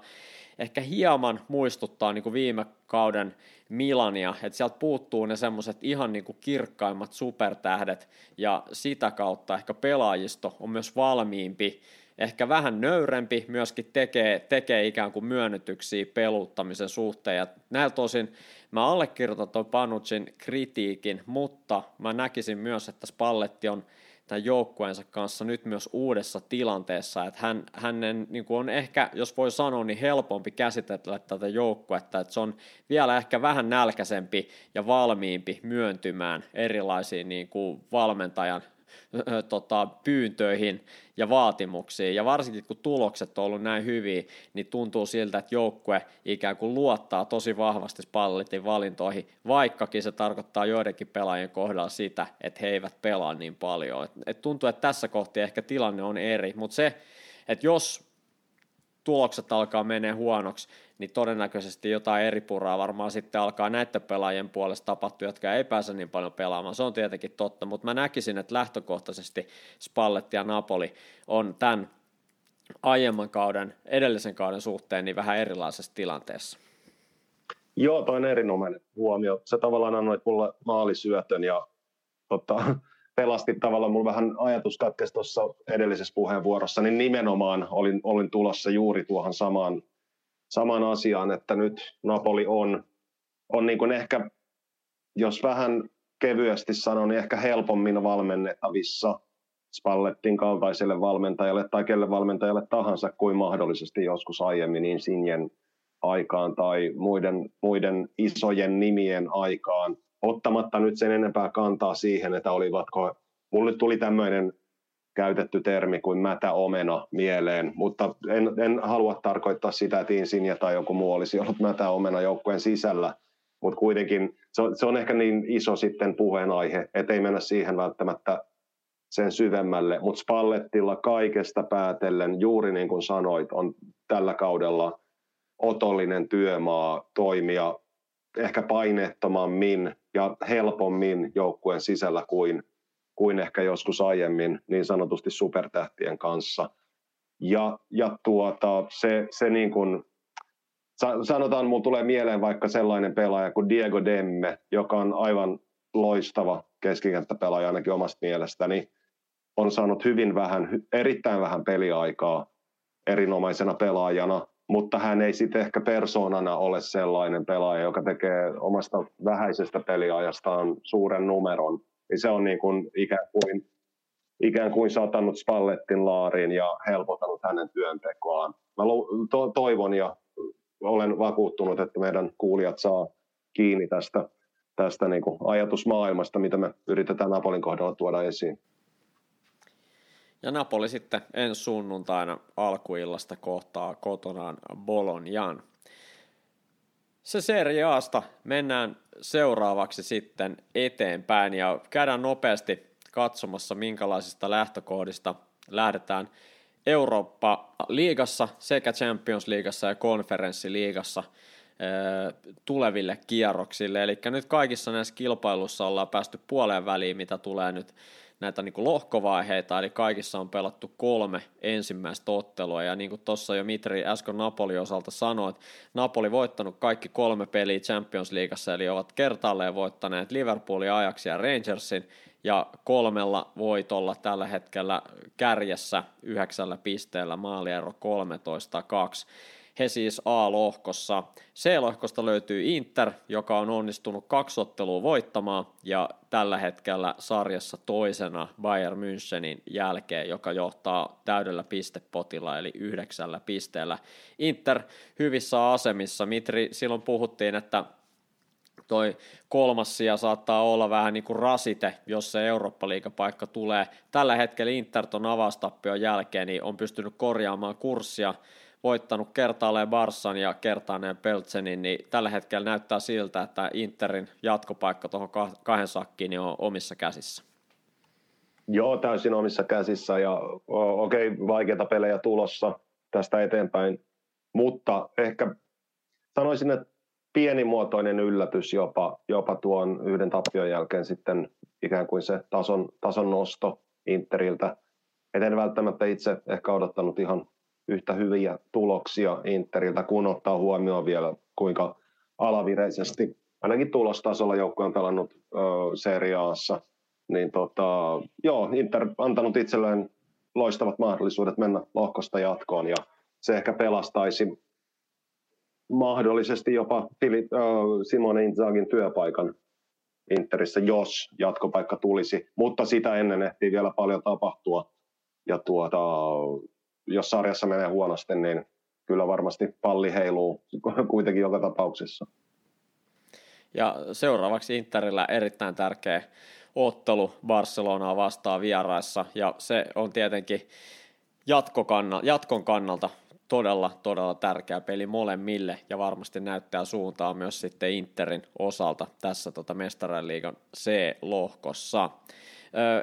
ehkä hieman muistuttaa niin kuin viime kauden Milania, että sieltä puuttuu ne semmoiset ihan niin kuin kirkkaimmat supertähdet ja sitä kautta ehkä pelaajisto on myös valmiimpi, ehkä vähän nöyrempi, myöskin tekee, tekee ikään kuin myönnytyksiä peluttamisen suhteen. Ja näiltä osin mä allekirjoitan tuon Panucin kritiikin, mutta mä näkisin myös, että Spalletti on tämän joukkueensa kanssa nyt myös uudessa tilanteessa, että hän, hänen niin kuin on ehkä, jos voi sanoa, niin helpompi käsitellä tätä joukkuetta, että se on vielä ehkä vähän nälkäisempi ja valmiimpi myöntymään erilaisiin niin kuin valmentajan tota, pyyntöihin ja vaatimuksiin, ja varsinkin kun tulokset on ollut näin hyviä, niin tuntuu siltä, että joukkue ikään kuin luottaa tosi vahvasti Spalletin valintoihin, vaikkakin se tarkoittaa joidenkin pelaajien kohdalla sitä, että he eivät pelaa niin paljon. Et, et tuntuu, että tässä kohti ehkä tilanne on eri, mutta se, että jos tulokset alkaa menee huonoksi, niin todennäköisesti jotain eri puraa varmaan sitten alkaa näiden pelaajien puolesta tapahtua, jotka ei pääse niin paljon pelaamaan. Se on tietenkin totta, mutta mä näkisin, että lähtökohtaisesti Spalletti ja Napoli on tämän aiemman kauden, edellisen kauden suhteen niin vähän erilaisessa tilanteessa. Joo, toi on erinomainen huomio. Se tavallaan annoi mulle maalisyötön ja tota, pelasti tavallaan mulla vähän ajatus tuossa edellisessä puheenvuorossa, niin nimenomaan olin, olin tulossa juuri tuohon samaan, samaan asiaan, että nyt Napoli on, on niin kuin ehkä, jos vähän kevyesti sanon, niin ehkä helpommin valmennettavissa Spallettin kaltaiselle valmentajalle tai kelle valmentajalle tahansa kuin mahdollisesti joskus aiemmin Insignen aikaan tai muiden, muiden isojen nimien aikaan – ottamatta nyt sen enempää kantaa siihen, että olivatko, mulle tuli tämmöinen käytetty termi kuin mätä omena mieleen, mutta en, en halua tarkoittaa sitä, että Insigne tai joku muu olisi ollut mätä omena joukkueen sisällä, mutta kuitenkin se on, se on ehkä niin iso sitten puheenaihe, että ei mennä siihen välttämättä sen syvemmälle, mutta Spallettilla kaikesta päätellen, juuri niin kuin sanoit, on tällä kaudella otollinen työmaa toimia ehkä paineettomammin ja helpommin joukkueen sisällä kuin, kuin ehkä joskus aiemmin niin sanotusti supertähtien kanssa. Ja, ja tuota, se, se niin kuin, sanotaan, mulla tulee mieleen vaikka sellainen pelaaja kuin Diego Demme, joka on aivan loistava keskikenttäpelaaja ainakin omasta mielestäni, on saanut hyvin vähän, erittäin vähän peliaikaa erinomaisena pelaajana, mutta hän ei sitten ehkä persoonana ole sellainen pelaaja, joka tekee omasta vähäisestä peliajastaan suuren numeron. Niin se on niin kuin ikään kuin, ikään kuin satanut Spallettin laariin ja helpottanut hänen työntekoaan. Mä to- toivon ja olen vakuuttunut, että meidän kuulijat saa kiinni tästä, tästä niin kuin ajatusmaailmasta, mitä me yritetään Napolin kohdalla tuoda esiin. Ja Napoli sitten ensi sunnuntaina alkuillasta kohtaa kotonaan Bolognan. Se Serie Asta mennään seuraavaksi sitten eteenpäin ja käydään nopeasti katsomassa minkälaisista lähtökohdista lähdetään Eurooppa-liigassa sekä Champions-liigassa ja konferenssiliigassa tuleville kierroksille. Eli nyt kaikissa näissä kilpailuissa ollaan päästy puoleen väliin, mitä tulee nyt näitä niin kuin lohkovaiheita, eli kaikissa on pelattu kolme ensimmäistä ottelua, ja niin kuin tuossa jo Mitri äsken Napoli osalta sanoi, että Napoli voittanut kaikki kolme peliä Champions Leagueassa, eli ovat kertaalleen voittaneet Liverpoolin, Ajax ja Rangersin, ja kolmella voitolla tällä hetkellä kärjessä yhdeksällä pisteellä maaliero 13-2 he siis A-lohkossa. C-lohkosta löytyy Inter, joka on onnistunut kaksi ottelua voittamaan ja tällä hetkellä sarjassa toisena Bayern Münchenin jälkeen, joka johtaa täydellä pistepotilla eli yhdeksällä pisteellä. Inter hyvissä asemissa. Mitri, silloin puhuttiin, että toi kolmas sija saattaa olla vähän niin kuin rasite, jos se Eurooppa-liigapaikka tulee. Tällä hetkellä Inter ton avaustappion jälkeen niin on pystynyt korjaamaan kurssia voittanut kertaalleen Barsan ja kertaaneen Peltsenin, niin tällä hetkellä näyttää siltä, että Interin jatkopaikka tuohon kahden sakkiin niin on omissa käsissä. Joo, täysin omissa käsissä ja okei, okay, vaikeita pelejä tulossa tästä eteenpäin, mutta ehkä sanoisin, että pienimuotoinen yllätys jopa, jopa tuon yhden tappion jälkeen sitten ikään kuin se tason, tason nosto Interiltä. Et en välttämättä itse ehkä odottanut ihan yhtä hyviä tuloksia Interiltä, kun ottaa huomioon vielä kuinka alavireisesti, ainakin tulostasolla joukkue on pelannut ö, Serie Aassa, niin tota, joo, Inter antanut itselleen loistavat mahdollisuudet mennä lohkosta jatkoon ja se ehkä pelastaisi mahdollisesti jopa Simone Inzagin työpaikan Interissä, jos jatkopaikka tulisi, mutta sitä ennen ehtii vielä paljon tapahtua. Ja tuota, jos sarjassa menee huonosti, niin kyllä varmasti palli heiluu kuitenkin joka tapauksessa. Ja seuraavaksi Interillä erittäin tärkeä ottelu Barcelonaa vastaan vieraissa, ja se on tietenkin jatkon kannalta todella, todella tärkeä peli molemmille, ja varmasti näyttää suuntaa myös sitten Interin osalta tässä tota liigan C-lohkossa.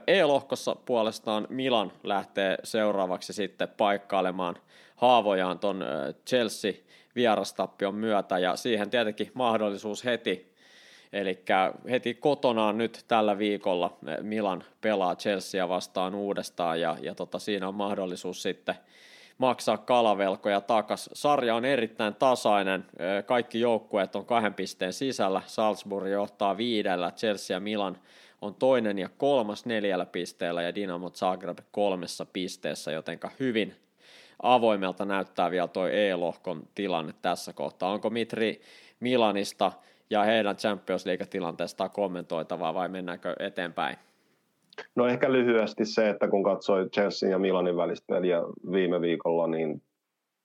E-lohkossa puolestaan Milan lähtee seuraavaksi sitten paikkailemaan haavojaan ton Chelsea vierastappion myötä, ja siihen tietenkin mahdollisuus heti. Eli heti kotonaan nyt tällä viikolla Milan pelaa Chelsea vastaan uudestaan. Ja, ja tota, siinä on mahdollisuus sitten maksaa kalavelkoja takas. Sarja on erittäin tasainen, kaikki joukkueet on kahden pisteen sisällä, Salzburg johtaa viidellä, Chelsea ja Milan on toinen ja kolmas neljällä pisteellä ja Dinamo Zagreb kolmessa pisteessä, jotenka hyvin avoimelta näyttää vielä tuo E-lohkon tilanne tässä kohtaa. Onko Mitri Milanista ja heidän Champions League-tilanteestaan kommentoitavaa vai mennäänkö eteenpäin? No ehkä lyhyesti se, että kun katsoi Chelsea ja Milanin välistä peliä viime viikolla, niin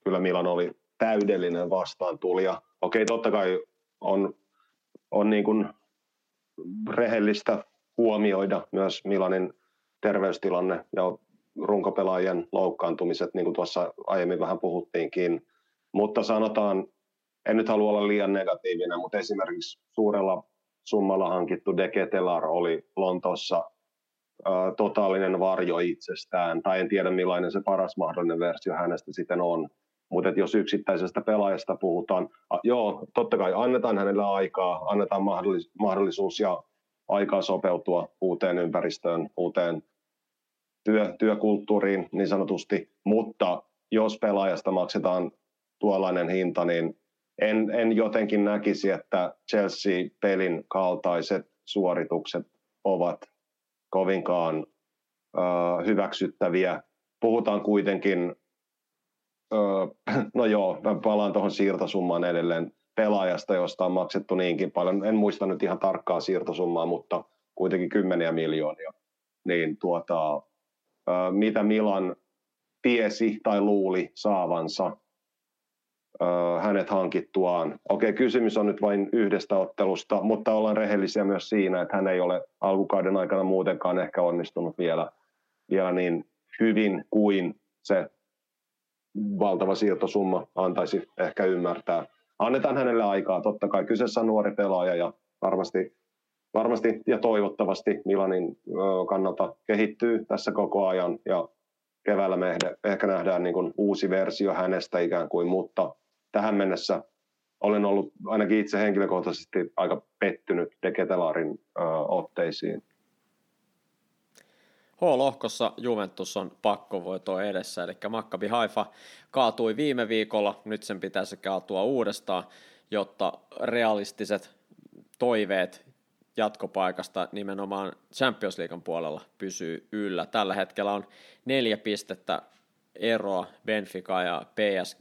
kyllä Milan oli täydellinen vastaantulija. Okei, totta kai on, on niin kuin rehellistä huomioida myös Milanin terveystilanne ja runkopelaajien loukkaantumiset, niin kuin tuossa aiemmin vähän puhuttiinkin. Mutta sanotaan, en nyt halua olla liian negatiivinen, mutta esimerkiksi suurella summalla hankittu Deketelar oli Lontoossa totaalinen varjo itsestään, tai en tiedä millainen se paras mahdollinen versio hänestä sitten on. Mutta jos yksittäisestä pelaajasta puhutaan, joo, totta kai annetaan hänelle aikaa, annetaan mahdollis- mahdollisuus ja aikaa sopeutua uuteen ympäristöön, uuteen työ, työkulttuuriin niin sanotusti, mutta jos pelaajasta maksetaan tuollainen hinta, niin en, en jotenkin näkisi, että Chelsea-pelin kaltaiset suoritukset ovat kovinkaan uh, hyväksyttäviä. Puhutaan kuitenkin, uh, no joo, mä palaan tuohon siirtosummaan edelleen, pelaajasta, josta on maksettu niinkin paljon. En muista nyt ihan tarkkaa siirtosummaa, mutta kuitenkin kymmeniä miljoonia. Niin tuota, mitä Milan tiesi tai luuli saavansa hänet hankittuaan. Okei, kysymys on nyt vain yhdestä ottelusta, mutta ollaan rehellisiä myös siinä, että hän ei ole alkukauden aikana muutenkaan ehkä onnistunut vielä, vielä niin hyvin kuin se valtava siirtosumma antaisi ehkä ymmärtää. Annetaan hänelle aikaa, totta kai kyseessä on nuori pelaaja ja varmasti, varmasti ja toivottavasti Milanin kannalta kehittyy tässä koko ajan ja keväällä me ehkä nähdään niin kuin uusi versio hänestä ikään kuin, mutta tähän mennessä olen ollut ainakin itse henkilökohtaisesti aika pettynyt Deketelarin otteisiin. H-lohkossa Juventus on pakkovoito edessä, eli Maccabi Haifa kaatui viime viikolla, nyt sen pitäisi kaatua uudestaan, jotta realistiset toiveet jatkopaikasta nimenomaan Champions Leaguean puolella pysyy yllä. Tällä hetkellä on neljä pistettä eroa Benfica ja PSG,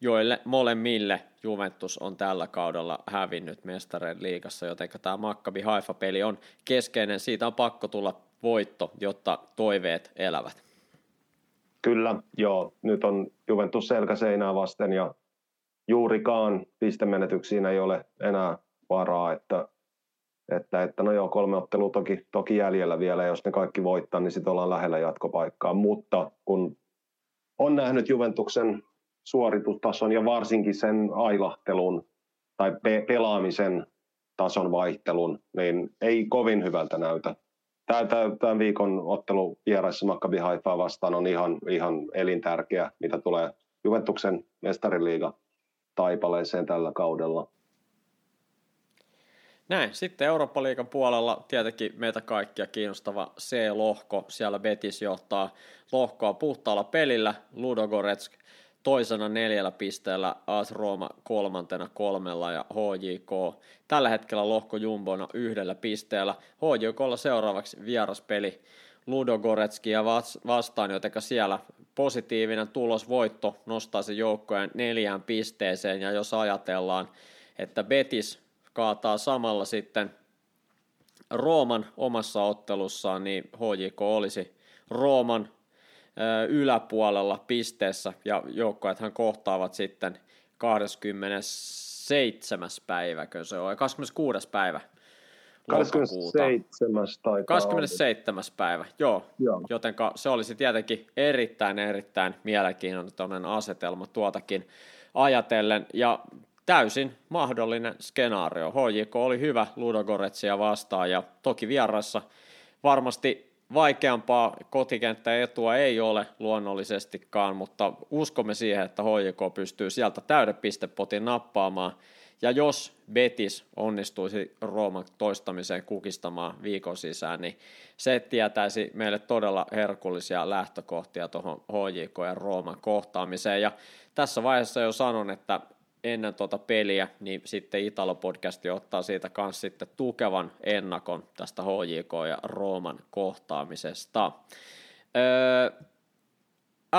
joille molemmille Juventus on tällä kaudella hävinnyt mestareen liigassa, joten tämä Maccabi Haifa-peli on keskeinen. Siitä on pakko tulla voitto, jotta toiveet elävät. Kyllä, joo. Nyt on Juventus selkäseinää vasten ja juurikaan pistemenetyksiin ei ole enää varaa, että, että, että no joo, kolme ottelua toki, toki jäljellä vielä, jos ne kaikki voittaa, niin sitten ollaan lähellä jatkopaikkaa, mutta kun on nähnyt Juventuksen suoritustason ja varsinkin sen ailahtelun tai pe- pelaamisen tason vaihtelun, niin ei kovin hyvältä näytä. Tämän viikon ottelu vieraissa Maccabi Haifaa vastaan on ihan, ihan elintärkeä, mitä tulee Juventuksen mestariliiga taipaleeseen tällä kaudella. Näin. Sitten Eurooppa-liigan puolella tietenkin meitä kaikkia kiinnostava C-lohko. Siellä Betis johtaa lohkoa puhtaalla pelillä. Ludogorets toisena neljällä pisteellä, AS Rooma kolmantena kolmella ja HJK tällä hetkellä lohko jumbona yhdellä pisteellä. HJKlla seuraavaksi vieraspeli Ludogoretskia vastaan, joten siellä positiivinen tulosvoitto nostaa se joukkojen neljään pisteeseen ja jos ajatellaan, että Betis kaataa samalla sitten Rooman omassa ottelussaan, niin HJK olisi Rooman yläpuolella pisteessä ja joukkueethan kohtaavat sitten 27. päivä, se on, 26. päivä 27. taitaa 27. päivä, joo. joo. Jotenka se olisi tietenkin erittäin, erittäin mielenkiintoinen asetelma tuotakin ajatellen. Ja täysin mahdollinen skenaario. HJK oli hyvä Ludogoretsia vastaan ja toki vierassa varmasti vaikeampaa kotikenttäetua ei ole luonnollisestikaan, mutta uskomme siihen, että HJK pystyy sieltä täyden pistepotin nappaamaan. Ja jos Betis onnistuisi Rooman toistamiseen kukistamaan viikon sisään, niin se tietäisi meille todella herkullisia lähtökohtia tuohon HJK ja Rooman kohtaamiseen. Ja tässä vaiheessa jo sanon, että ennen tuota peliä, niin sitten Italo-podcasti ottaa siitä kanssa sitten tukevan ennakon tästä HJK ja Rooman kohtaamisesta. Öö,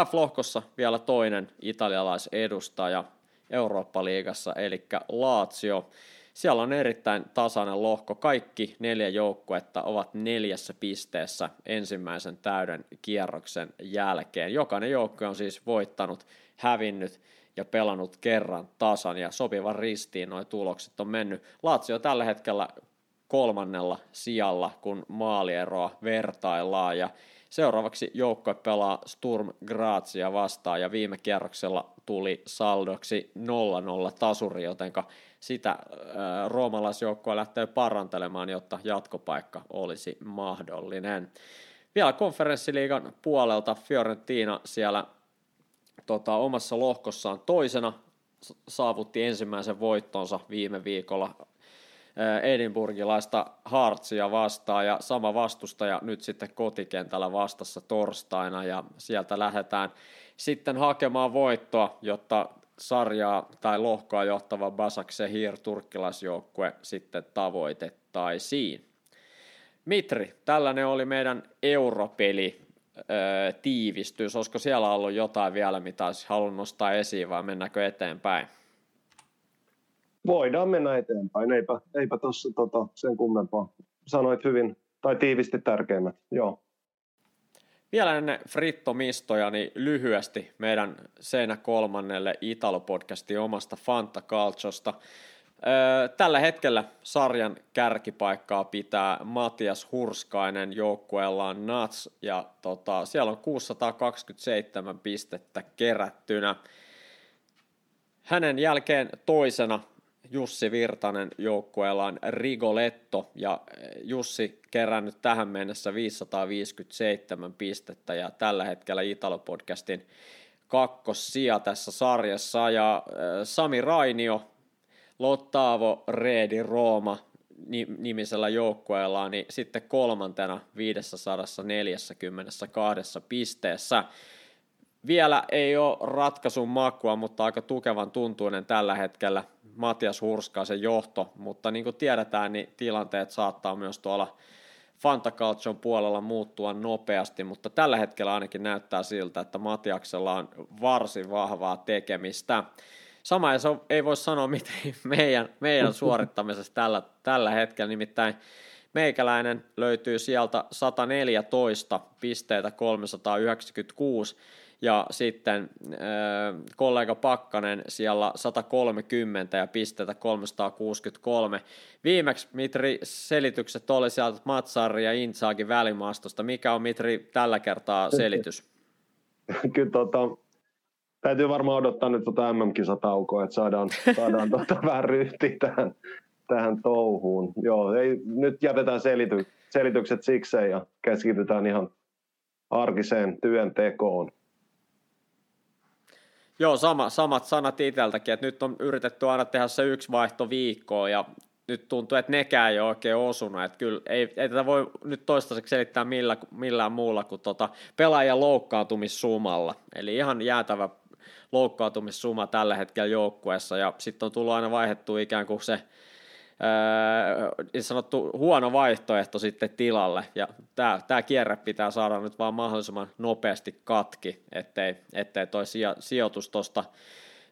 F-lohkossa vielä toinen italialaisedustaja Eurooppa-liigassa, eli Lazio. Siellä on erittäin tasainen lohko. Kaikki neljä joukkuetta ovat neljässä pisteessä ensimmäisen täyden kierroksen jälkeen. Jokainen joukkue on siis voittanut, hävinnyt ja pelannut kerran tasan ja sopivan ristiin noin tulokset on mennyt. Lazio tällä hetkellä kolmannella sijalla, kun maalieroa vertaillaan ja seuraavaksi joukkue pelaa Sturm Grazia vastaan ja viime kierroksella tuli saldoksi 0-0 tasuri, jotenka sitä roomalaisjoukkoa lähtee parantelemaan, jotta jatkopaikka olisi mahdollinen. Vielä konferenssiliigan puolelta Fiorentina siellä tota, omassa lohkossaan toisena saavutti ensimmäisen voittonsa viime viikolla Edinburgilaista Hartsia vastaan ja sama vastustaja nyt sitten kotikentällä vastassa torstaina ja sieltä lähdetään sitten hakemaan voittoa, jotta sarjaa tai lohkoa johtava Basak Sehir turkkilaisjoukkue sitten tavoitettaisiin. Mitri, tällainen oli meidän europeli öö, tiivistys? Olisiko siellä ollut jotain vielä, mitä olisi halunnut nostaa esiin vai mennäänkö eteenpäin? Voidaan mennä eteenpäin, eipä, eipä tuossa tota, sen kummempaa. Sanoit hyvin, tai tiivisti tärkeimmät, joo. Vielä ennen Fritto Mistoja, niin lyhyesti meidän Seinä kolmannelle Italo-podcastin omasta Fanta Calciosta. Tällä hetkellä sarjan kärkipaikkaa pitää Matias Hurskainen joukkueellaan Nats ja tota, siellä on 627 pistettä kerättynä. Hänen jälkeen toisena Jussi Virtanen joukkueellaan Rigoletto ja Jussi kerännyt tähän mennessä 557 pistettä ja tällä hetkellä Italo-podcastin kakkossija tässä sarjassa ja Sami Rainio Lottaavo Reedi Rooma nimisellä joukkueella, niin sitten kolmantena 542 pisteessä. Vielä ei ole ratkaisun makua, mutta aika tukevan tuntuinen tällä hetkellä Matias Hurskaisen johto, mutta niin kuin tiedetään, niin tilanteet saattaa myös tuolla Fantakaltson puolella muuttua nopeasti, mutta tällä hetkellä ainakin näyttää siltä, että Matiaksella on varsin vahvaa tekemistä. Sama ei, ei voi sanoa mitään meidän, meidän suorittamisesta tällä, tällä hetkellä, nimittäin meikäläinen löytyy sieltä 114 pisteitä 396 ja sitten äh, kollega Pakkanen siellä 130 ja pisteitä 363. Viimeksi Mitri selitykset oli sieltä Matsari ja Intsaakin välimaastosta. Mikä on Mitri tällä kertaa selitys? Kyllä tota, täytyy varmaan odottaa nyt tuota MM-kisataukoa, että saadaan, saadaan tuota vähän ryhtiä tähän, tähän touhuun. Joo, ei, nyt jätetään selity, selitykset sikseen ja keskitytään ihan arkiseen työntekoon. Joo, sama, samat sanat itseltäkin, että nyt on yritetty aina tehdä se yksi vaihto viikkoon ja nyt tuntuu, että nekään ei ole oikein osunut. Että kyllä ei, ei tätä voi nyt toistaiseksi selittää millä, millään muulla kuin tota pelaajan loukkaantumissumalla. Eli ihan jäätävä loukkaantumissuma tällä hetkellä joukkueessa. Ja sitten on tullut aina vaihdettu ikään kuin se niin sanottu huono vaihtoehto sitten tilalle, ja tämä, tämä kierre pitää saada nyt vaan mahdollisimman nopeasti katki, ettei, ettei toi sijoitus tuosta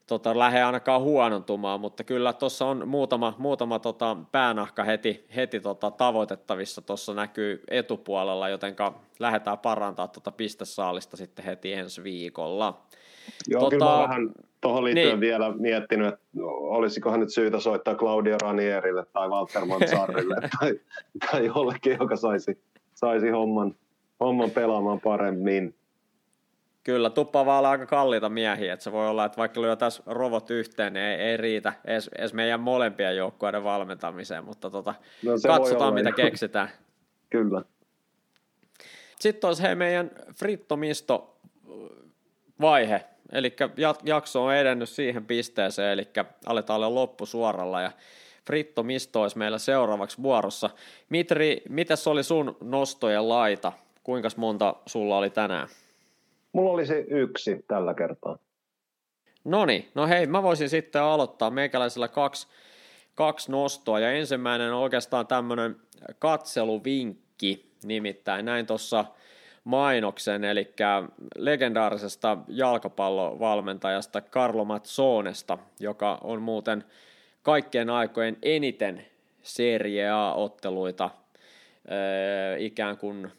tota, lähde ainakaan huonontumaan, mutta kyllä tuossa on muutama, muutama tota, päänahka heti, heti tota, tavoitettavissa, tuossa näkyy etupuolella, joten lähdetään parantaa tuota pistesaalista sitten heti ensi viikolla. Joo, tota, kyllä mä vähän tuohon liittyen niin. vielä miettinyt, että olisikohan nyt syytä soittaa Claudio Ranierille tai Walter Manzarrille tai, tai jollekin, joka saisi, saisi homman, homman pelaamaan paremmin. Kyllä, tuppa vaan aika kalliita miehiä, että se voi olla, että vaikka lyötäisiin rovot yhteen, niin ei, ei riitä edes, edes meidän molempien joukkueiden valmentamiseen, mutta tota, no, katsotaan mitä jo. keksitään. Kyllä. Sitten olisi hei meidän Frittomisto vaihe, eli jakso on edennyt siihen pisteeseen, eli aletaan olla loppusuoralla ja Fritto Misto olisi meillä seuraavaksi vuorossa. Mitri, mitäs oli sun nostojen laita? Kuinka monta sulla oli tänään? Mulla olisi yksi tällä kertaa. No niin, no hei, mä voisin sitten aloittaa meikäläisellä kaksi, kaksi nostoa, ja ensimmäinen on oikeastaan tämmöinen katseluvinkki, nimittäin näin tuossa mainoksen, eli legendaarisesta jalkapallovalmentajasta Carlo Mazzonesta, joka on muuten kaikkien aikojen eniten Serie A-otteluita ikään kuin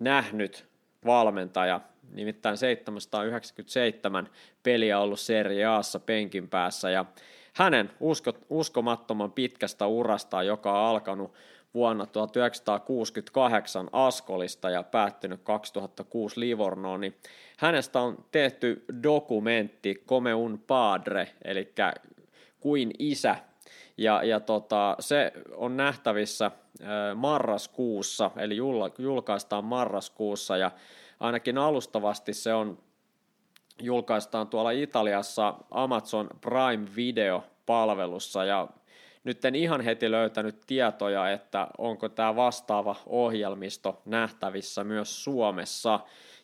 nähnyt valmentaja, nimittäin 797 peliä ollut Serie Aassa penkin päässä ja hänen usko, uskomattoman pitkästä urasta, joka on alkanut vuonna 1968 Askolista ja päättynyt 2006 Livornoon, niin hänestä on tehty dokumentti Come un padre, eli kuin isä, ja, ja tota, se on nähtävissä marraskuussa, eli julkaistaan marraskuussa, ja ainakin alustavasti se on julkaistaan tuolla Italiassa Amazon Prime Video-palvelussa, ja nyt en ihan heti löytänyt tietoja, että onko tämä vastaava ohjelmisto nähtävissä myös Suomessa,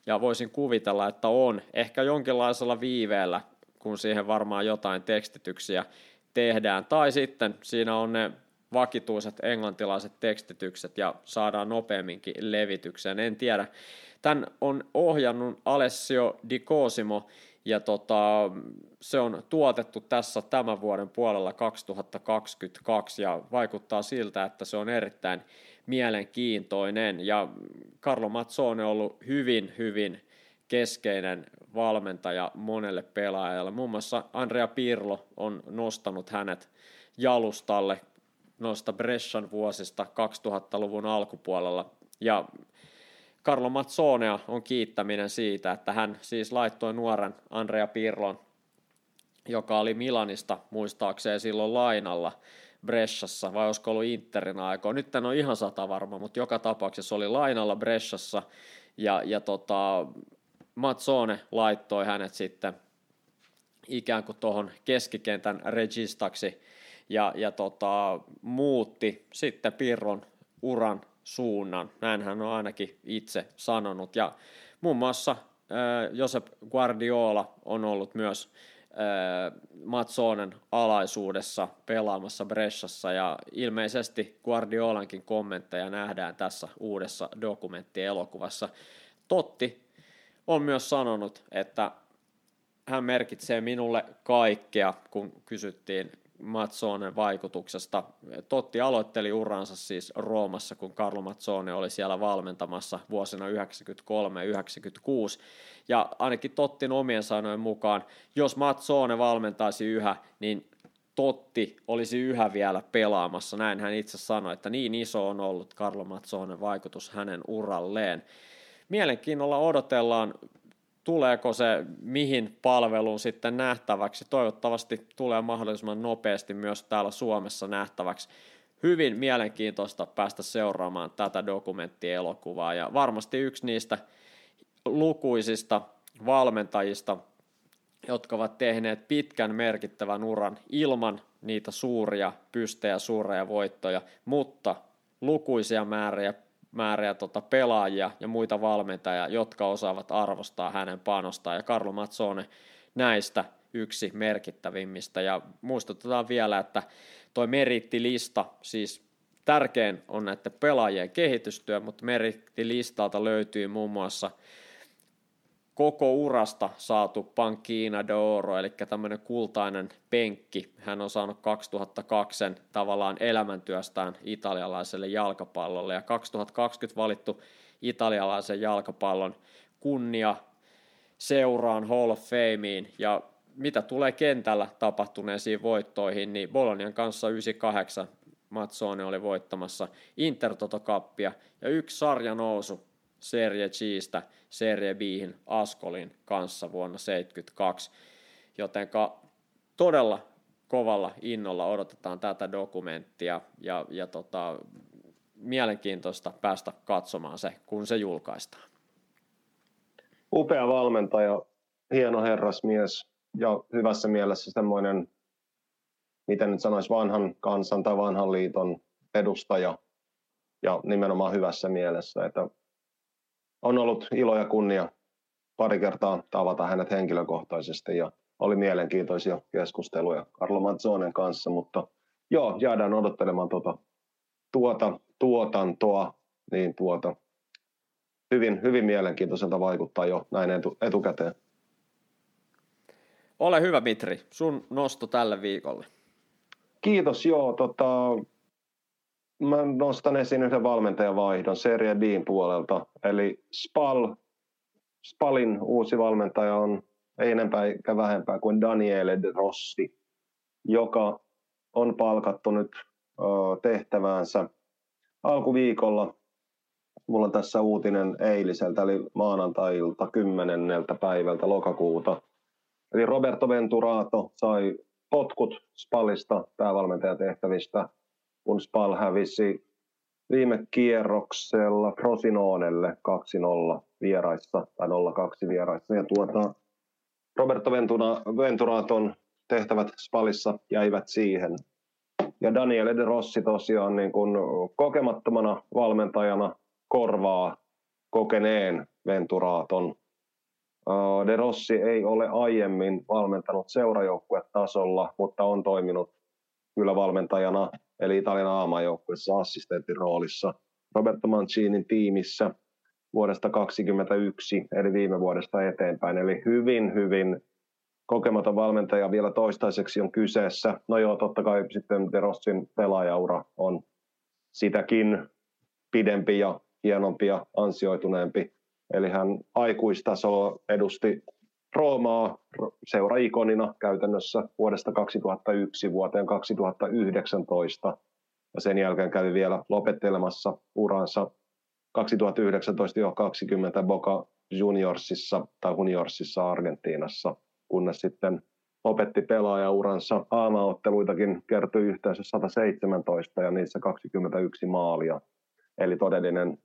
ja voisin kuvitella, että on, ehkä jonkinlaisella viiveellä, kun siihen varmaan jotain tekstityksiä tehdään, tai sitten siinä on ne vakituiset englantilaiset tekstitykset ja saadaan nopeamminkin levitykseen, en tiedä. Tämän on ohjannut Alessio Di Cosimo, ja tota, se on tuotettu tässä tämän vuoden puolella 2022 ja vaikuttaa siltä, että se on erittäin mielenkiintoinen ja Carlo Mazzone on ollut hyvin, hyvin keskeinen valmentaja monelle pelaajalle. Muun muassa Andrea Pirlo on nostanut hänet jalustalle noista Brescian vuosista 2000-luvun alkupuolella ja Carlo Mazzonea on kiittäminen siitä, että hän siis laittoi nuoren Andrea Pirlon, joka oli Milanista muistaakseen silloin lainalla Bresciassa, vai olisiko ollut Interin aikoina. Nyt en ole ihan sata varma, mutta joka tapauksessa oli lainalla Bresciassa, ja, ja tota, Mazzone laittoi hänet sitten ikään kuin tuohon keskikentän registaksi, ja, ja tota, muutti sitten Pirron uran suunnan. Näin hän on ainakin itse sanonut. Ja muun muassa äh, Josep Guardiola on ollut myös äh, Matsonen alaisuudessa pelaamassa Bressassa ja ilmeisesti Guardiolankin kommentteja nähdään tässä uudessa dokumenttielokuvassa. Totti on myös sanonut, että hän merkitsee minulle kaikkea, kun kysyttiin Mazzonen vaikutuksesta. Totti aloitteli uransa siis Roomassa, kun Carlo Mazzone oli siellä valmentamassa vuosina 93-96. Ja ainakin Tottin omien sanojen mukaan, jos Mazzone valmentaisi yhä, niin Totti olisi yhä vielä pelaamassa. Näin hän itse sanoi, että niin iso on ollut Carlo Mazzonen vaikutus hänen uralleen. Mielenkiinnolla odotellaan tuleeko se mihin palveluun sitten nähtäväksi. Toivottavasti tulee mahdollisimman nopeasti myös täällä Suomessa nähtäväksi. Hyvin mielenkiintoista päästä seuraamaan tätä dokumenttielokuvaa ja varmasti yksi niistä lukuisista valmentajista, jotka ovat tehneet pitkän merkittävän uran ilman niitä suuria pystejä, suuria voittoja, mutta lukuisia määriä määriä tota pelaajia ja muita valmentajia, jotka osaavat arvostaa hänen panostaan. Ja Carlo Mazzone näistä yksi merkittävimmistä. Ja muistutetaan vielä, että toi merittilista, siis tärkein on näiden pelaajien kehitystyö, mutta merittilistalta löytyy muun muassa – koko urasta saatu Pankkiina d'Oro, eli tämmöinen kultainen penkki. Hän on saanut 2002 tavallaan elämäntyöstään italialaiselle jalkapallolle ja 2020 valittu italialaisen jalkapallon kunnia seuraan Hall of Fameen ja mitä tulee kentällä tapahtuneisiin voittoihin, niin Bolonian kanssa 98 Matsone oli voittamassa Intertoto-kappia ja yksi sarja nousu Serie Gistä Serie Bihin Askolin kanssa vuonna 1972. Jotenka todella kovalla innolla odotetaan tätä dokumenttia ja, ja tota, mielenkiintoista päästä katsomaan se, kun se julkaistaan. Upea valmentaja, hieno herrasmies ja hyvässä mielessä semmoinen, miten nyt sanoisi, vanhan kansan tai vanhan liiton edustaja ja nimenomaan hyvässä mielessä. Että on ollut ilo ja kunnia pari kertaa tavata hänet henkilökohtaisesti ja oli mielenkiintoisia keskusteluja Carlo Mazzonen kanssa, mutta joo, jäädään odottelemaan tuota, tuota tuotantoa, niin tuota, hyvin, hyvin mielenkiintoiselta vaikuttaa jo näin etu, etukäteen. Ole hyvä, Mitri. Sun nosto tälle viikolle. Kiitos, joo. Tota, mä nostan esiin yhden valmentajavaihdon Serie Din puolelta. Eli Spal, Spalin uusi valmentaja on ei enempää eikä vähempää kuin Daniele De Rossi, joka on palkattu nyt tehtäväänsä alkuviikolla. Mulla on tässä uutinen eiliseltä, eli maanantailta 10. päivältä lokakuuta. Eli Roberto Venturato sai potkut Spalista päävalmentajatehtävistä, kun Spal hävisi viime kierroksella Frosinonelle 2-0 vieraissa tai 0-2 vieraissa. Ja tuota, Roberto Ventura, Venturaton tehtävät Spalissa jäivät siihen. Ja Daniele De Rossi tosiaan niin kuin kokemattomana valmentajana korvaa kokeneen Venturaaton. De Rossi ei ole aiemmin valmentanut seurajoukkuetasolla, mutta on toiminut kyllä valmentajana, eli Italian aamajoukkueessa assistenttin roolissa Roberto Mancinin tiimissä vuodesta 2021, eli viime vuodesta eteenpäin. Eli hyvin, hyvin kokematon valmentaja vielä toistaiseksi on kyseessä. No joo, totta kai sitten De Rossin pelaajaura on sitäkin pidempi ja hienompi ja ansioituneempi. Eli hän aikuistasolla edusti Roomaa seuraikonina käytännössä vuodesta 2001 vuoteen 2019. Ja sen jälkeen kävi vielä lopettelemassa uransa 2019 jo 20 Boca Juniorsissa tai Juniorsissa Argentiinassa – kunnes sitten lopetti pelaajauransa. Aamaotteluitakin kertyi yhteensä 117 ja niissä 21 maalia. Eli todellinen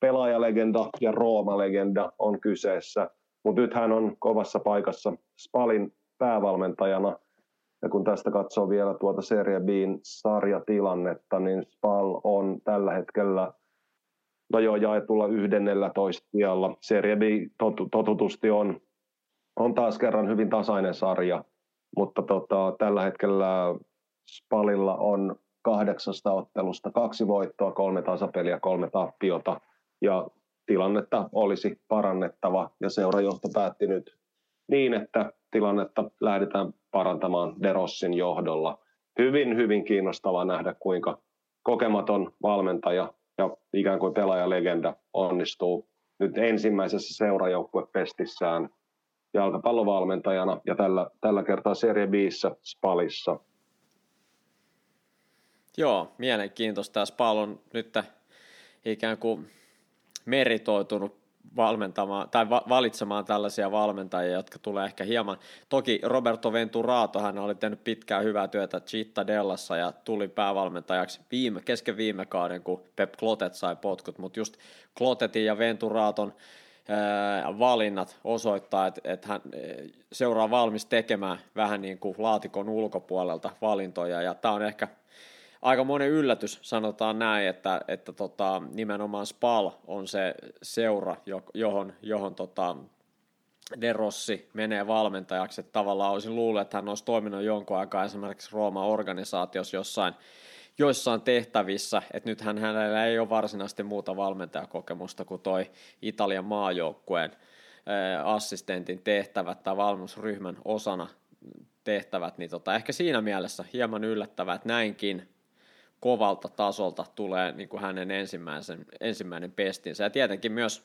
pelaajalegenda ja Rooma-legenda on kyseessä. Mutta nyt hän on kovassa paikassa Spalin päävalmentajana. Ja kun tästä katsoo vielä tuota Serie B:n sarjatilannetta, niin Spal on tällä hetkellä no joo, jaetulla 11 sijalla. Serie B totutusti on on taas kerran hyvin tasainen sarja, mutta tota, tällä hetkellä Spalilla on kahdeksasta ottelusta kaksi voittoa, kolme tasapeliä, kolme tappiota ja tilannetta olisi parannettava ja seurajohto päätti nyt niin, että tilannetta lähdetään parantamaan Derossin johdolla. Hyvin, hyvin kiinnostavaa nähdä, kuinka kokematon valmentaja ja ikään kuin pelaajalegenda onnistuu nyt ensimmäisessä seurajoukkuepestissään jalkapallovalmentajana ja tällä, tällä kertaa Serie Bissä Spalissa. Joo, mielenkiintoista. Spal on nyt ikään kuin meritoitunut valmentamaan tai va- valitsemaan tällaisia valmentajia, jotka tulee ehkä hieman. Toki Roberto Venturato, hän oli tehnyt pitkää hyvää työtä Dellassa ja tuli päävalmentajaksi viime, kesken viime kauden, kun Pep Klotet sai potkut, mutta just Klotetin ja Venturaton valinnat osoittaa, että, että hän seuraa valmis tekemään vähän niin kuin laatikon ulkopuolelta valintoja, ja tämä on ehkä aika monen yllätys, sanotaan näin, että, että tota, nimenomaan Spal on se seura, johon, johon tota, De Rossi menee valmentajaksi, että tavallaan olisin luullut, että hän olisi toiminut jonkun aikaa esimerkiksi Rooma-organisaatiossa jossain joissain tehtävissä, että nythän hänellä ei ole varsinaisesti muuta valmentajakokemusta kuin toi Italian maajoukkueen assistentin tehtävät tai valmennusryhmän osana tehtävät, niin tota, ehkä siinä mielessä hieman yllättävää, että näinkin kovalta tasolta tulee niin kuin hänen ensimmäisen, ensimmäinen pestinsä. Ja tietenkin myös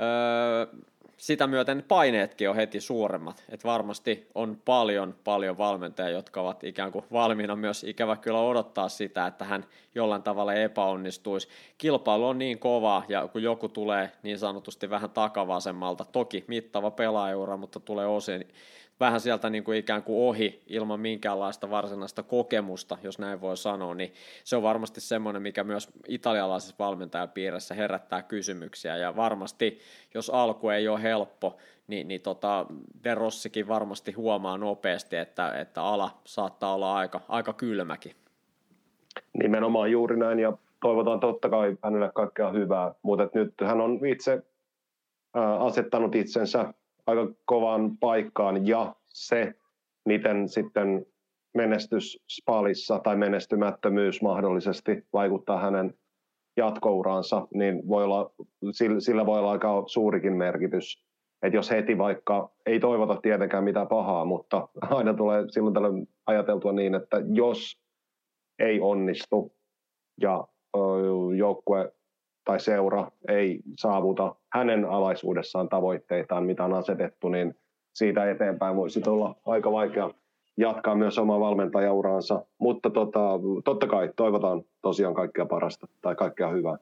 öö, sitä myöten paineetkin on heti suuremmat. Et varmasti on paljon, paljon valmentajia, jotka ovat ikään kuin valmiina myös ikävä kyllä odottaa sitä, että hän jollain tavalla epäonnistuisi. Kilpailu on niin kova ja kun joku tulee niin sanotusti vähän takavasemmalta, toki mittava pelaajaura, mutta tulee osin vähän sieltä niin kuin ikään kuin ohi ilman minkäänlaista varsinaista kokemusta, jos näin voi sanoa, niin se on varmasti semmoinen, mikä myös italialaisessa valmentajapiirissä herättää kysymyksiä ja varmasti, jos alku ei ole helppo, niin, niin tota, De Rossikin varmasti huomaa nopeasti, että, että ala saattaa olla aika, aika kylmäkin. Nimenomaan juuri näin ja toivotaan totta kai hänelle kaikkea hyvää, mutta nyt hän on itse asettanut itsensä aika kovaan paikkaan ja se, miten sitten menestys Spalissa tai menestymättömyys mahdollisesti vaikuttaa hänen jatkouraansa, niin voi olla, sillä voi olla aika suurikin merkitys. Että jos heti vaikka, ei toivota tietenkään mitään pahaa, mutta aina tulee silloin tällöin ajateltua niin, että jos ei onnistu ja joukkue tai seura ei saavuta hänen alaisuudessaan tavoitteitaan, mitä on asetettu, niin siitä eteenpäin voisi olla aika vaikea jatkaa myös omaa valmentajauraansa. Mutta tota, totta kai toivotaan tosiaan kaikkea parasta tai kaikkea hyvää.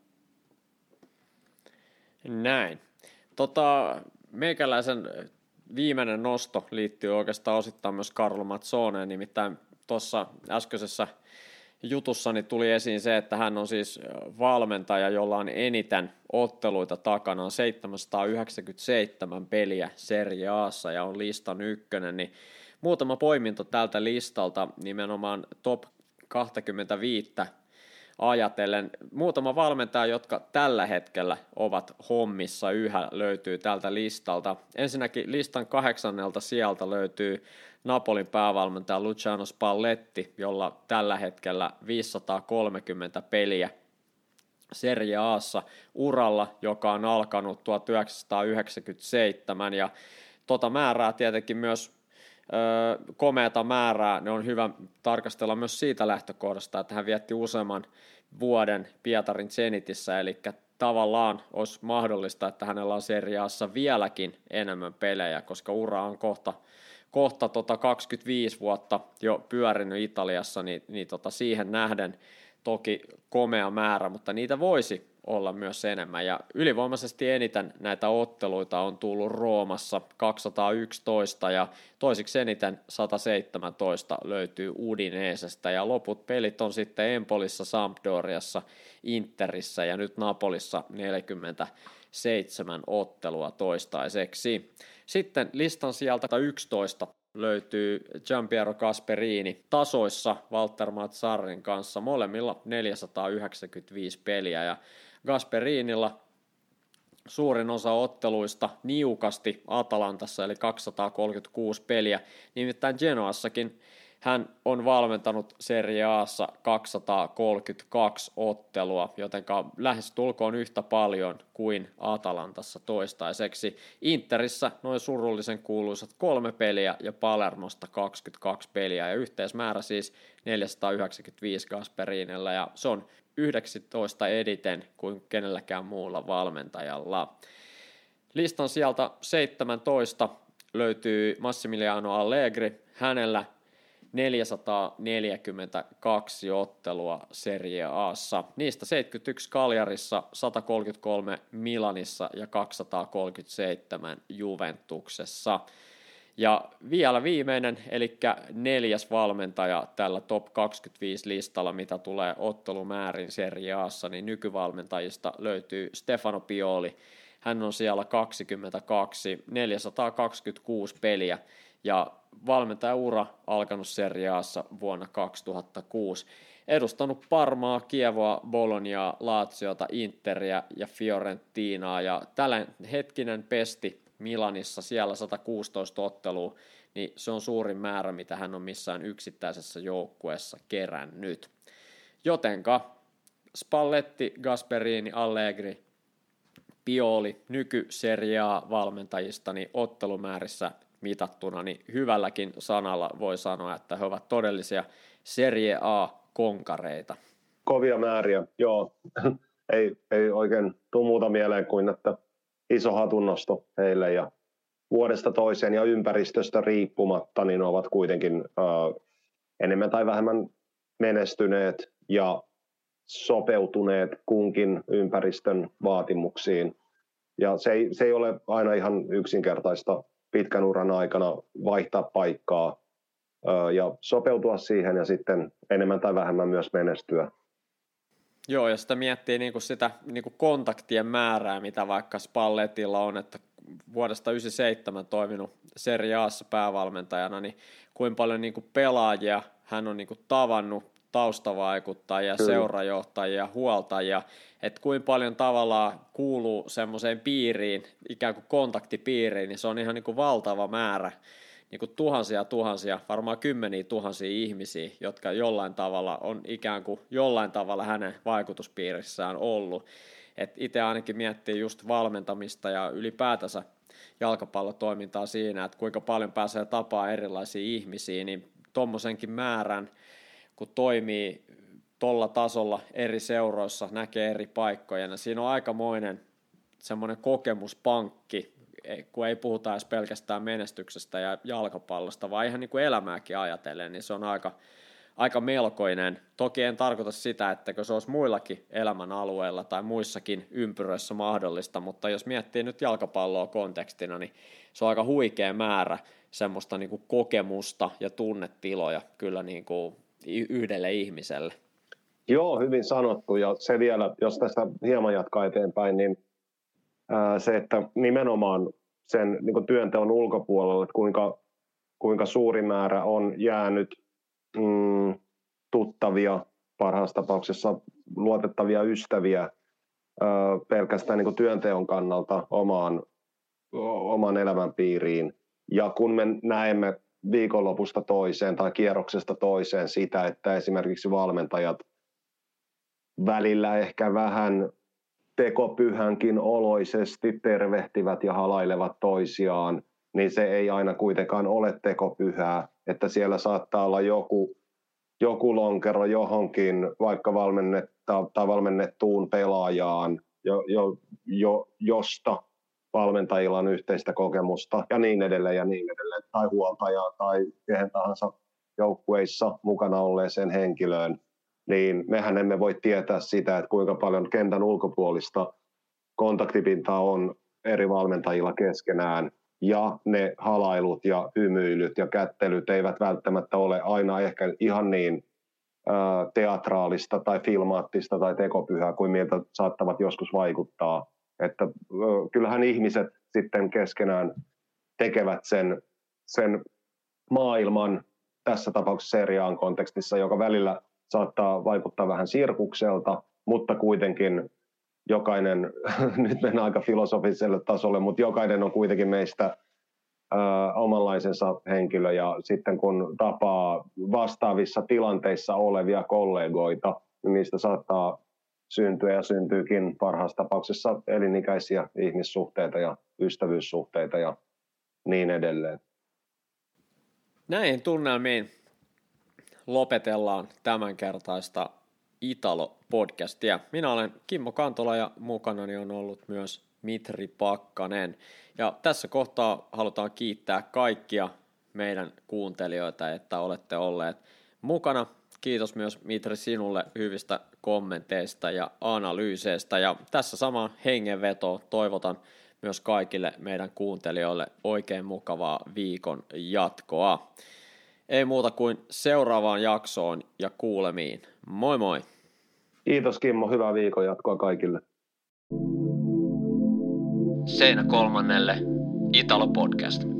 Näin. Tota, meikäläisen viimeinen nosto liittyy oikeastaan osittain myös Karlo Mazzoneen, nimittäin tuossa äskeisessä jutussani tuli esiin se, että hän on siis valmentaja, jolla on eniten otteluita takana, on 797 peliä Serie Aassa ja on listan ykkönen, niin muutama poiminto tältä listalta nimenomaan top 25 ajatellen. Muutama valmentaja, jotka tällä hetkellä ovat hommissa yhä löytyy tältä listalta. Ensinnäkin listan kahdeksannelta sieltä löytyy Napolin päävalmentaja Luciano Spalletti, jolla tällä hetkellä 530 peliä Serie Aassa uralla, joka on alkanut 1997 ja tota määrää tietenkin myös komeata määrää, ne on hyvä tarkastella myös siitä lähtökohdasta, että hän vietti useamman vuoden Pietarin Zenitissä, eli tavallaan olisi mahdollista, että hänellä on seriaassa vieläkin enemmän pelejä, koska ura on kohta kohta tota 25 vuotta jo pyörinyt Italiassa, niin, niin tota siihen nähden toki komea määrä, mutta niitä voisi olla myös enemmän. Ja ylivoimaisesti eniten näitä otteluita on tullut Roomassa 211 ja toisiksi eniten 117 löytyy Udineesestä ja loput pelit on sitten Empolissa, Sampdoriassa, Interissä ja nyt Napolissa 47 ottelua toistaiseksi. Sitten listan sieltä 11 löytyy Giampiero Casperini tasoissa Walter Mazzarin kanssa, molemmilla 495 peliä ja Gasperinilla suurin osa otteluista niukasti Atalantassa eli 236 peliä, nimittäin Genoassakin hän on valmentanut Serie Aassa 232 ottelua, joten lähes tulkoon yhtä paljon kuin Atalantassa toistaiseksi. Interissä noin surullisen kuuluisat kolme peliä ja Palermosta 22 peliä ja yhteismäärä siis 495 Gasperinilla ja se on 19 editen kuin kenelläkään muulla valmentajalla. Listan sieltä 17 löytyy Massimiliano Allegri. Hänellä 442 ottelua Serie Aassa. Niistä 71 Kaljarissa, 133 Milanissa ja 237 Juventuksessa. Ja vielä viimeinen, eli neljäs valmentaja tällä top 25 listalla, mitä tulee ottelumäärin Serie Aassa, niin nykyvalmentajista löytyy Stefano Pioli. Hän on siellä 22, 426 peliä ja valmentajaura alkanut seriaassa vuonna 2006. Edustanut Parmaa, Kievoa, Bolognia, Laziota, Interia ja Fiorentinaa ja tällä hetkinen pesti Milanissa siellä 116 ottelua, niin se on suurin määrä, mitä hän on missään yksittäisessä joukkueessa kerännyt. Jotenka Spalletti, Gasperini, Allegri, Pioli, nyky valmentajista, niin ottelumäärissä mitattuna, niin hyvälläkin sanalla voi sanoa, että he ovat todellisia Serie A-konkareita. Kovia määriä, joo. ei, ei oikein tule muuta mieleen kuin, että iso hatunnosto heille ja vuodesta toiseen ja ympäristöstä riippumatta, niin ovat kuitenkin uh, enemmän tai vähemmän menestyneet ja sopeutuneet kunkin ympäristön vaatimuksiin. Ja se ei, se ei ole aina ihan yksinkertaista pitkän uran aikana vaihtaa paikkaa ja sopeutua siihen ja sitten enemmän tai vähemmän myös menestyä. Joo, ja sitä miettii niin kuin sitä niin kuin kontaktien määrää, mitä vaikka Spalletilla on, että vuodesta 1997 toiminut Serie Aassa päävalmentajana, niin kuinka paljon niin kuin pelaajia hän on niin kuin tavannut, taustavaikuttajia, Kyllä. seurajohtajia, huoltajia, että kuinka paljon tavallaan kuuluu semmoiseen piiriin, ikään kuin kontaktipiiriin, niin se on ihan niin kuin valtava määrä niin kuin tuhansia tuhansia, varmaan kymmeniä tuhansia ihmisiä, jotka jollain tavalla on ikään kuin jollain tavalla hänen vaikutuspiirissään ollut. Et itse ainakin miettii just valmentamista ja ylipäätänsä jalkapallotoimintaa siinä, että kuinka paljon pääsee tapaa erilaisia ihmisiä, niin tuommoisenkin määrän, kun toimii tuolla tasolla eri seuroissa, näkee eri paikkoja, niin siinä on aikamoinen semmoinen kokemuspankki, kun ei puhuta edes pelkästään menestyksestä ja jalkapallosta, vaan ihan niin kuin elämääkin ajatellen, niin se on aika, aika melkoinen. Toki en tarkoita sitä, että se olisi muillakin elämän alueilla tai muissakin ympyröissä mahdollista, mutta jos miettii nyt jalkapalloa kontekstina, niin se on aika huikea määrä semmoista niin kuin kokemusta ja tunnetiloja kyllä niin kuin yhdelle ihmiselle. Joo, hyvin sanottu. Ja se vielä, jos tästä hieman jatkaa eteenpäin, niin se, että nimenomaan sen niin työnteon ulkopuolella, että kuinka, kuinka suuri määrä on jäänyt mm, tuttavia, parhaassa tapauksessa luotettavia ystäviä ö, pelkästään niin työnteon kannalta omaan, oman elämän piiriin. Ja kun me näemme viikonlopusta toiseen tai kierroksesta toiseen sitä, että esimerkiksi valmentajat välillä ehkä vähän tekopyhänkin oloisesti tervehtivät ja halailevat toisiaan, niin se ei aina kuitenkaan ole tekopyhää, että siellä saattaa olla joku, joku lonkero johonkin vaikka valmennetta, tai valmennettuun pelaajaan, jo, jo, jo, josta valmentajilla on yhteistä kokemusta ja niin edelleen ja niin edelleen, tai huoltajaa tai kehen tahansa joukkueissa mukana olleeseen henkilöön niin mehän emme voi tietää sitä, että kuinka paljon kentän ulkopuolista kontaktipintaa on eri valmentajilla keskenään, ja ne halailut ja hymyilyt ja kättelyt eivät välttämättä ole aina ehkä ihan niin teatraalista tai filmaattista tai tekopyhää kuin miltä saattavat joskus vaikuttaa. Että kyllähän ihmiset sitten keskenään tekevät sen, sen maailman tässä tapauksessa seriaan kontekstissa, joka välillä saattaa vaikuttaa vähän sirkukselta, mutta kuitenkin jokainen, nyt mennään aika filosofiselle tasolle, mutta jokainen on kuitenkin meistä ö, omanlaisensa henkilö ja sitten kun tapaa vastaavissa tilanteissa olevia kollegoita, niin niistä saattaa syntyä ja syntyykin parhaassa tapauksessa elinikäisiä ihmissuhteita ja ystävyyssuhteita ja niin edelleen. Näin tunnelmiin lopetellaan tämänkertaista Italo-podcastia. Minä olen Kimmo Kantola ja mukanani on ollut myös Mitri Pakkanen. Ja tässä kohtaa halutaan kiittää kaikkia meidän kuuntelijoita, että olette olleet mukana. Kiitos myös Mitri sinulle hyvistä kommenteista ja analyyseistä. Ja tässä sama hengenveto toivotan myös kaikille meidän kuuntelijoille oikein mukavaa viikon jatkoa. Ei muuta kuin seuraavaan jaksoon ja kuulemiin. Moi moi! Kiitos Kimmo, hyvää viikon jatkoa kaikille. Seinä kolmannelle Italo Podcast.